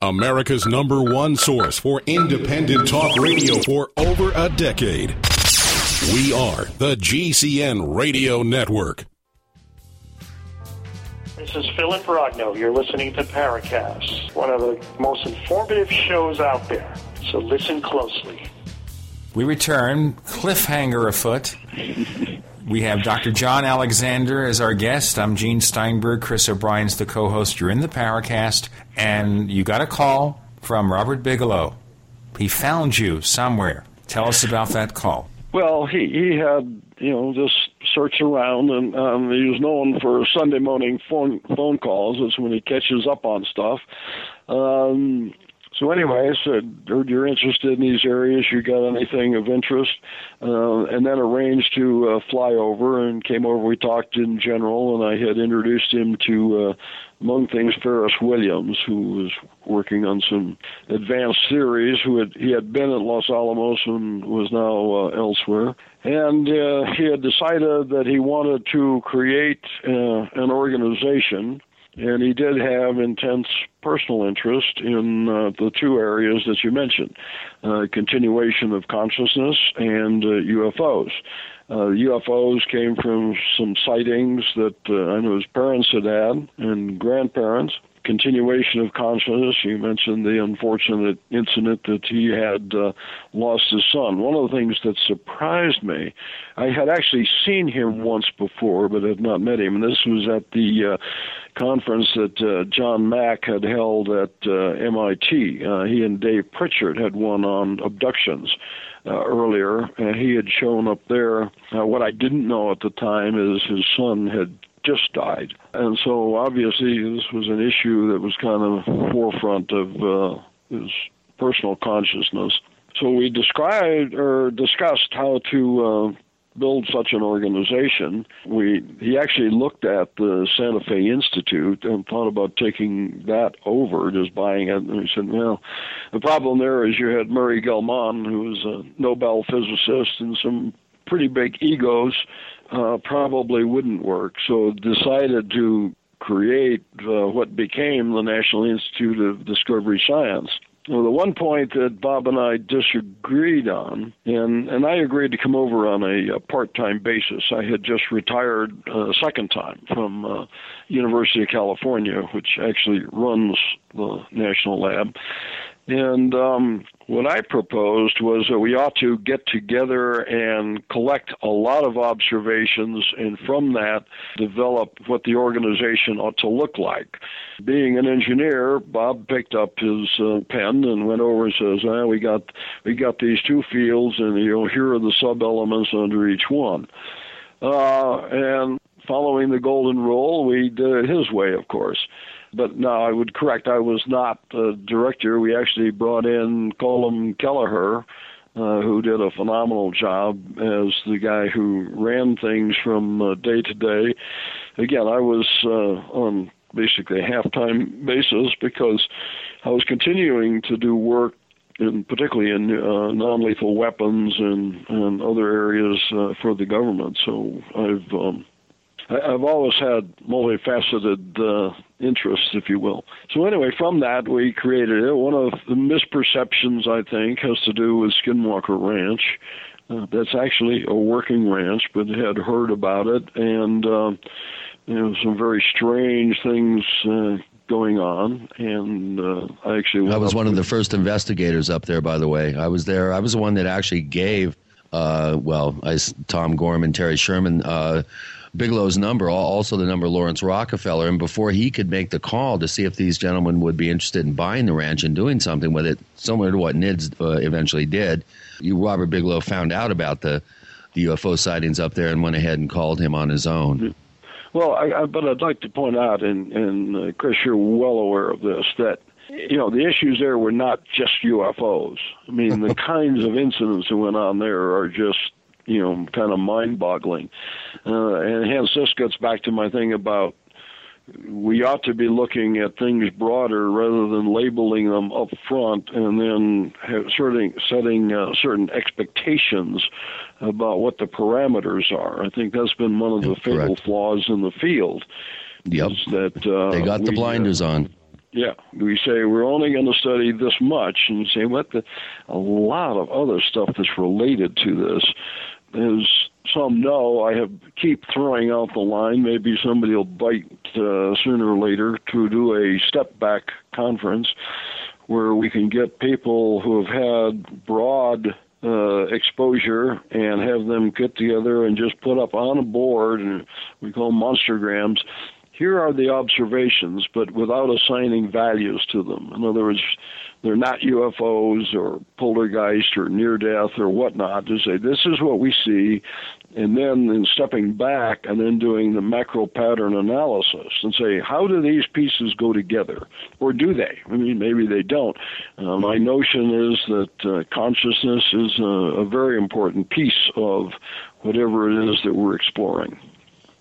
America's number one source for independent talk radio for over a decade. We are the GCN Radio Network. This is Philip Rogno. You're listening to Paracast, one of the most informative shows out there. So listen closely. We return, cliffhanger afoot. We have Dr. John Alexander as our guest. I'm Gene Steinberg. Chris O'Brien's the co host. You're in the Paracast, and you got a call from Robert Bigelow. He found you somewhere. Tell us about that call. Well, he he had you know just search around, and um, he was known for Sunday morning phone phone calls. That's when he catches up on stuff. Um, so anyway, I said, heard you're interested in these areas. You got anything of interest? Uh, and then arranged to uh, fly over and came over. We talked in general, and I had introduced him to, uh, among things, Pharis Williams, who was working on some advanced theories. Who had he had been at Los Alamos and was now uh, elsewhere. And uh, he had decided that he wanted to create uh, an organization and he did have intense personal interest in uh, the two areas that you mentioned uh, continuation of consciousness and uh, UFOs. Uh, UFOs came from some sightings that uh, I know his parents had had and grandparents. Continuation of consciousness. You mentioned the unfortunate incident that he had uh, lost his son. One of the things that surprised me, I had actually seen him once before, but had not met him. And this was at the uh, conference that uh, John Mack had held at uh, MIT. Uh, he and Dave Pritchard had one on abductions uh, earlier, and he had shown up there. Uh, what I didn't know at the time is his son had just died, and so obviously this was an issue that was kind of forefront of uh, his personal consciousness. So we described or discussed how to uh, build such an organization, we he actually looked at the Santa Fe Institute and thought about taking that over, just buying it. And he said, "Well, the problem there is you had Murray Gell-Mann, who was a Nobel physicist, and some pretty big egos. Uh, probably wouldn't work. So decided to create uh, what became the National Institute of Discovery Science." Well, the one point that Bob and I disagreed on, and, and I agreed to come over on a, a part-time basis. I had just retired a second time from uh, University of California, which actually runs the national lab. And um, what I proposed was that we ought to get together and collect a lot of observations, and from that, develop what the organization ought to look like. Being an engineer, Bob picked up his uh, pen and went over and says, ah, "We got we got these two fields, and you know here are the sub elements under each one." Uh, and following the golden rule, we did it his way, of course. But no, I would correct. I was not the director. We actually brought in Colm Kelleher, uh, who did a phenomenal job as the guy who ran things from uh, day to day. Again, I was uh, on basically a half-time basis because I was continuing to do work in particularly in uh, non-lethal weapons and and other areas uh, for the government. So I've um, I've always had multifaceted uh, interests, if you will. So anyway, from that we created it. One of the misperceptions I think has to do with Skinwalker Ranch. Uh, that's actually a working ranch, but had heard about it, and uh, you know some very strange things uh, going on. And uh, I actually I was one of the first investigators up there. By the way, I was there. I was the one that actually gave. Uh, well, I, Tom Gorman, Terry Sherman, uh, Bigelow's number, also the number of Laurance Rockefeller, and before he could make the call to see if these gentlemen would be interested in buying the ranch and doing something with it, similar to what NIDS uh, eventually did, you, Robert Bigelow found out about the, the UFO sightings up there and went ahead and called him on his own. Well, I, I, but I'd like to point out, and, and uh, Chris, you're well aware of this, that you know the issues there were not just UFOs. I mean, the kinds of incidents that went on there are just you know kind of mind-boggling. Uh, and hence, this gets back to my thing about we ought to be looking at things broader rather than labeling them up front and then certain, setting uh, certain expectations about what the parameters are. I think that's been one of the fatal flaws in the field. Yep. That uh, they got the we, blinders uh, on. Yeah, we say we're only going to study this much, and say what the a lot of other stuff that's related to this is some know I have keep throwing out the line. Maybe somebody will bite uh, sooner or later to do a step back conference where we can get people who have had broad uh, exposure and have them get together and just put up on a board, and we call them monstergrams. Here are the observations, but without assigning values to them. In other words, they're not UFOs or poltergeist or near death or whatnot. To say this is what we see, and then in stepping back and then doing the macro pattern analysis and say how do these pieces go together, or do they? I mean, maybe they don't. Uh, my notion is that uh, consciousness is a, a very important piece of whatever it is that we're exploring.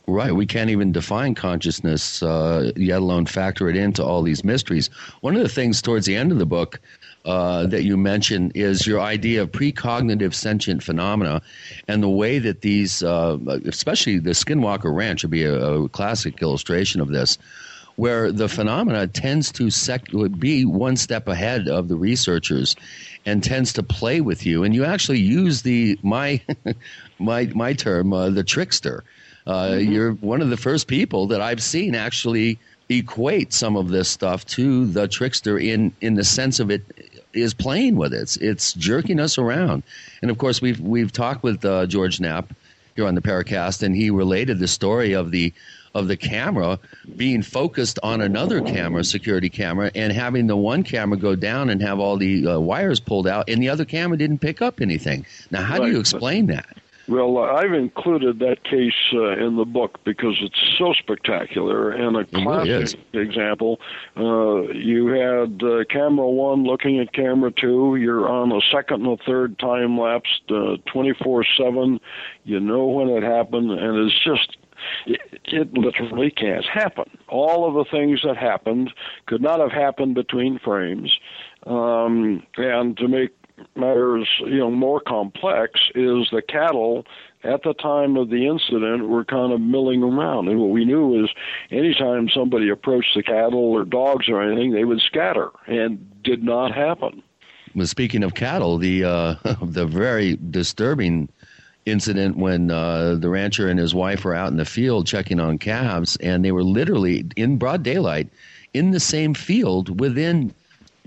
Right. We can't even define consciousness, uh, yet alone factor it into all these mysteries. One of the things towards the end of the book uh, that you mention is your idea of precognitive sentient phenomena and the way that these, uh, especially the Skinwalker Ranch, would be a, a, classic illustration of this, where the phenomena tends to sec- be one step ahead of the researchers and tends to play with you. And you actually use the my my my term, uh, the trickster mm-hmm. You're one of the first people that I've seen actually equate some of this stuff to the trickster in in the sense of it is playing with it. It's, it's jerking us around. And of course, we've we've talked with uh, George Knapp here on the Paracast, and he related the story of the of the camera being focused on another camera, security camera, and having the one camera go down and have all the uh, wires pulled out, and the other camera didn't pick up anything. Now, how right. do you explain that? Well, I've included that case uh, in the book because it's so spectacular and a classic really example. Uh, you had uh, camera one looking at camera two. You're on a second and a third time lapse, twenty four seven. You know when it happened, and it's just it, it literally can't happen. All of the things that happened could not have happened between frames. Um, and to make matters you know more complex is the cattle at the time of the incident were kind of milling around. And what we knew is anytime somebody approached the cattle or dogs or anything they would scatter and did not happen. Well speaking of cattle the uh, the very disturbing incident when uh, the rancher and his wife were out in the field checking on calves and they were literally in broad daylight in the same field within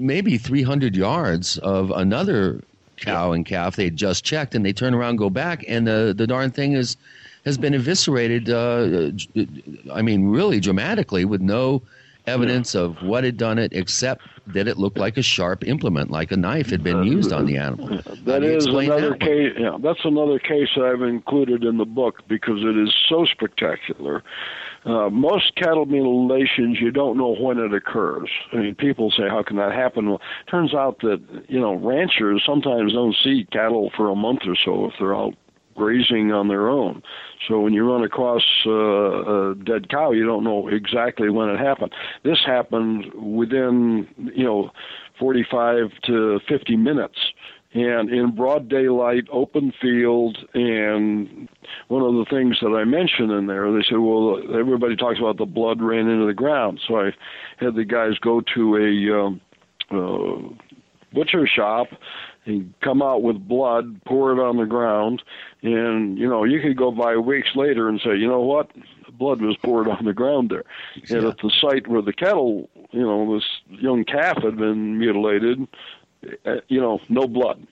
maybe 300 yards of another cow and calf they just checked, and they turn around, go back, and the the darn thing is has been eviscerated. Uh, I mean, really dramatically, with no evidence of what had done it, except that it looked like a sharp implement, like a knife had been used on the animal. That How do you is another that case. Yeah, that's another case I've included in the book because it is so spectacular. Uh, most cattle mutilations, you don't know when it occurs. I mean, people say, "How can that happen?" Well, turns out that you know ranchers sometimes don't see cattle for a month or so if they're out grazing on their own. So when you run across uh, a dead cow, you don't know exactly when it happened. This happened within you know 45 to 50 minutes and in broad daylight, open field, and one of the things that I mentioned in there, they said, well, everybody talks about the blood ran into the ground. So I had the guys go to a um, uh, butcher shop and come out with blood, pour it on the ground, and you know you could go by weeks later and say, you know what, blood was poured on the ground there, and at the site where the cattle, you know, this young calf had been mutilated, you know, no blood.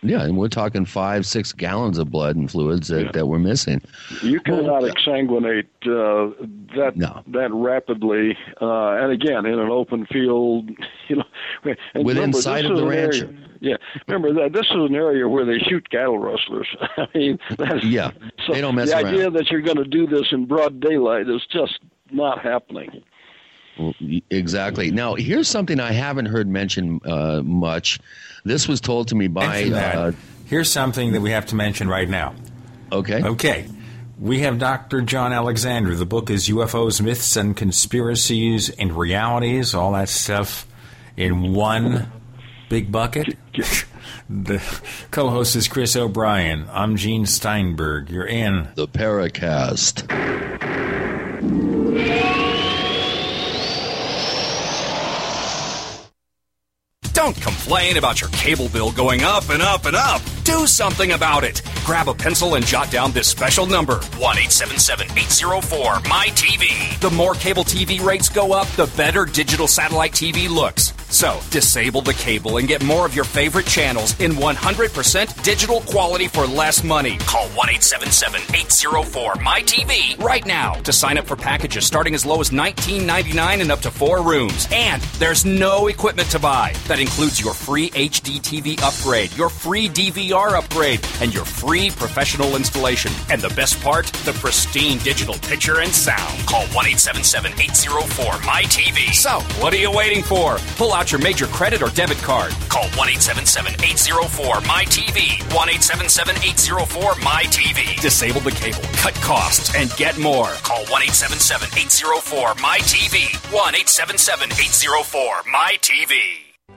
Yeah, and we're talking five, six gallons of blood and fluids that, that were missing. You cannot exsanguinate uh, that No. that rapidly, uh, and again in an open field, you know. Within remember, sight of the area- yeah, remember that this is an area where they shoot cattle rustlers. I mean, that's, Yeah, so they don't mess the around. idea that you're going to do this in broad daylight is just not happening. Exactly. Now, here's something I haven't heard mentioned uh, much. This was told to me by. Uh, Here's something that we have to mention right now. Okay. Okay. We have Dr. John Alexander. The book is UFOs, Myths, and Conspiracies and Realities, all that stuff in one big bucket. the co host is Chris O'Brien. I'm Gene Steinberg. You're in the Paracast. Don't complain about your cable bill going up and up and up. Do something about it. Grab a pencil and jot down this special number 1 877 804 MyTV. The more cable TV rates go up, the better digital satellite TV looks. So, disable the cable and get more of your favorite channels in 100% digital quality for less money. Call 1 877 804 MyTV right now to sign up for packages starting as low as $19.99 and up to four rooms. And there's no equipment to buy. That includes your free HD TV upgrade, your free DVR upgrade, and your free professional installation. And the best part, the pristine digital picture and sound. Call 1 877 804 MyTV. So, what are you waiting for? Pull out your major credit or debit card. Call 1 877 804 MyTV. 1 877 804 MyTV. Disable the cable, cut costs, and get more. Call 1 877 804 MyTV. 1 877 804 MyTV.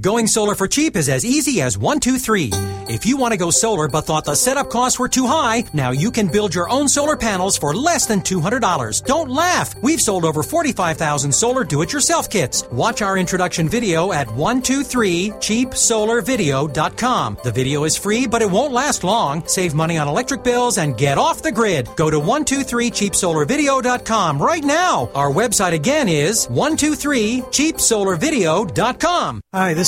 Going solar for cheap is as easy as one, two, three. If you want to go solar but thought the setup costs were too high, now you can build your own solar panels for less than $200. Don't laugh! We've sold over 45,000 solar do-it-yourself kits. Watch our introduction video at 123cheapsolarvideo.com. The video is free, but it won't last long. Save money on electric bills and get off the grid. Go to 123cheapsolarvideo.com right now. Our website again is 123cheapsolarvideo.com. Hi, this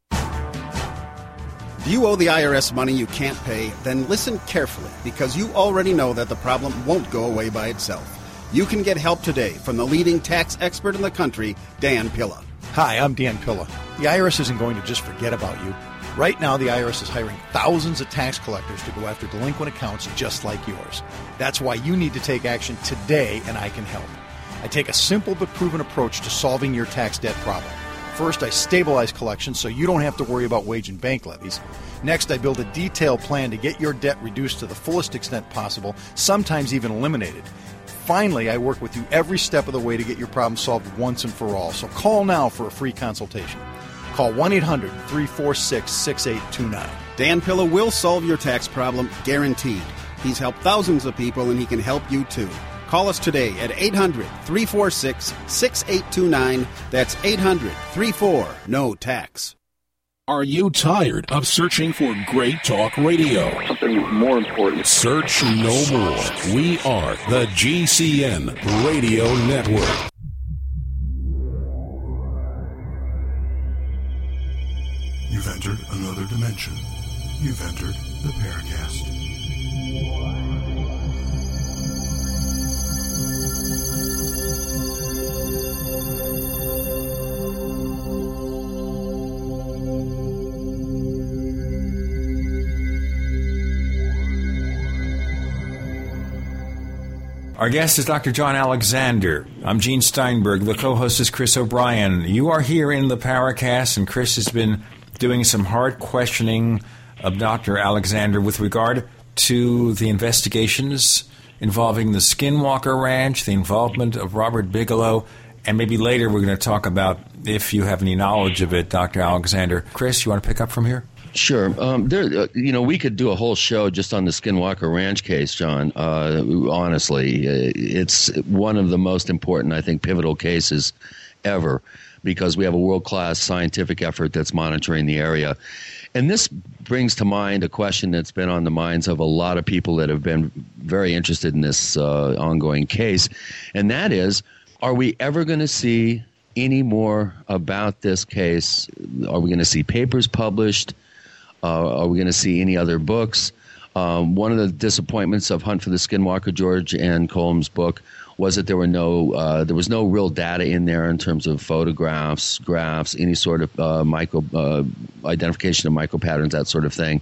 Do you owe the IRS money you can't pay? Then listen carefully because you already know that the problem won't go away by itself. You can get help today from the leading tax expert in the country, Dan Pilla. Hi, I'm Dan Pilla. The IRS isn't going to just forget about you. Right now, the IRS is hiring thousands of tax collectors to go after delinquent accounts just like yours. That's why you need to take action today, and I can help. I take a simple but proven approach to solving your tax debt problem. First, I stabilize collections so you don't have to worry about wage and bank levies. Next, I build a detailed plan to get your debt reduced to the fullest extent possible, sometimes even eliminated. Finally, I work with you every step of the way to get your problem solved once and for all. So call now for a free consultation. Call 1 800 346 6829. Dan Pilla will solve your tax problem, guaranteed. He's helped thousands of people and he can help you too. Call us today at 800 346 6829. That's 800 34 No Tax. Are you tired of searching for great talk radio? Something more important. Search no more. We are the GCN Radio Network. You've entered another dimension. You've entered the Paracast. Our guest is Dr. John Alexander. I'm Gene Steinberg. The co host is Chris O'Brien. You are here in the Paracast, and Chris has been doing some hard questioning of Dr. Alexander with regard to the investigations involving the Skinwalker Ranch, the involvement of Robert Bigelow, and maybe later we're going to talk about if you have any knowledge of it, Dr. Alexander. Chris, you want to pick up from here? Sure. Um, there, uh, you know, we could do a whole show just on the Skinwalker Ranch case, John. Uh, honestly, uh, it's one of the most important, I think, pivotal cases ever because we have a world class scientific effort that's monitoring the area. And this brings to mind a question that's been on the minds of a lot of people that have been very interested in this uh, ongoing case, and that is are we ever going to see any more about this case? Are we going to see papers published? Uh, are we going to see any other books? Um, one of the disappointments of Hunt for the Skinwalker, George and Colm's book, was that there were no uh, there was no real data in there in terms of photographs, graphs, any sort of uh, micro uh, identification of micro patterns, that sort of thing.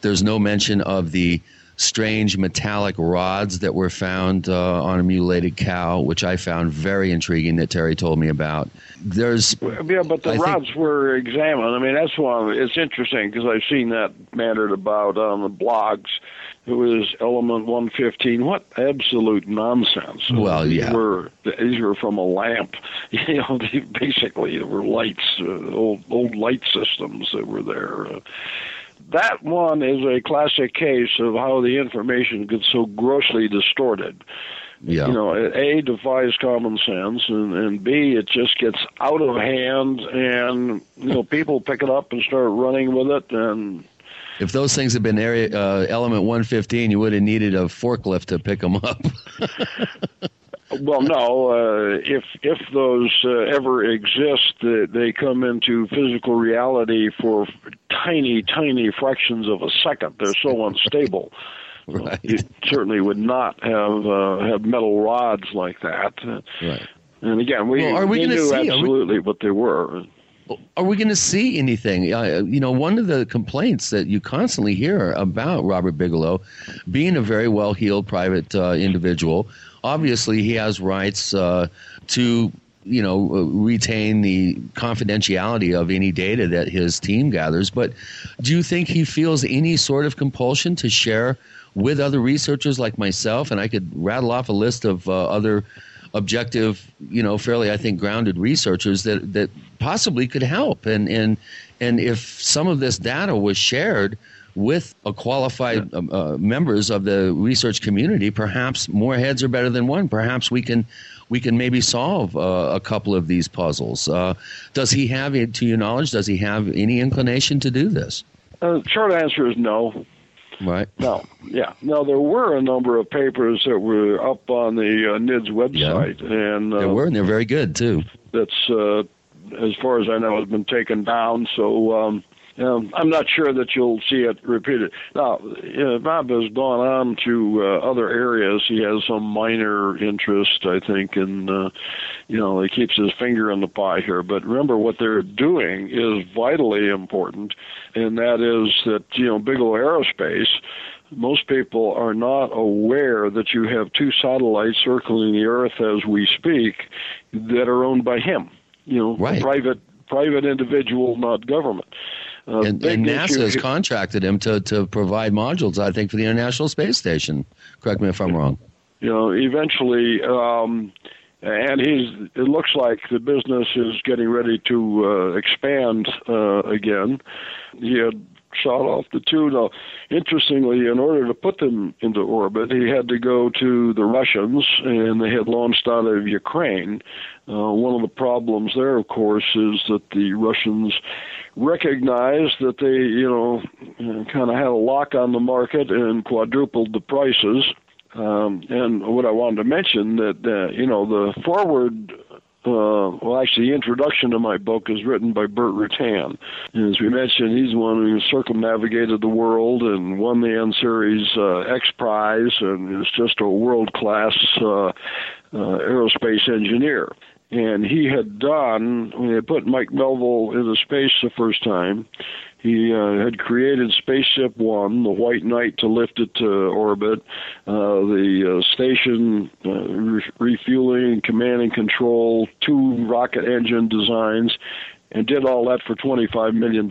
There's no mention of the strange metallic rods that were found uh, on a mutilated cow, which I found very intriguing. That Terry told me about. There's yeah, but the I think- rods were examined. I mean, that's one. It's interesting because I've seen that mattered about on the blogs. It was element 115. What absolute nonsense! Well, these yeah. were these were from a lamp. You know, they, basically there were lights, uh, old old light systems that were there. Uh, that one is a classic case of how the information gets so grossly distorted. Yeah. You know, A defies common sense, and, and B it just gets out of hand, and you know people pick it up and start running with it, and If those things had been area uh, element 115, you would have needed a forklift to pick them up. well, no, uh, if if those uh, ever exist, uh, they come into physical reality for tiny, tiny fractions of a second. They're so unstable. Right. You certainly would not have uh, have metal rods like that. Uh, right. And again, we, Well, are we we knew see- are we- absolutely what they were. Are we going to see anything? Uh, you know, one of the complaints that you constantly hear about Robert Bigelow being a very well heeled private uh, individual, obviously he has rights uh, to. You know, uh, retain the confidentiality of any data that his team gathers. But do you think he feels any sort of compulsion to share with other researchers like myself? And I could rattle off a list of uh, other objective, you know, fairly I think grounded researchers that that possibly could help and and And if some of this data was shared with a qualified uh, uh, members of the research community, perhaps more heads are better than one. Perhaps we can we can maybe solve uh, a couple of these puzzles. Uh, does he have, to your knowledge, does he have any inclination to do this? Uh, short answer is no. Right. No. Yeah. Now there were a number of papers that were up on the uh, NIDS website, yeah. and uh, there were, and they're very good too. That's, uh, as far as I know, has been taken down. So um, um, I'm not sure that you'll see it repeated. Now, you Bob has gone on to uh, other areas. He has some minor interest, I think, in, uh, you know, he keeps his finger in the pie here. But remember, what they're doing is vitally important, and that is that, you know, Bigelow Aerospace most people are not aware that you have two satellites circling the Earth as we speak that are owned by him. You know, right. private private individual, not government. Uh, and, and, NASA has contracted him to, to provide modules, I think, for the International Space Station. Correct me if I'm wrong. You know, eventually, um, and he's. It looks like the business is getting ready to uh, expand uh, again. He had shot off the two. Now, interestingly, in order to put them into orbit, he had to go to the Russians, and they had launched out of Ukraine. Uh, one of the problems there, of course, is that the Russians recognized that they, you know, kind of had a lock on the market and quadrupled the prices. Um, and what I wanted to mention that, uh, you know, the forward uh, well, actually, the introduction to my book is written by Burt Rutan. As we mentioned, he's the one who circumnavigated the world and won the Ansari uh, X Prize, and is just a world class uh, uh, aerospace engineer. And he had done when he had put Mike Melvill into space the first time. He uh, had created Spaceship One, the White Knight, to lift it to orbit, uh, the uh, station uh, re- refueling, command and control, two rocket engine designs, and did all that for $25 million.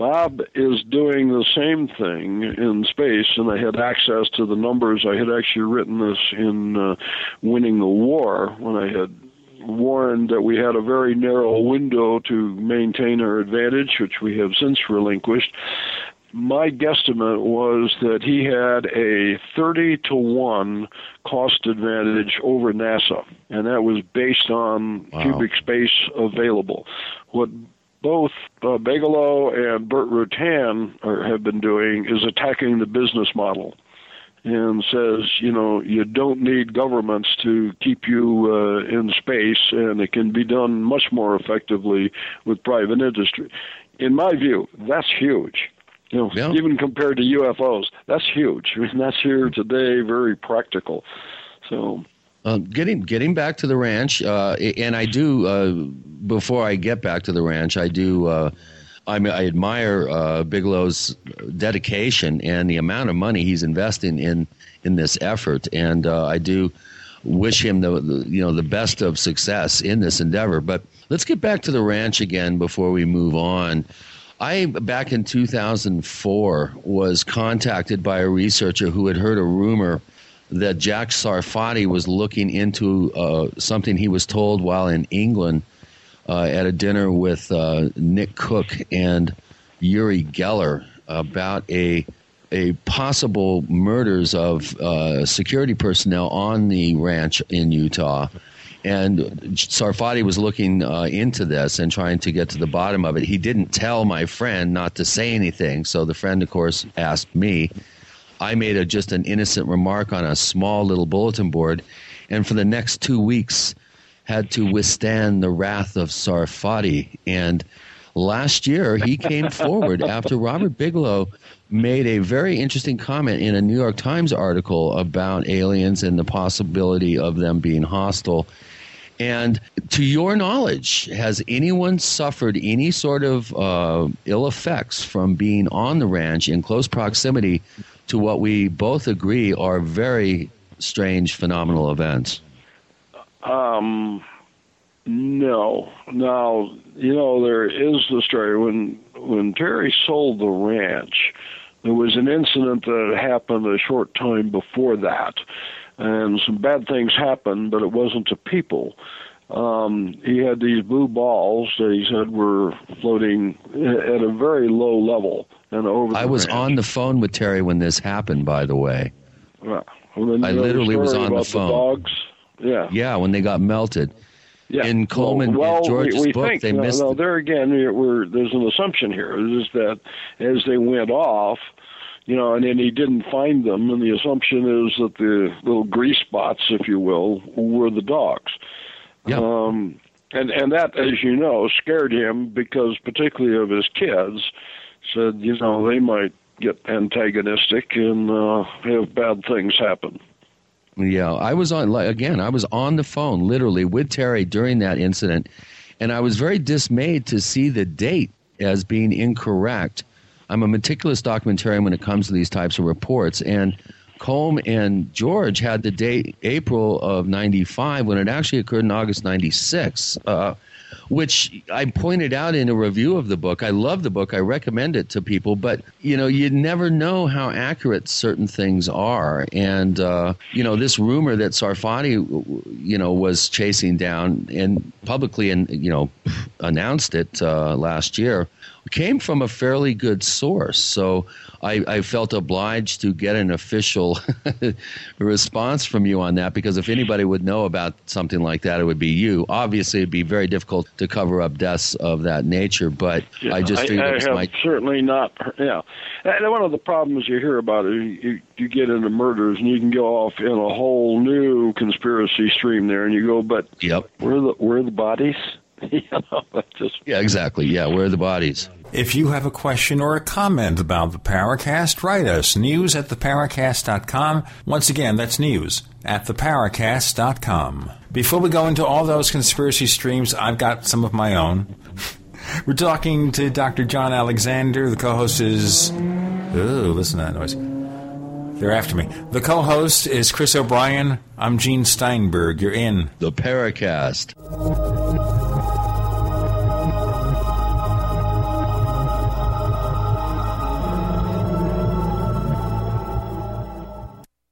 Bob is doing the same thing in space, and I had access to the numbers. I had actually written this in uh, Winning the War when I had warned that we had a very narrow window to maintain our advantage, which we have since relinquished. My guesstimate was that he had a 30 to 1 cost advantage over NASA, and that was based on wow. cubic space available. What both uh, Bigelow and Burt Rutan are, have been doing is attacking the business model and says, you know, you don't need governments to keep you uh, in space, and it can be done much more effectively with private industry. In my view, that's huge. You know, yeah. even compared to UFOs, that's huge. I mean, that's here today, very practical. So. Uh, getting getting back to the ranch, uh, and I do. Uh, before I get back to the ranch, I do uh, I, mean, I admire uh, Bigelow's dedication and the amount of money he's investing in in this effort, and uh, I do wish him the, the, you know the best of success in this endeavor. But let's get back to the ranch again before we move on. I back in 2004 was contacted by a researcher who had heard a rumor that Jack Sarfatti was looking into uh, something he was told while in England uh, at a dinner with uh, Nick Cook and Uri Geller about a a possible murders of uh, security personnel on the ranch in Utah. And Sarfatti was looking uh, into this and trying to get to the bottom of it. He didn't tell my friend not to say anything. So the friend, of course, asked me. I made a, just an innocent remark on a small little bulletin board. And for the next two weeks, had to withstand the wrath of Sarfatti. And last year, he came forward after Robert Bigelow made a very interesting comment in a New York Times article about aliens and the possibility of them being hostile. And to your knowledge, has anyone suffered any sort of uh, ill effects from being on the ranch in close proximity to what we both agree are very strange, phenomenal events? Um, no. Now, you know, there is the story when when Terry sold the ranch. There was an incident that happened a short time before that, and some bad things happened, but it wasn't to people. um, he had these blue balls that he said were floating at a very low level and over. I was ranch. on the phone with Terry when this happened. By the way, Well, I the literally was on the phone. dogs. Yeah. yeah, when they got melted. Yeah. In Coleman well, in George's we, we book, think, they no, missed. No, there again, there's an assumption here is that as they went off, you know, and then he didn't find them, and the assumption is that the little grease spots, if you will, were the dogs. Yeah. Um, and and that, as you know, scared him because, particularly of his kids, said, you know, they might get antagonistic and uh, have bad things happen. Yeah, I was on again. I was on the phone literally with Terry during that incident, and I was very dismayed to see the date as being incorrect. I'm a meticulous documentarian when it comes to these types of reports, and Colm and George had the date April of '95 when it actually occurred in August '96. Uh, which I pointed out in a review of the book. I love the book. I recommend it to people, but you know, you never know how accurate certain things are. And uh, you know, this rumor that Sarfatti, you know, was chasing down and publicly and you know announced it uh, last year came from a fairly good source. So I, I felt obliged to get an official response from you on that because if anybody would know about something like that, it would be you. Obviously, it'd be very difficult to cover up deaths of that nature, but I just I, figured I it was have my certainly not. Yeah, and one of the problems you hear about it, you, you get into murders, and you can go off in a whole new conspiracy stream there, and you go, but yep, where are the where are the bodies? you know, just yeah, exactly. Yeah, where are the bodies? If you have a question or a comment about the Paracast, write us news at theparacast.com. Once again, that's news at theparacast.com. Before we go into all those conspiracy streams, I've got some of my own. We're talking to Dr. John Alexander. The co host is. Ooh, listen to that noise. They're after me. The co host is Chris O'Brien. I'm Gene Steinberg. You're in the Paracast.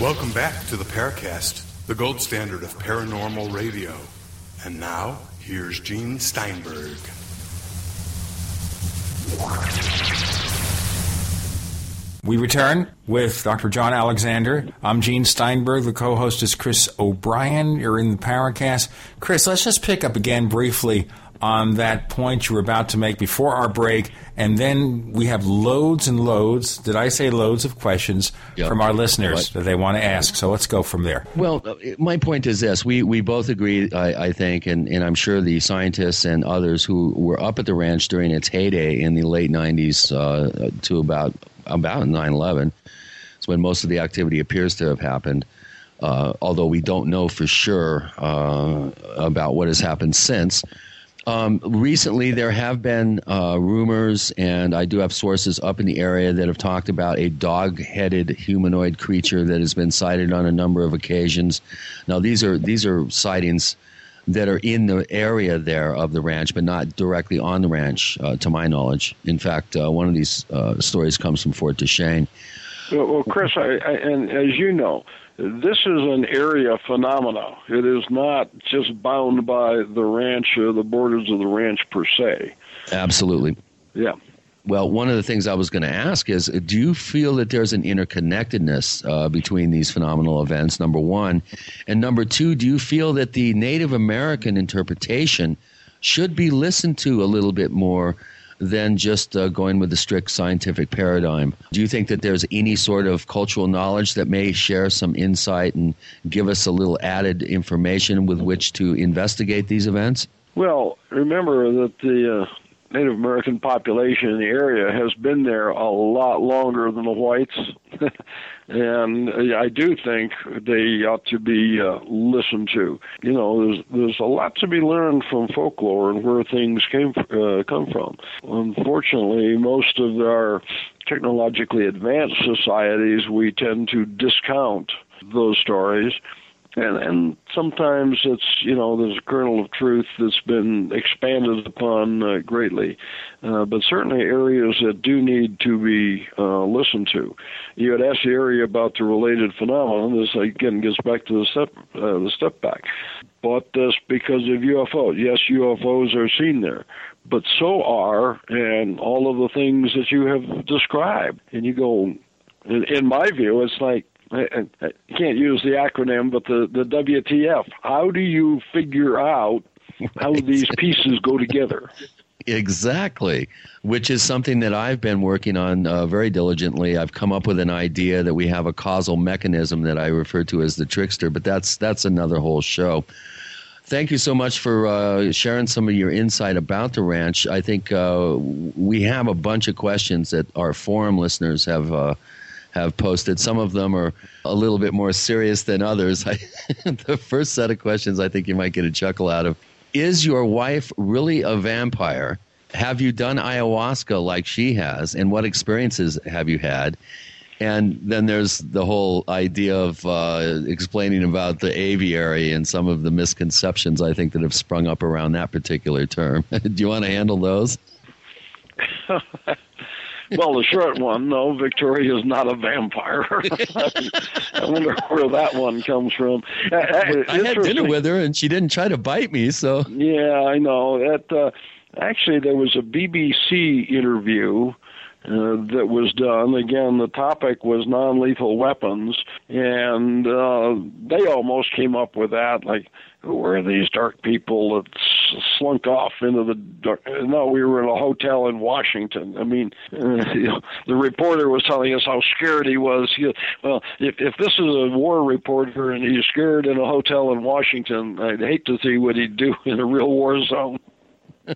Welcome back to the Paracast, the gold standard of paranormal radio. And now, here's Gene Steinberg. We return with Dr. John Alexander. I'm Gene Steinberg. The co host is Chris O'Brien. You're in the Paracast. Chris, let's just pick up again briefly on that point you were about to make before our break. And then we have loads and loads, did I say loads of questions Yep. from our listeners Right. that they want to ask. So let's go from there. Well, uh, my point is this: we we both agree, I, I think, and, and I'm sure the scientists and others who were up at the ranch during its heyday in the late '90s uh, to about about 9/11, is when most of the activity appears to have happened. Uh, although we don't know for sure uh, about what has happened since. Um, recently, there have been uh, rumors, and I do have sources up in the area that have talked about a dog headed humanoid creature that has been sighted on a number of occasions. Now, these are, these are sightings that are in the area there of the ranch, but not directly on the ranch, uh, to my knowledge. In fact, uh, one of these uh, stories comes from Fort Duchesne. Well, Chris, I, I, and as you know, this is an area phenomena. It is not just bound by the ranch or the borders of the ranch per se. Absolutely. Yeah. Well, one of the things I was going to ask is do you feel that there's an interconnectedness uh, between these phenomenal events, number one? And number two, do you feel that the Native American interpretation should be listened to a little bit more than just uh, going with the strict scientific paradigm? Do you think that there's any sort of cultural knowledge that may share some insight and give us a little added information with which to investigate these events? Well, remember that the uh, Native American population in the area has been there a lot longer than the whites. and I do think they ought to be uh, listened to. You know, there's there's a lot to be learned from folklore and where things came uh, come from. Unfortunately, most of our technologically advanced societies we tend to discount those stories and and sometimes it's you know there's a kernel of truth that's been expanded upon uh, greatly, uh, but certainly areas that do need to be uh, listened to. You had asked the area about the related phenomenon. This again gets back to the step uh, the step back, Bought this because of UFOs. Yes, UFOs are seen there, but so are and all of the things that you have described. And you go, in, in my view, it's like I, I can't use the acronym, but the, the WTF. How do you figure out how these pieces go together? Exactly, which is something that I've been working on uh, very diligently. I've come up with an idea that we have a causal mechanism that I refer to as the trickster, but that's that's another whole show. Thank you so much for uh, sharing some of your insight about the ranch. I think uh, we have a bunch of questions that our forum listeners have uh, have posted. Some of them are a little bit more serious than others. the first set of questions I think you might get a chuckle out of Is your wife really a vampire? Have you done ayahuasca like she has? And what experiences have you had? And then there's the whole idea of uh, explaining about the aviary and some of the misconceptions I think that have sprung up around that particular term. Do you want to handle those? well, the short one, no, Victoria is not a vampire. I wonder where that one comes from. I, I had dinner with her, and she didn't try to bite me. So yeah, I know that. Uh, actually, there was a BBC interview. Uh, that was done. Again, the topic was non-lethal weapons, and uh, they almost came up with that. Like, who were these dark people that slunk off into the dark? No, we were in a hotel in Washington. I mean, uh, you know, the reporter was telling us how scared he was. He, well, if if this is a war reporter and he's scared in a hotel in Washington, I'd hate to see what he'd do in a real war zone.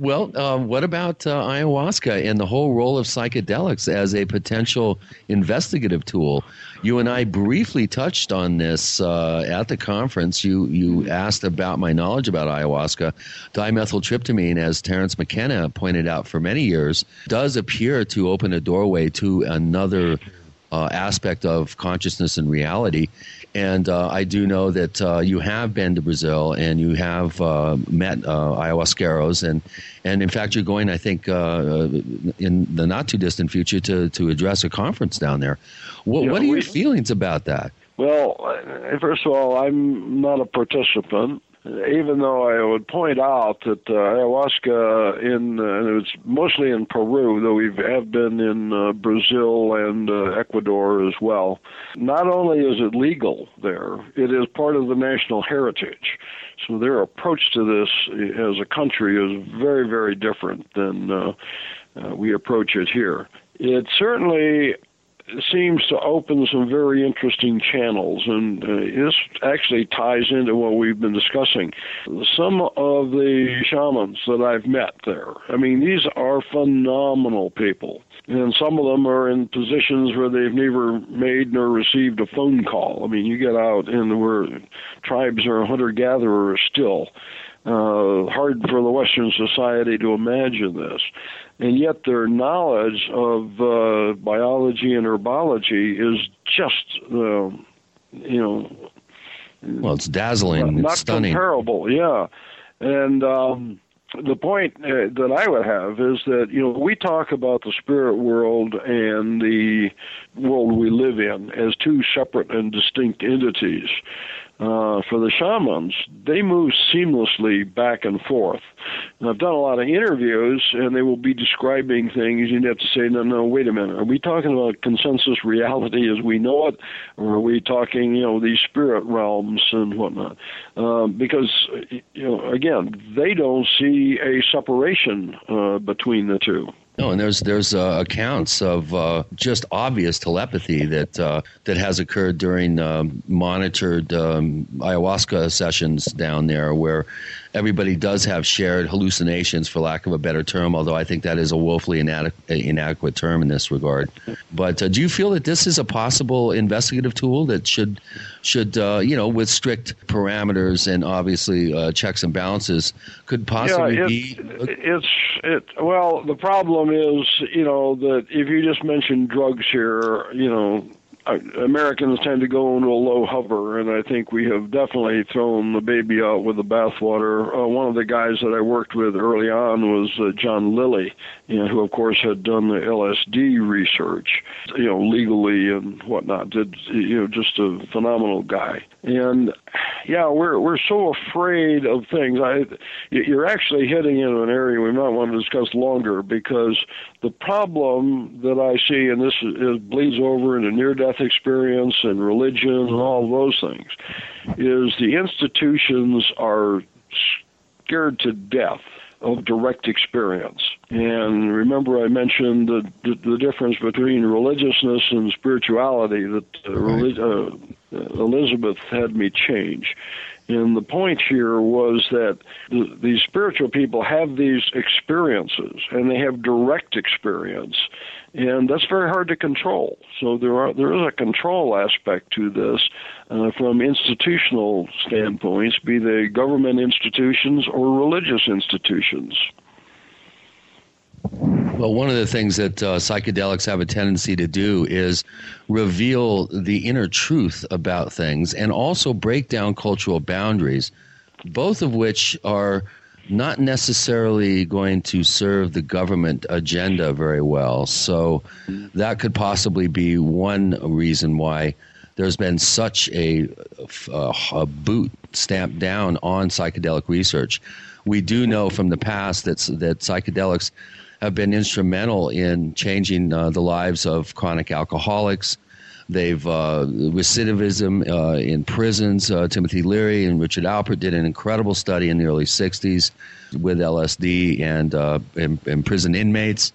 Well, uh, what about uh, ayahuasca and the whole role of psychedelics as a potential investigative tool? You and I briefly touched on this uh, at the conference. You you asked about my knowledge about ayahuasca. Dimethyltryptamine, as Terence McKenna pointed out for many years, does appear to open a doorway to another uh, aspect of consciousness and reality. And uh, I do know that uh, you have been to Brazil and you have uh, met uh, ayahuasqueros, and and in fact you're going, I think, uh, in the not too distant future to to address a conference down there. What, Yeah, what are your feelings about that? Well, uh, first of all, I'm not a participant. Even though I would point out that uh, ayahuasca in uh, it's mostly in Peru, though we have been in uh, Brazil and uh, Ecuador as well. Not only is it legal there, it is part of the national heritage. So their approach to this as a country is very, very different than uh, uh, we approach it here. It certainly seems to open some very interesting channels, and uh, this actually ties into what we've been discussing. Some of the shamans that I've met there, I mean, these are phenomenal people. And some of them are in positions where they've never made nor received a phone call. I mean, you get out and where tribes are hunter gatherers still. Uh, hard for the Western society to imagine this and yet their knowledge of uh, biology and herbology is just, uh, you know, Well, it's dazzling, not it's stunning. comparable. Yeah, and um, the point uh, that I would have is that you know we talk about the spirit world and the world we live in as two separate and distinct entities. Uh, for the shamans, they move seamlessly back and forth. And I've done a lot of interviews, and they will be describing things. And you have to say, no, no, wait a minute. Are we talking about consensus reality as we know it, or are we talking, you know, these spirit realms and whatnot? Uh, because, you know, again, they don't see a separation uh, between the two. No, and there's there's uh, accounts of uh, just obvious telepathy that uh, that has occurred during um, monitored um, ayahuasca sessions down there, where everybody does have shared hallucinations, for lack of a better term. Although I think that is a woefully inadequate, inadequate term in this regard. But uh, do you feel that this is a possible investigative tool that should should uh, you know with strict parameters and obviously uh, checks and balances could possibly yeah, be? It's it. Well, the problem is you know that if you just mention drugs here, you know Americans tend to go into a low hover, and I think we have definitely thrown the baby out with the bathwater. Uh, one of the guys that I worked with early on was uh, John Lilly, you know, who of course had done the LSD research, you know, legally and whatnot. Did you know just a phenomenal guy. And yeah, we're we're so afraid of things. I you're actually hitting into an area we might want to discuss longer because the problem that I see, and this is, bleeds over into near-death experience and religion and all those things, is the institutions are scared to death of direct experience. And remember, I mentioned the, the, the difference between religiousness and spirituality that uh, right. uh, Elizabeth had me change. And the point here was that the, these spiritual people have these experiences, and they have direct experience, and that's very hard to control. So there are there is a control aspect to this uh, from institutional standpoints, be they government institutions or religious institutions. Well, one of the things that uh, psychedelics have a tendency to do is reveal the inner truth about things and also break down cultural boundaries, both of which are not necessarily going to serve the government agenda very well. So that could possibly be one reason why there's been such a, a, a boot stamped down on psychedelic research. We do know from the past that that psychedelics have been instrumental in changing uh, the lives of chronic alcoholics. They've uh, recidivism uh, in prisons. Uh, Timothy Leary and Richard Alpert did an incredible study in the early '60s with LSD and, uh, and, and prison inmates.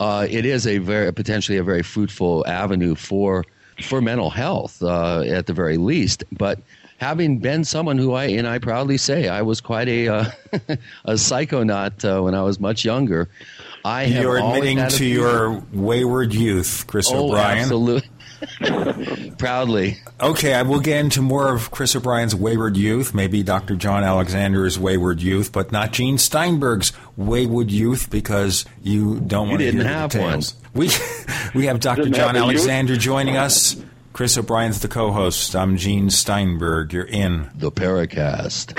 Uh, it is a very potentially a very fruitful avenue for for mental health at the very least, but having been someone who I and I proudly say I was quite a uh, a psychonaut uh, when I was much younger. I You're admitting to your wayward youth, Chris oh, O'Brien. Absolutely. Proudly. Okay, I will get into more of Chris O'Brien's wayward youth, maybe Dr. John Alexander's wayward youth, but not Gene Steinberg's wayward youth because you don't you want to hear have the tales. One. We we have Dr. Didn't John have a youth? Alexander joining us. Chris O'Brien's the co-host. I'm Gene Steinberg. You're in the Paracast.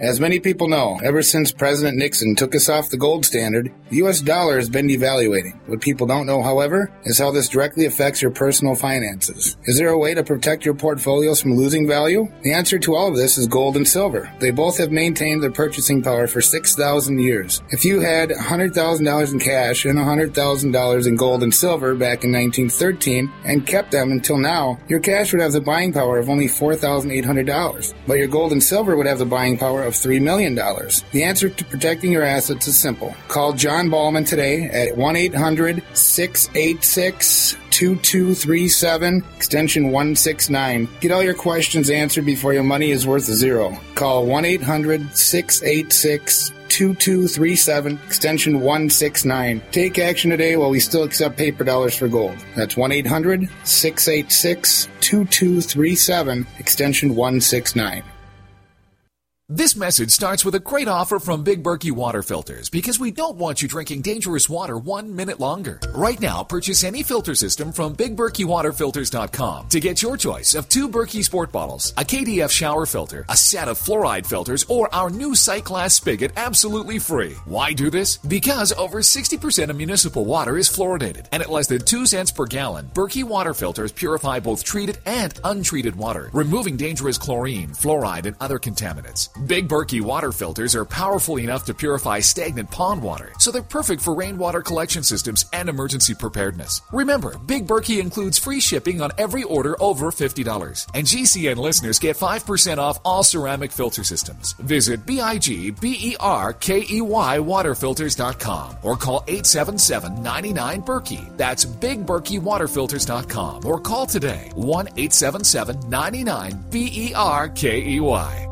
As many people know, ever since President Nixon took us off the gold standard, the US dollar has been devaluating. What people don't know, however, is how this directly affects your personal finances. Is there a way to protect your portfolios from losing value? The answer to all of this is gold and silver. They both have maintained their purchasing power for 6,000 years. If you had $100,000 in cash and $100,000 in gold and silver back in 1913 and kept them until now, your cash would have the buying power of only $4,800. But your gold and silver would have the buying power of $3 million. The answer to protecting your assets is simple. Call John Ballman today at 1 800 686 2237, extension 169. Get all your questions answered before your money is worth zero. Call 1 800 686 2237, extension 169. Take action today while we still accept paper dollars for gold. That's 1 800 686 2237, extension 169. This message starts with a great offer from Big Berkey Water Filters because we don't want you drinking dangerous water one minute longer. Right now, purchase any filter system from BigBerkeyWaterFilters.com to get your choice of two Berkey Sport bottles, a KDF shower filter, a set of fluoride filters, or our new sight glass spigot absolutely free. Why do this? Because over 60% of municipal water is fluoridated, and at less than 2 cents per gallon, Berkey Water Filters purify both treated and untreated water, removing dangerous chlorine, fluoride, and other contaminants. Big Berkey water filters are powerful enough to purify stagnant pond water, so they're perfect for rainwater collection systems and emergency preparedness. Remember, Big Berkey includes free shipping on every order over $50, and GCN listeners get 5% off all ceramic filter systems. Visit B-I-G-B-E-R-K-E-Y waterfilters.com or call 877-99-BERKEY. That's BigBerkeyWaterFilters.com or call today 1-877-99-B-E-R-K-E-Y.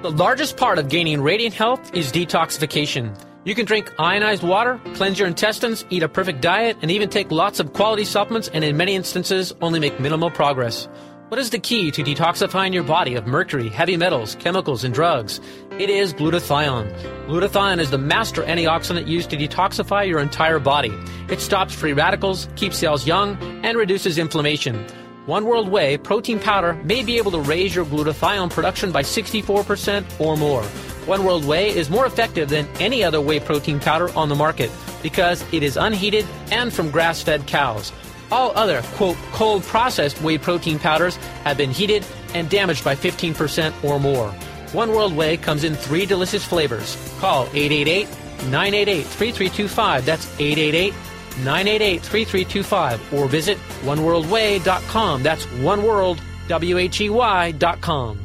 The largest part of gaining radiant health is detoxification. You can drink ionized water, cleanse your intestines, eat a perfect diet, and even take lots of quality supplements and in many instances only make minimal progress. What is the key to detoxifying your body of mercury, heavy metals, chemicals, and drugs? It is glutathione. Glutathione is the master antioxidant used to detoxify your entire body. It stops free radicals, keeps cells young, and reduces inflammation. One World Whey protein powder may be able to raise your glutathione production by 64% or more. One World Whey is more effective than any other whey protein powder on the market because it is unheated and from grass fed cows. All other, quote, cold processed whey protein powders have been heated and damaged by 15% or more. One World Whey comes in three delicious flavors. Call 888 988 3325. That's 888 988 3325. Or visit oneworldwhey.com. That's oneworld, W H E Y.com.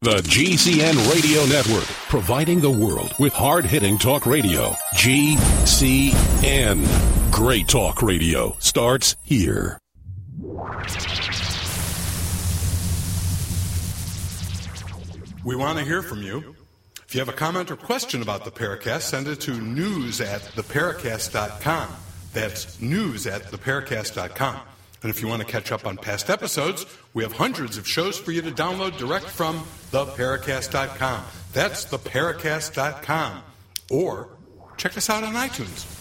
The GCN Radio Network, providing the world with hard hitting talk radio. GCN. Great talk radio starts here. We want to hear from you. If you have a comment or question about the Paracast, send it to news at theparacast.com. That's news at theparacast.com. And if you want to catch up on past episodes, we have hundreds of shows for you to download direct from theparacast.com. That's theparacast.com. Or check us out on iTunes.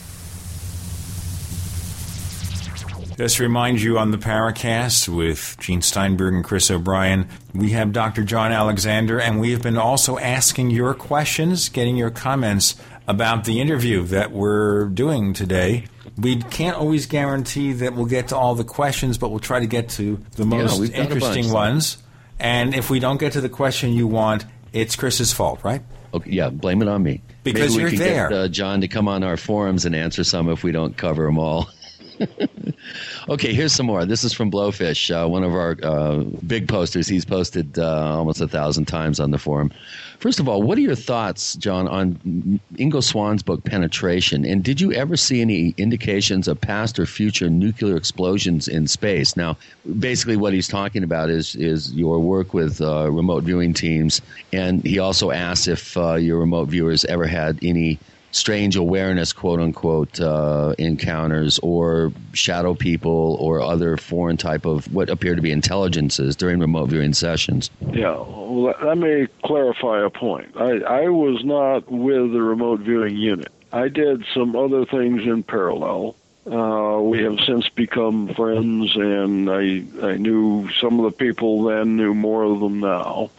Just to remind you on the Paracast with Gene Steinberg and Chris O'Brien, we have Dr. John Alexander, and we have been also asking your questions, getting your comments about the interview that we're doing today. We can't always guarantee that we'll get to all the questions, but we'll try to get to the most a interesting ones. And if we don't get to the question you want, it's Chris's fault, right? Okay, yeah, blame it on me. Because Maybe we you're could there. Get, uh, John to come on our forums and answer some if we don't cover them all. okay, here's some more. This is from Blowfish, uh, one of our uh, big posters. He's posted uh, almost a thousand times on the forum. First of all, what are your thoughts, John, on Ingo Swann's book Penetration? And did you ever see any indications of past or future nuclear explosions in space? Now, basically, what he's talking about is is your work with uh, remote viewing teams, and he also asks if uh, your remote viewers ever had any strange awareness, quote unquote, uh, encounters or shadow people or other foreign type of what appear to be intelligences during remote viewing sessions. Yeah, well, let- me clarify a point. I, I was not with the remote viewing unit. I did some other things in parallel. Uh, we have since become friends, and I I knew some of the people then, knew more of them now.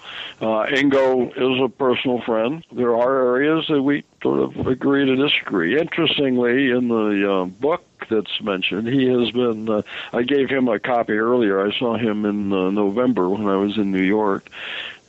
Uh, Ingo is a personal friend. There are areas that we sort of agree to disagree. Interestingly, in the uh, book that's mentioned, he has been. Uh, I gave him a copy earlier. I saw him in uh, November when I was in New York,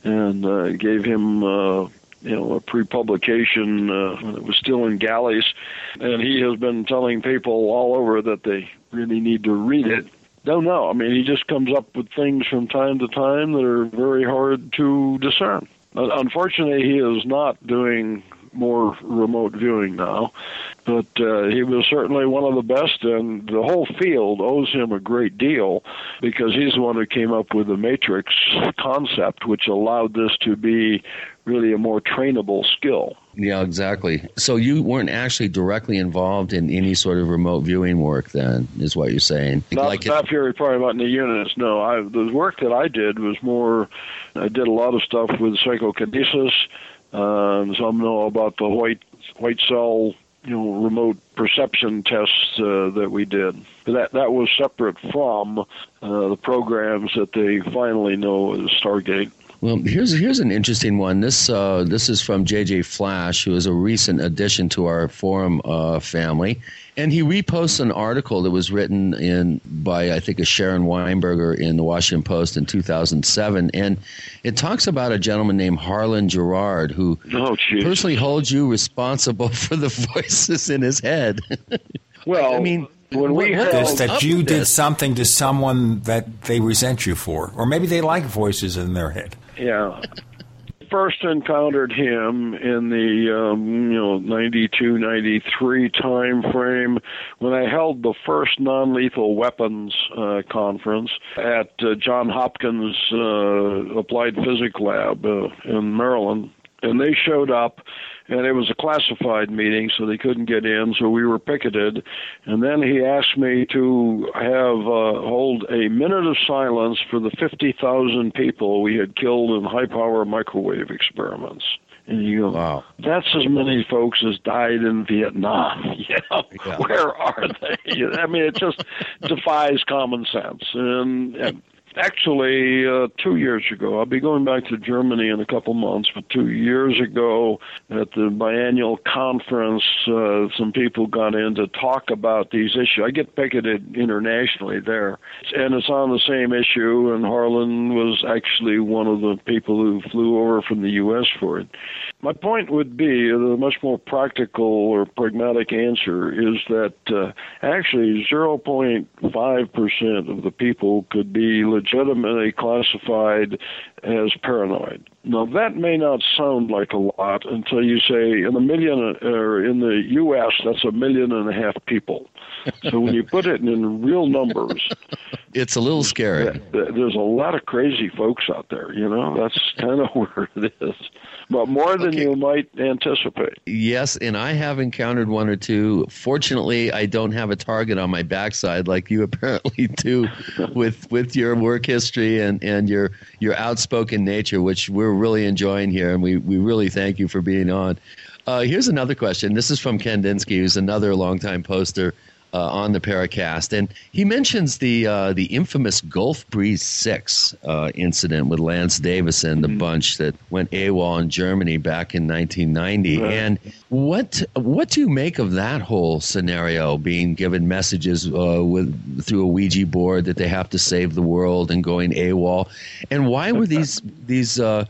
and uh, gave him. Uh, you know, a pre-publication uh, it was still in galleys, and he has been telling people all over that they really need to read it. Don't know. I mean, he just comes up with things from time to time that are very hard to discern. Unfortunately, he is not doing more remote viewing now, but uh, he was certainly one of the best, and the whole field owes him a great deal because he's the one who came up with the matrix concept, which allowed this to be really a more trainable skill. Yeah, exactly. So you weren't actually directly involved in any sort of remote viewing work, then, is what you're saying? Not, like not Fury probably about in the units. No, I, the work that I did was more. I did a lot of stuff with psychokinesis. Um, some know about the white white cell, you know, remote perception tests uh, that we did. That that was separate from uh, the programs that they finally know as Stargate. Well, here's here's an interesting one. This uh, this is from JJ Flash, who is a recent addition to our forum uh, family, and he reposts an article that was written in by I think a Sharon Weinberger in the Washington Post in 2007, and it talks about a gentleman named Harlan Girard who Oh, personally holds you responsible for the voices in his head. Well, I mean. when we what- what held- is that you did this? something to someone that they resent you for, or maybe they like voices in their head. Yeah. First encountered him in the um, you know 92 93 time frame when I held the first non-lethal weapons uh, conference at uh, John Hopkins uh, Applied Physics Lab uh, in Maryland and they showed up and it was a classified meeting so they couldn't get in so we were picketed and then he asked me to have uh, hold a minute of silence for the 50,000 people we had killed in high power microwave experiments and you go, wow. that's as many folks as died in Vietnam. You know, Yeah. where are they? I mean, it just defies common sense. And, and actually, uh, two years ago, I'll be going back to Germany in a couple months, but two years ago at the biannual conference, uh, some people got in to talk about these issues. I get picketed internationally there, and it's on the same issue, and Harlan was actually one of the people who flew over from the U.S. for it. My point would be the much more practical or pragmatic answer is that uh, actually 0.5% of the people could be legitimately classified as paranoid. Now, that may not sound like a lot until you say in a million, or in the U.S., that's a million and a half people. So when you put it in real numbers, It's a little scary. there's a lot of crazy folks out there, you know? That's kind of where it is. But more than you might anticipate. Yes, and I have encountered one or two. Fortunately, I don't have a target on my backside like you apparently do with with your work history and, and your your outspoken nature, which we're really enjoying here, and we, we really thank you for being on. Uh, here's another question. This is from Ken Dinsky, who's another longtime poster uh, on the Paracast, and he mentions the uh, the infamous Gulf Breeze Six uh, incident with Lance Davis and the bunch that went AWOL in Germany back in 1990. Right. And what what do you make of that whole scenario? Being given messages uh, with through a Ouija board that they have to save the world and going AWOL, and why were these these uh,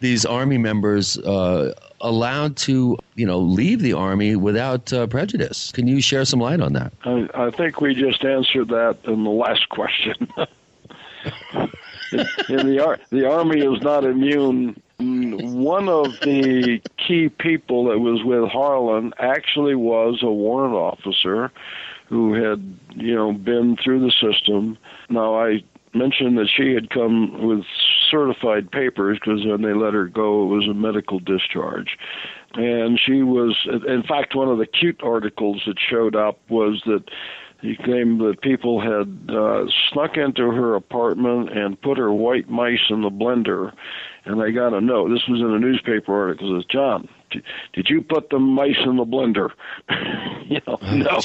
these army members uh, allowed to you know leave the army without uh, prejudice? Can you share some light on that? I, I think we just answered that in the last question. in the ar- the army is not immune. Mm, One of the key people that was with Harlan actually was a warrant officer who had, you know, been through the system. Now I mentioned that she had come with certified papers because when they let her go, it was a medical discharge. And she was, in fact, one of the cute articles that showed up was that he claimed that people had uh, snuck into her apartment and put her white mice in the blender. And I got a note. This was in a newspaper article. It says, John, did you put the mice in the blender? you know, no.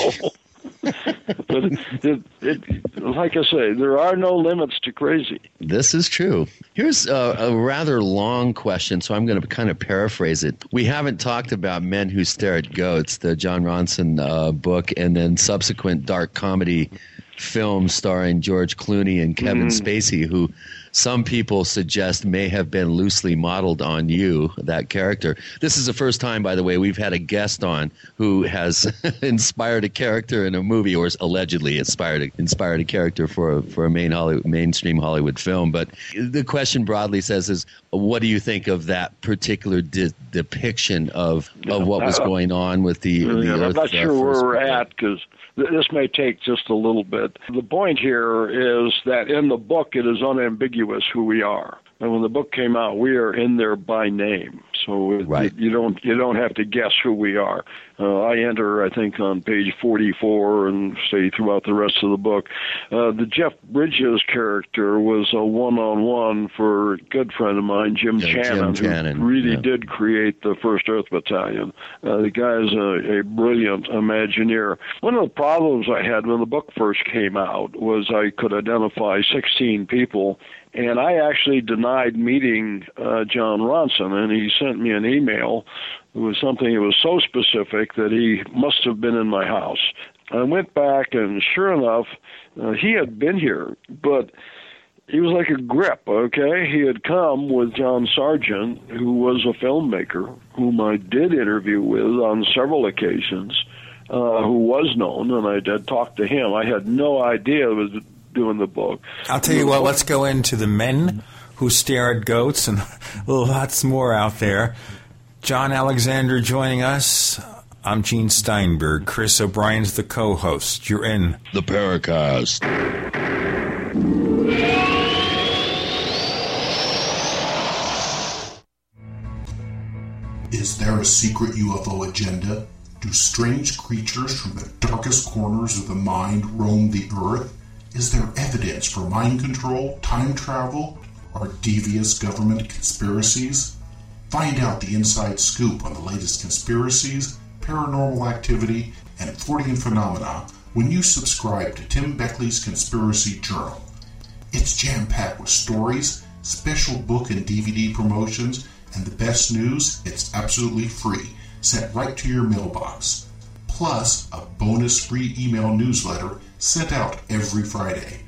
but it, it, like I say, there are no limits to crazy. This is true. Here's a, a rather long question, so I'm going to kind of paraphrase it. We haven't talked about Men Who Stare at Goats, the Jon Ronson uh, book, and then subsequent dark comedy film starring George Clooney and Kevin Mhm. Spacey, who some people suggest may have been loosely modeled on you, that character. This is the first time, by the way, we've had a guest on who has inspired a character in a movie, or allegedly inspired a, inspired a character for a, for a main Hollywood, mainstream Hollywood film. But the question broadly says is, what do you think of that particular de- depiction of of what was Uh, going on with the? the I'm not sure where we're at because this may take just a little bit. The point here is that in the book it is unambiguous who we are. And when the book came out, we are in there by name, so it, you don't you don't have to guess who we are. Uh, I enter, I think, on page 44, and say throughout the rest of the book. Uh, the Jeff Bridges character was a one-on-one for a good friend of mine, Jim Yeah, Jim Channon, Channon, who really yeah. did create the First Earth Battalion. Uh, the guy is a, a brilliant Imagineer. One of the problems I had when the book first came out was I could identify 16 people, and I actually denied meeting uh, Jon Ronson, and he sent me an email. It was something that was so specific that he must have been in my house. I went back, and sure enough, uh, he had been here, but he was like a grip, okay? He had come with John Sergeant, who was a filmmaker, whom I did interview with on several occasions, uh, who was known, and I did talk to him. I had no idea I was doing the book. I'll tell you what, let's go into the men who stare at goats and lots more out there. John Alexander joining us. I'm Gene Steinberg. Chris O'Brien's the co host. You're in the Paracast. Is there a secret UFO agenda? Do strange creatures from the darkest corners of the mind roam the earth? Is there evidence for mind control, time travel, or devious government conspiracies? Find out the inside scoop on the latest conspiracies, paranormal activity, and Fortean phenomena when you subscribe to Tim Beckley's Conspiracy Journal. It's jam packed with stories, special book and DVD promotions, and the best news, it's absolutely free, sent right to your mailbox. Plus, a bonus free email newsletter sent out every Friday.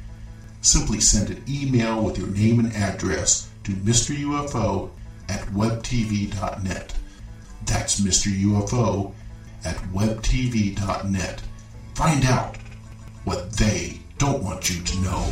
Simply send an email with your name and address to Mr. UFO at webtv.net. That's Mr. UFO at webtv.net. Find out what they don't want you to know.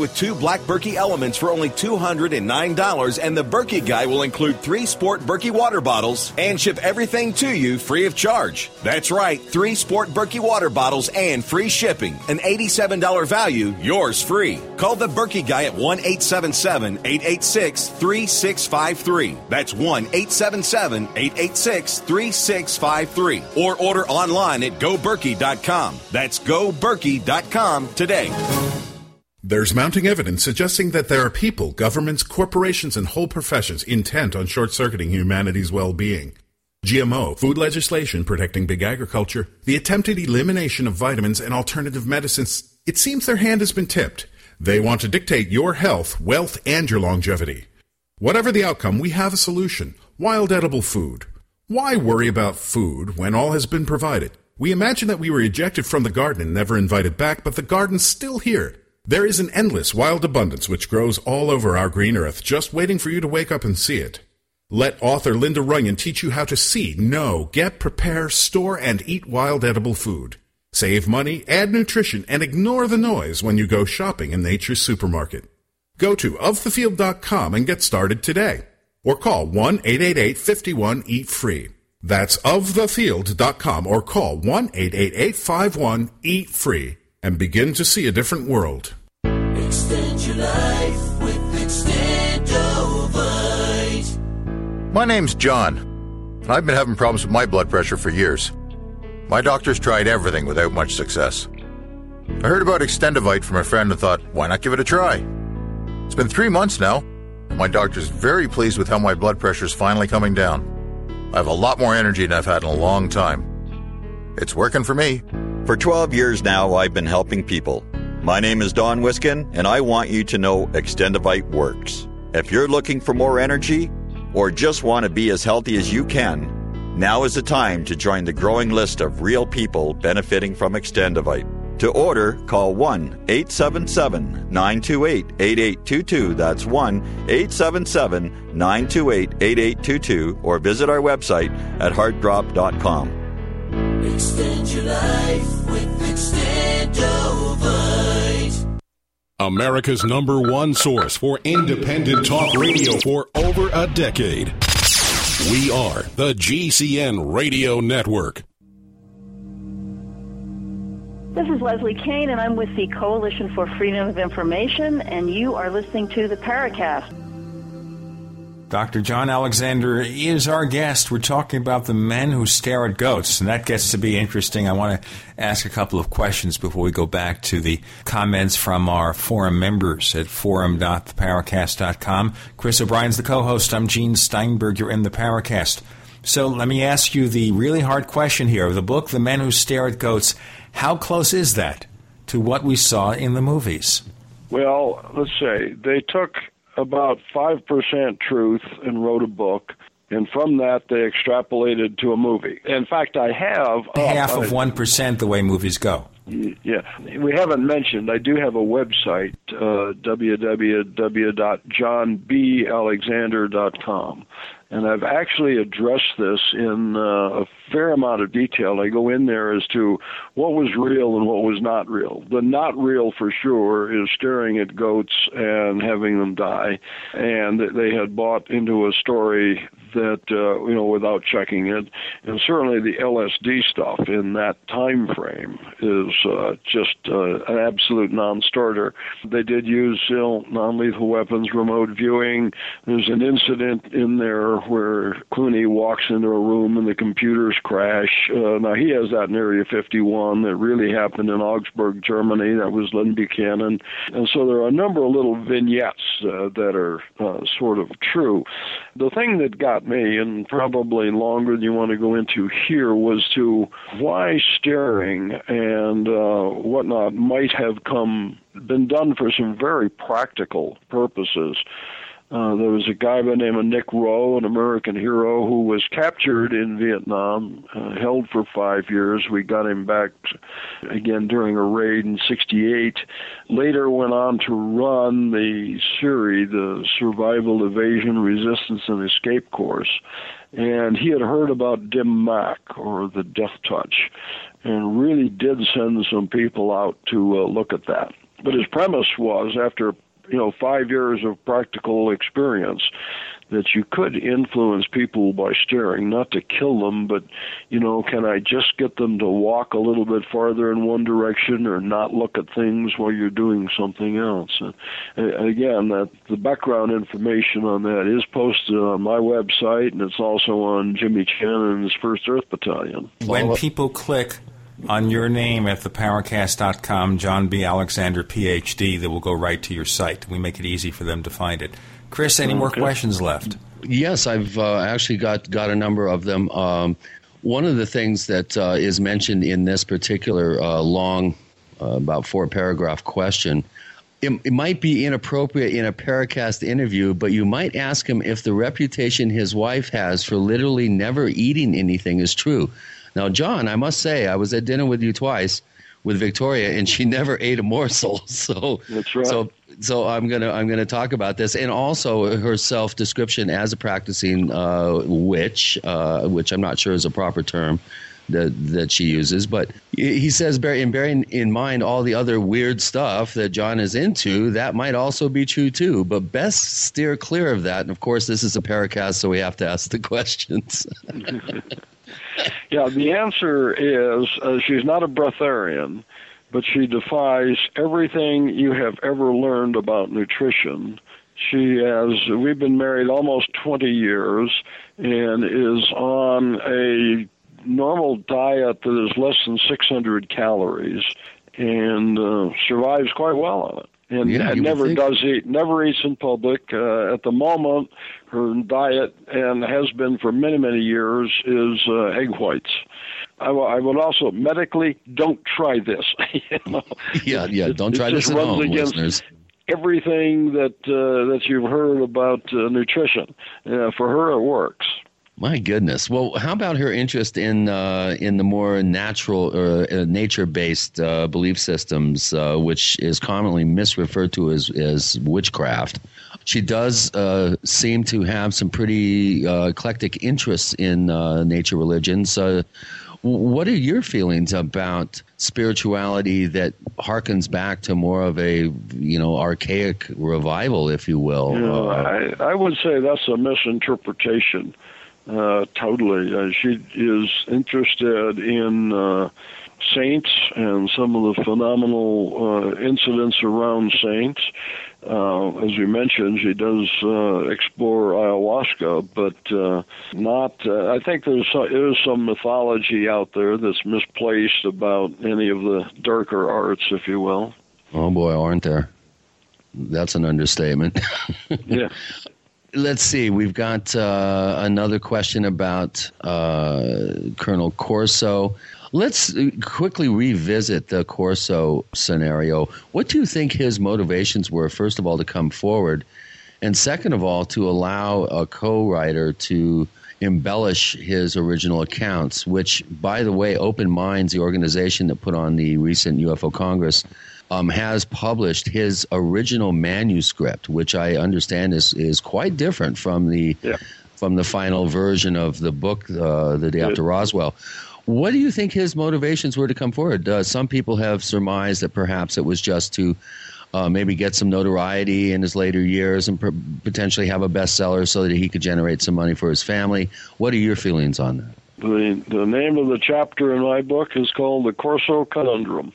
with two black Berkey elements for only $209, and the Berkey guy will include three sport Berkey water bottles and ship everything to you free of charge. That's right, three sport Berkey water bottles and free shipping. An $87 value, yours free. Call the Berkey guy at 1 877 886 3653. That's 1 877 886 3653. Or order online at goberkey.com. That's goberkey.com today. There's mounting evidence suggesting that there are people, governments, corporations, and whole professions intent on short circuiting humanity's well being. GMO, food legislation protecting big agriculture, the attempted elimination of vitamins and alternative medicines, it seems their hand has been tipped. They want to dictate your health, wealth, and your longevity. Whatever the outcome, we have a solution wild edible food. Why worry about food when all has been provided? We imagine that we were ejected from the garden and never invited back, but the garden's still here. There is an endless wild abundance which grows all over our green earth, just waiting for you to wake up and see it. Let author Linda Runyon teach you how to see, know, get, prepare, store, and eat wild edible food. Save money, add nutrition, and ignore the noise when you go shopping in nature's supermarket. Go to ofthefield.com and get started today. or call 1-888-51-EAT-FREE. That's ofthefield.com or call 1-888-51-EAT-FREE and begin to see a different world. Extend your life with Extendovite. My name's John, and I've been having problems with my blood pressure for years. My doctor's tried everything without much success. I heard about Extendovite from a friend and thought, why not give it a try? It's been three months now, and my doctor's very pleased with how my blood pressure's finally coming down. I have a lot more energy than I've had in a long time. It's working for me. For 12 years now, I've been helping people. My name is Don Wiskin, and I want you to know Extendivite works. If you're looking for more energy or just want to be as healthy as you can, now is the time to join the growing list of real people benefiting from Extendivite. To order, call 1 877 928 8822. That's 1 877 928 8822 or visit our website at heartdrop.com. Extend your life with Extendovite. America's number one source for independent talk radio for over a decade. We are the GCN Radio Network. This is Leslie Kean, and I'm with the Coalition for Freedom of Information, and you are listening to the Paracast. Dr. John Alexander is our guest. We're talking about the men who stare at goats, and that gets to be interesting. I want to ask a couple of questions before we go back to the comments from our forum members at forum.theparacast.com. Chris O'Brien's the co-host. I'm Gene Steinberg. You're in the Paracast. So let me ask you the really hard question here. The book, The Men Who Stare at Goats, how close is that to what we saw in the movies? Well, let's say they took about 5% truth and wrote a book. And from that, they extrapolated to a movie. In fact, I have half uh, of one percent the way movies go. Yeah, we haven't mentioned. I do have a website, uh, www.johnbalexander.com, and I've actually addressed this in uh, a fair amount of detail. I go in there as to what was real and what was not real. The not real, for sure, is staring at goats and having them die, and they had bought into a story that uh, you know without checking it, and certainly the LSD stuff in that time frame is uh, just uh, an absolute non-starter. They did use you know, non-lethal weapons, remote viewing. There's an incident in there where Clooney walks into a room and the computers crash. Uh, now he has that in Area 51 that really happened in Augsburg, Germany. That was Lyn Buchanan, and so there are a number of little vignettes uh, that are uh, sort of true. The thing that got me, and probably longer than you want to go into here, was to why staring and uh, whatnot might have come been done for some very practical purposes. Uh, there was a guy by the name of Nick Rowe, an American hero, who was captured in Vietnam, uh, held for five years. We got him back again during a raid in '68. Later went on to run the SERE, the Survival, Evasion, Resistance, and Escape Course. And he had heard about Dim Mak, or the Death Touch, and really did send some people out to uh, look at that. But his premise was after you know five years of practical experience that you could influence people by staring not to kill them but you know can i just get them to walk a little bit farther in one direction or not look at things while you're doing something else? And again that the background information on that is posted on my website and it's also on jimmy Channon's first earth battalion. When uh, people click on your name at theparacast.com, John B. Alexander, PhD, that will go right to your site. We make it easy for them to find it. Chris, any more Okay. questions left? Yes, I've uh, actually got got a number of them. Um, one of the things that uh, is mentioned in this particular uh, long, uh, about four paragraph question, it, it might be inappropriate in a Paracast interview, but you might ask him if the reputation his wife has for literally never eating anything is true. Now, John, I must say, I was at dinner with you twice with Victoria, and she never ate a morsel. So, That's right. so, so I'm gonna I'm gonna talk about this, and also her self description as a practicing uh, witch, uh, which I'm not sure is a proper term, that that she uses. But he says, bear, bearing in mind all the other weird stuff that John is into, that might also be true too. But best steer clear of that. And of course, this is a paracast, so we have to ask the questions. yeah, the answer is uh, she's not a breatharian, but she defies everything you have ever learned about nutrition. She has, we've been married almost 20 years and is on a normal diet that is less than 600 calories and uh, survives quite well on it. And, Yeah, never does eat, never eats in public. Uh, at the moment, diet, and has been for many, many years, is uh, egg whites. I, w- I would also medically don't try this. you know? yeah, yeah. Don't It try just this at home, listeners. Everything that uh, that you've heard about uh, nutrition, uh, for her it works. My goodness. Well, how about her interest in uh, in the more natural or uh, nature based uh, belief systems, uh, which is commonly misreferred to as as witchcraft? She does uh, seem to have some pretty uh, eclectic interests in uh, nature religions. Uh, what are your feelings about spirituality that harkens back to more of a you know archaic revival, if you will? Uh, I, I would say that's a misinterpretation. Uh, totally. Uh, she is interested in saints and some of the phenomenal incidents around saints. Uh, as we mentioned, she does uh, explore ayahuasca, but uh, not. Uh, I think there's some, there is some mythology out there that's misplaced about any of the darker arts, if you will. oh boy, aren't there? That's an understatement. Yeah. Let's see. We've got uh, another question about uh, Colonel Corso. Let's uh, quickly revisit the Corso scenario. What do you think his motivations were, first of all, to come forward, and second of all, to allow a co writer to embellish his original accounts, which, by the way, Open Minds, the organization that put on the recent UFO Congress, um, has published his original manuscript, which I understand is is quite different from the from the final version of the book, uh, the day after Roswell. What do you think his motivations were to come forward? Uh, some people have surmised that perhaps it was just to uh, maybe get some notoriety in his later years and per- potentially have a bestseller so that he could generate some money for his family. What are your feelings on that? The the name of the chapter in my book is called the Corso Conundrum,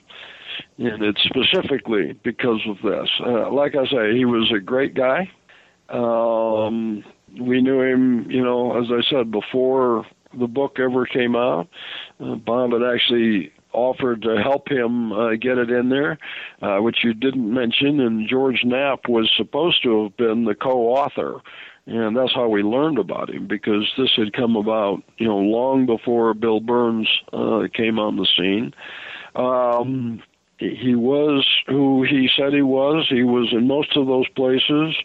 and it's specifically because of this. Uh, like I say, he was a great guy. Um, we knew him, you know, as I said before the book ever came out. Uh, Bob had actually offered to help him uh, get it in there, uh, which you didn't mention. And George Knapp was supposed to have been the co-author, and that's how we learned about him because this had come about, you know, long before Bill Birnes uh, came on the scene. Um, he was who he said he was. He was in most of those places.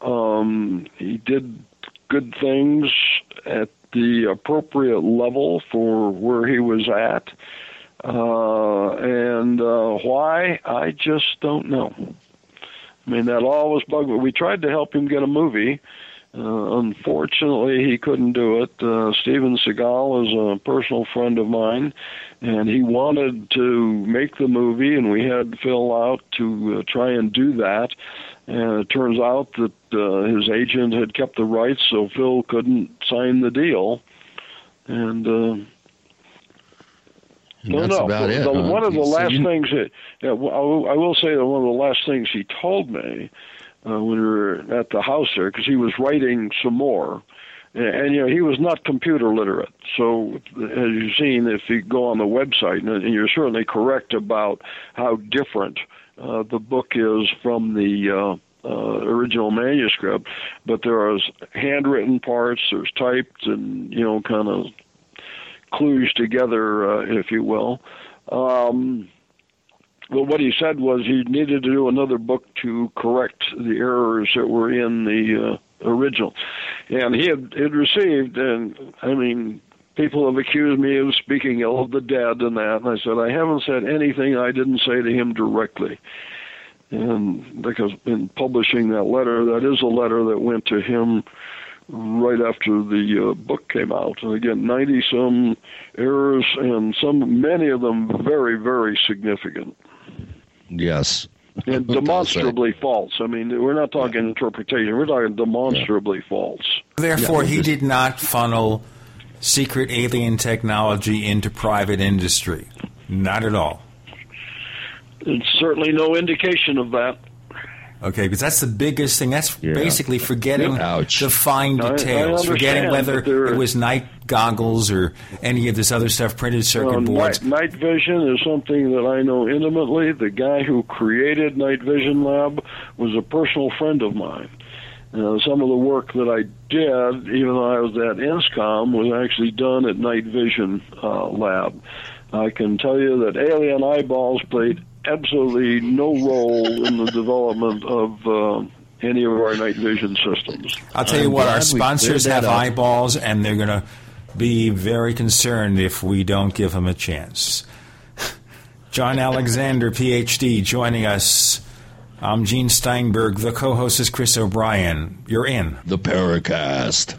Um, he did good things at the appropriate level for where he was at. Uh, and uh, why, I just don't know. I mean, that always bugged me. We tried to help him get a movie. Uh, unfortunately, he couldn't do it. Uh, Steven Seagal is a personal friend of mine, and he wanted to make the movie, and we had Phil out to uh, try and do that. And it turns out that uh, his agent had kept the rights, so Phil couldn't sign the deal. And uh, And no, that's no. about the, it. the- huh? one of the So last you- things that yeah, well, I will- I will say that one of the last things he told me uh, when we were at the house there, because he was writing some more, and, and you know he was not computer literate. So as you've seen, if you go on the website, and, and you're certainly correct about how different uh, the book is from the. Uh, uh, original manuscript, but there are handwritten parts, there's typed and you know kind of clues together, uh, if you will. Um, well, what he said was he needed to do another book to correct the errors that were in the uh, original, and he had, had received. And I mean, people have accused me of speaking ill of the dead and that, and I said I haven't said anything I didn't say to him directly. And because in publishing that letter, that is a letter that went to him right after the uh, book came out. And again, 90 some errors, and some many of them very, very significant Yes. and demonstrably false. I mean, we're not talking interpretation; we're talking demonstrably false. Therefore, he did not funnel secret alien technology into private industry. Not at all. It's certainly no indication of that. Okay, because that's the biggest thing. That's Yeah. basically forgetting Ouch. the fine I- I details, forgetting whether but it was night goggles or any of this other stuff, printed circuit Uh, boards. night, night vision is something that I know intimately. The guy who created Night Vision Lab was a personal friend of mine. Uh, some of the work that I did, even though I was at INSCOM, was actually done at Night Vision uh, Lab. I can tell you that alien eyeballs played absolutely no role in the development of uh, any of our night vision systems. I'll tell you what, our sponsors have eyeballs, and they're going to be very concerned if we don't give them a chance. John Alexander, PhD, joining us. I'm Gene Steinberg. The co host is Chris O'Brien. You're in. The Paracast.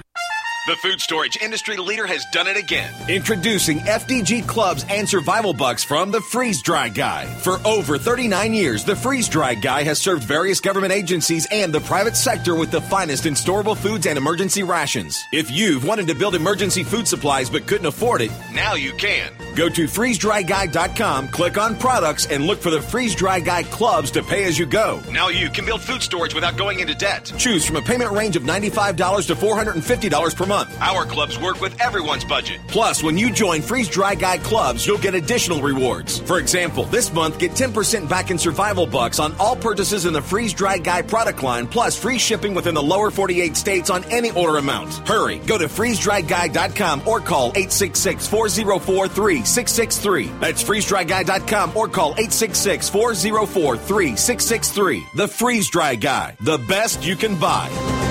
The food storage industry leader has done it again. Introducing FDG clubs and survival bucks from the Freeze Dry Guy. For over 39 years, the Freeze Dry Guy has served various government agencies and the private sector with the finest in storable foods and emergency rations. If you've wanted to build emergency food supplies but couldn't afford it, now you can. Go to freezedryguy.com, click on products, and look for the Freeze Dry Guy clubs to pay as you go. Now you can build food storage without going into debt. Choose from a payment range of $95 to $450 per month. Our clubs work with everyone's budget. Plus, when you join Freeze Dry Guy clubs, you'll get additional rewards. For example, this month, get 10% back in survival bucks on all purchases in the Freeze Dry Guy product line, plus free shipping within the lower 48 states on any order amount. Hurry, go to freezedryguy.com or call 866 404 3663. That's freezedryguy.com or call 866 404 3663. The Freeze Dry Guy, the best you can buy.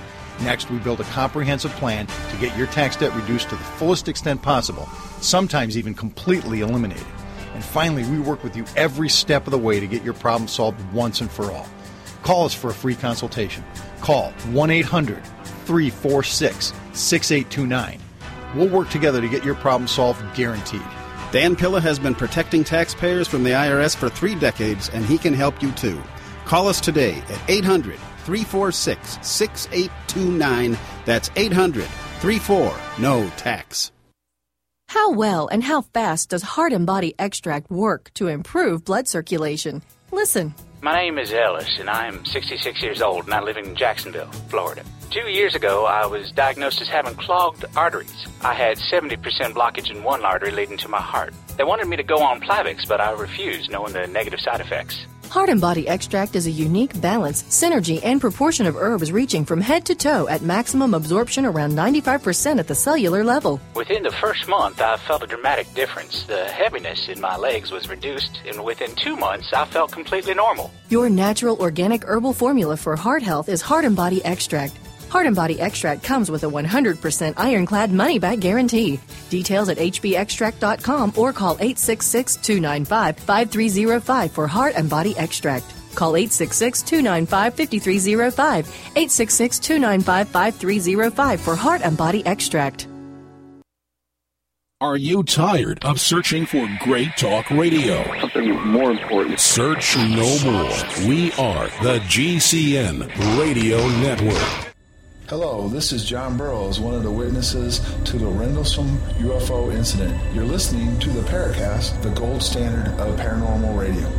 Next, we build a comprehensive plan to get your tax debt reduced to the fullest extent possible, sometimes even completely eliminated. And finally, we work with you every step of the way to get your problem solved once and for all. Call us for a free consultation. Call 1 800 346 6829. We'll work together to get your problem solved guaranteed. Dan Pilla has been protecting taxpayers from the IRS for three decades, and he can help you too. Call us today at 800 346 6829. That's 800 34 No Tax. How well and how fast does Heart and Body Extract work to improve blood circulation? Listen. My name is Ellis, and I am 66 years old, and I live in Jacksonville, Florida. Two years ago, I was diagnosed as having clogged arteries. I had 70% blockage in one artery leading to my heart. They wanted me to go on Plavix, but I refused, knowing the negative side effects. Heart and Body Extract is a unique balance, synergy, and proportion of herbs reaching from head to toe at maximum absorption around 95% at the cellular level. Within the first month, I felt a dramatic difference. The heaviness in my legs was reduced, and within two months, I felt completely normal. Your natural organic herbal formula for heart health is Heart and Body Extract. Heart and Body Extract comes with a 100% ironclad money back guarantee. Details at hbextract.com or call 866 295 5305 for Heart and Body Extract. Call 866 295 5305. 866 295 5305 for Heart and Body Extract. Are you tired of searching for great talk radio? Something more important. Search no more. We are the GCN Radio Network. Hello, this is John Burroughs, one of the witnesses to the Rendlesham UFO incident. You're listening to the Paracast, the gold standard of paranormal radio.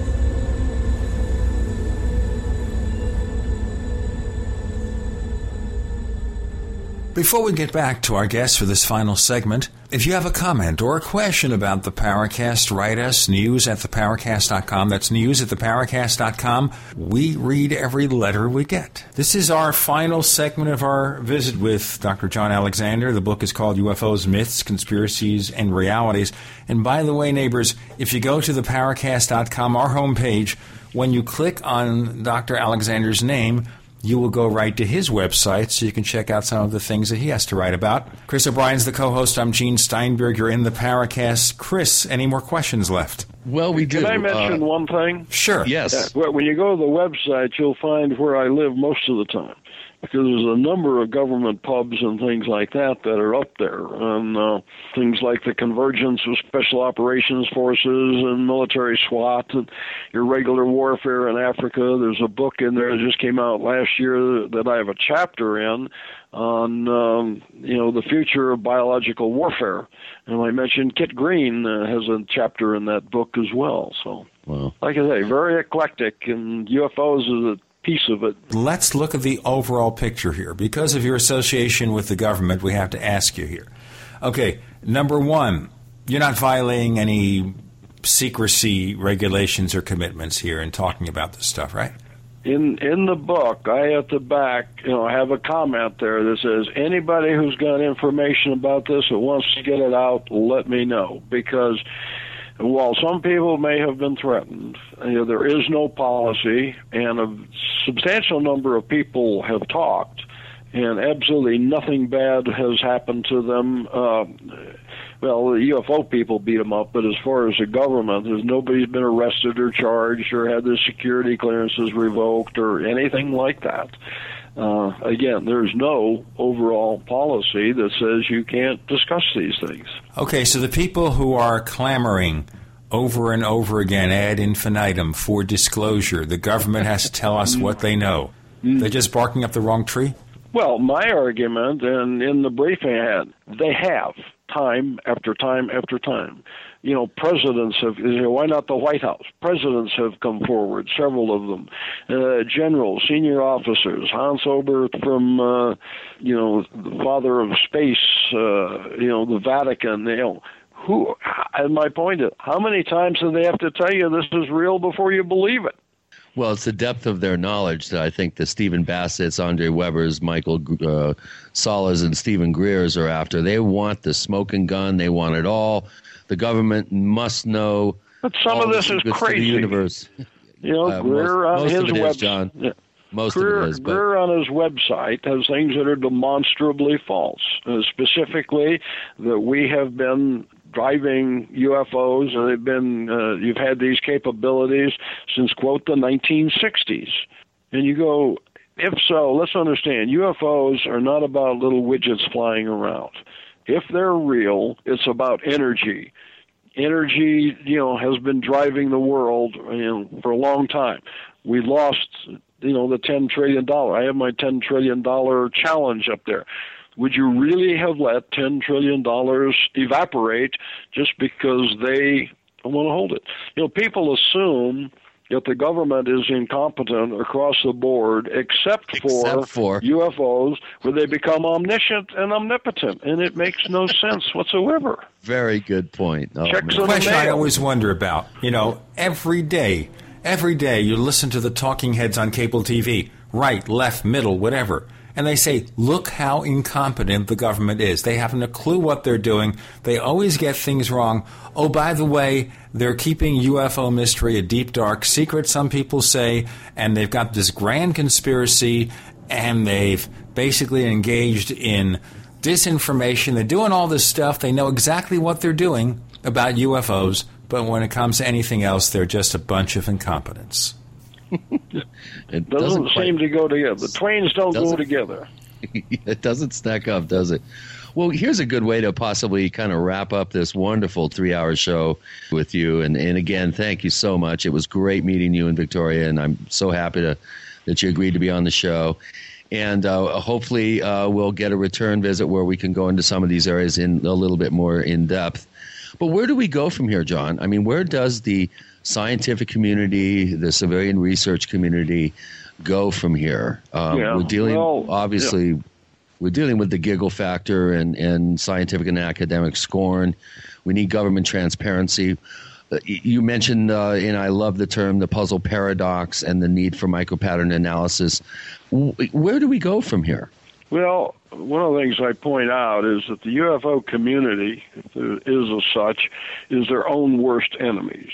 Before we get back to our guests for this final segment, if you have a comment or a question about the Paracast, write us news at theparacast.com. That's news at theparacast.com. We read every letter we get. This is our final segment of our visit with Dr. John Alexander. The book is called UFOs, Myths, Conspiracies, and Realities. And by the way, neighbors, if you go to theparacast.com, our homepage, when you click on Dr. Alexander's name, you will go right to his website so you can check out some of the things that he has to write about. Chris O'Brien's the co host. I'm Gene Steinberg. You're in the Paracast. Chris, any more questions left? Well, we do. Can do. I mention Uh, one thing? Sure. Yes. Yeah, well, when you go to the website, you'll find where I live most of the time. Because there's a number of government pubs and things like that that are up there, and uh, things like the convergence of special operations forces and military SWAT and irregular warfare in Africa. There's a book in there that just came out last year that I have a chapter in on um, you know the future of biological warfare, and I mentioned Kit Green uh, has a chapter in that book as well. So, Wow. like I say, very eclectic, and UFOs is a piece of it. Let's look at the overall picture here. Because of your association with the government, we have to ask you here. Okay, number one, you're not violating any secrecy regulations or commitments here in talking about this stuff, right? in in the book, I at the back, you know, have a comment there that says anybody who's got information about this that wants to get it out, let me know because while some people may have been threatened, you know, there is no policy, and a substantial number of people have talked, and absolutely nothing bad has happened to them. Uh, well, the UFO people beat them up, but as far as the government, there's nobody's been arrested or charged or had their security clearances revoked or anything like that. Uh, again, there's no overall policy that says you can't discuss these things. Okay, so the people who are clamoring over and over again ad infinitum for disclosure, the government has to tell us what they know. They're just barking up the wrong tree? Well, my argument, and in the briefing I had, they have time after time after time. You know, presidents have. You know, why not the White House? Presidents have come forward, several of them. Uh, generals, senior officers. Hans Oberth from, uh, you know, the father of space. Uh, you know, the Vatican. You know, who? And my point is, how many times do they have to tell you this is real before you believe it? Well, it's the depth of their knowledge that I think the Stephen Bassett's, Andre Weber's, Michael uh, Salla's, and Steven Greer's are after. They want the smoking gun. They want it all. The government must know. But some of this is crazy. The universe. You know, Uh, Greer most- on most his of it is, web- John. Yeah. Most Greer, of it is, but Greer on his website has things that are demonstrably false. Uh, specifically, that we have been driving UFOs, and they've been uh, you've had these capabilities since quote the 1960s, and you go. If so, let's understand UFOs are not about little widgets flying around. If they're real, it's about energy energy, you know, has been driving the world you know, for a long time. We lost, you know, the ten trillion dollar. I have my ten trillion dollar challenge up there. Would you really have let ten trillion dollars evaporate just because they want to hold it? You know, people assume that the government is incompetent across the board, except for, Except for. UFOs, where they become omniscient and omnipotent, and it makes no sense whatsoever. very good point. Oh, Checks man. on question I always wonder about. You know, every day Every day you listen to the talking heads on cable TV, right, left, middle, whatever. And they say, look how incompetent the government is. They haven't a clue what they're doing. They always get things wrong. Oh, by the way, they're keeping UFO mystery a deep, dark secret, some people say, and they've got this grand conspiracy, and they've basically engaged in disinformation. They're doing all this stuff. They know exactly what they're doing about UFOs, but when it comes to anything else, they're just a bunch of incompetents. It Doesn't, quite- seem to go together. The twains don't go Doesn't- together. it doesn't stack up, does it? Well, here's a good way to possibly kind of wrap up this wonderful three hour show with you. And, and again, thank you so much. It was great meeting you in Victoria, and I'm so happy to, that you agreed to be on the show. And uh, hopefully, uh, we'll get a return visit where we can go into some of these areas in a little bit more in depth. But where do we go from here, John? I mean, where does the scientific community, the civilian research community, go from here? Um, Yeah, we're dealing, well, obviously, we're dealing with the giggle factor and, and scientific and academic scorn. We need government transparency. Uh, you mentioned, uh, and I love the term, the puzzle paradox and the need for micropattern analysis. Where do we go from here? Well, one of the things I point out is that the UFO community, if there is a such, is their own worst enemies.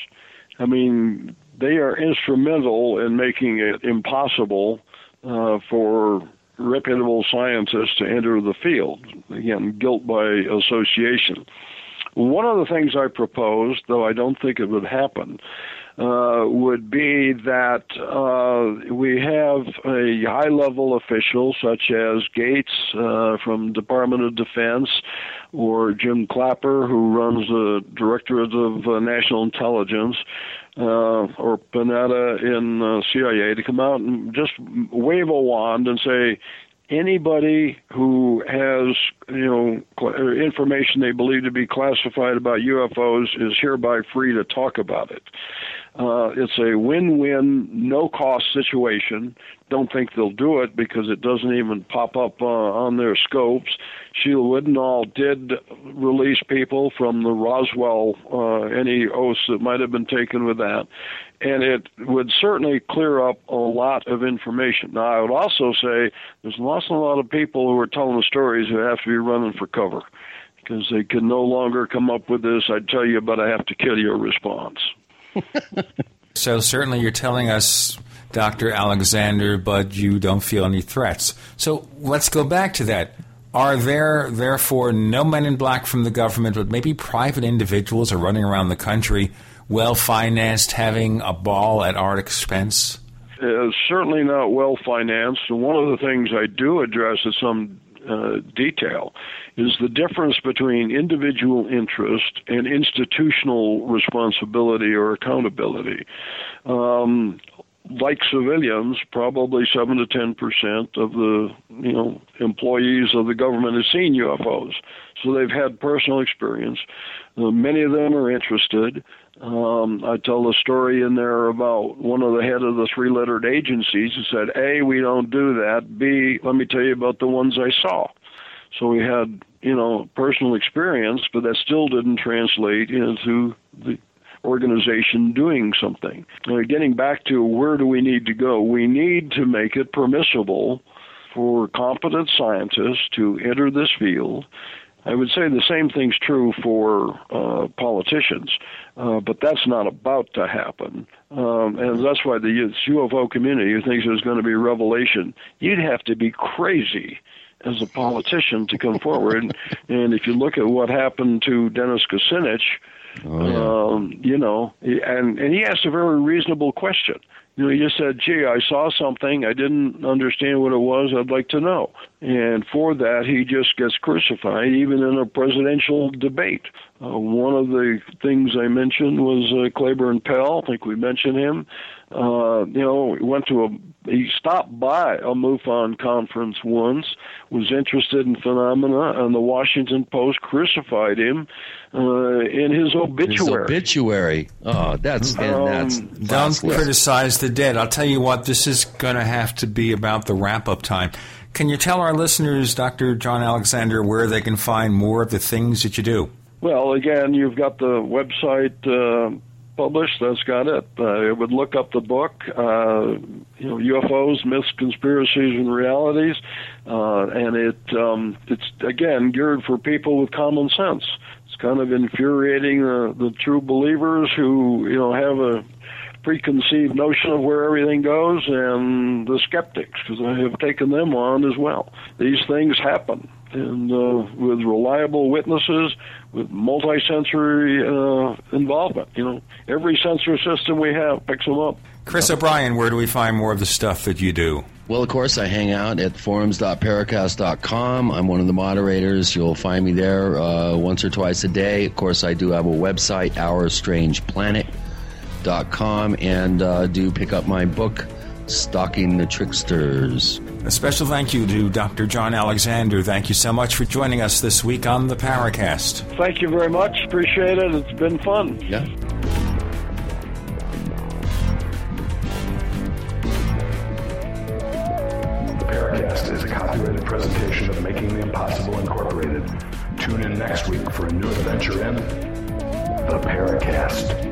I mean, they are instrumental in making it impossible uh, for reputable scientists to enter the field. Again, guilt by association. One of the things I proposed, though I don't think it would happen, uh, would be that uh, we have a high level official such as Gates uh, from Department of Defense or Jim Clapper, who runs the Directorate of uh, National Intelligence, uh, or Panetta in uh, CIA, to come out and just wave a wand and say, anybody who has you know cl- information they believe to be classified about UFOs is hereby free to talk about it. Uh, it's a win-win, no-cost situation. Don't think they'll do it because it doesn't even pop up uh, on their scopes. Sheila Widnall did release people from the Roswell, uh, any oaths that might have been taken with that, and it would certainly clear up a lot of information. Now, I would also say there's lots and lot of people who are telling the stories who have to be running for cover because they can no longer come up with this. I'd tell you, but I have to kill you response. So certainly you're telling us, Dr. Alexander, but you don't feel any threats. So let's go back to that. Are there, therefore, no men in black from the government, but maybe private individuals are running around the country, well financed, having a ball at our expense? Uh, certainly not well financed. And one of the things I do address in some uh, detail is the difference between individual interest and institutional responsibility or accountability. Um, like civilians, probably seven to ten percent of the you know employees of the government have seen UFOs, so they've had personal experience. Uh, many of them are interested. Um, I tell a story in there about one of the head of the three-lettered agencies who said, "A, we don't do that. B, let me tell you about the ones I saw." So we had you know personal experience, but that still didn't translate into the organization doing something. Uh, getting back to where do we need to go? We need to make it permissible for competent scientists to enter this field. I would say the same thing's true for uh, politicians, uh, but that's not about to happen. Um, and that's why the UFO community who thinks there's going to be revelation, you'd have to be crazy as a politician to come forward. And if you look at what happened to Dennis Kucinich, um, you know, and and he asked a very reasonable question. You know, he just said, "Gee, I saw something. I didn't understand what it was. I'd like to know." And for that, he just gets crucified, even in a presidential debate. Uh, one of the things I mentioned was uh, Claiborne Pell. I think we mentioned him. Uh, you know, he went to a he stopped by a MUFON conference once, was interested in phenomena, and the Washington Post crucified him uh, in his obituary. His obituary. Oh, that's and Um, that's Don't classless. criticize the dead. I'll tell you what, this is going to have to be about the wrap up time. Can you tell our listeners, Dr. John Alexander, where they can find more of the things that you do? Well, again, you've got the website uh, published, that's got it. Uh, I would look up the book, uh, you know, UFOs, myths, conspiracies, and realities, uh, and it um, it's again geared for people with common sense. It's kind of infuriating uh, the true believers who you know have a preconceived notion of where everything goes, and the skeptics because I have taken them on as well. These things happen and uh, with reliable witnesses, with multi-sensory uh, involvement. You know, every sensor system we have picks them up. Chris O'Brien, where do we find more of the stuff that you do? Well, of course, I hang out at forums.paracast.com. I'm one of the moderators. You'll find me there uh, once or twice a day. Of course, I do have a website, OurStrangePlanet.com, and uh, do pick up my book, Stalking the Tricksters. A special thank you to Dr. John Alexander. Thank you so much for joining us this week on the Paracast. Thank you very much. Appreciate it. It's been fun. Yeah. The Paracast is a copyrighted presentation of Making the Impossible Incorporated. Tune in next week for a new adventure in The Paracast.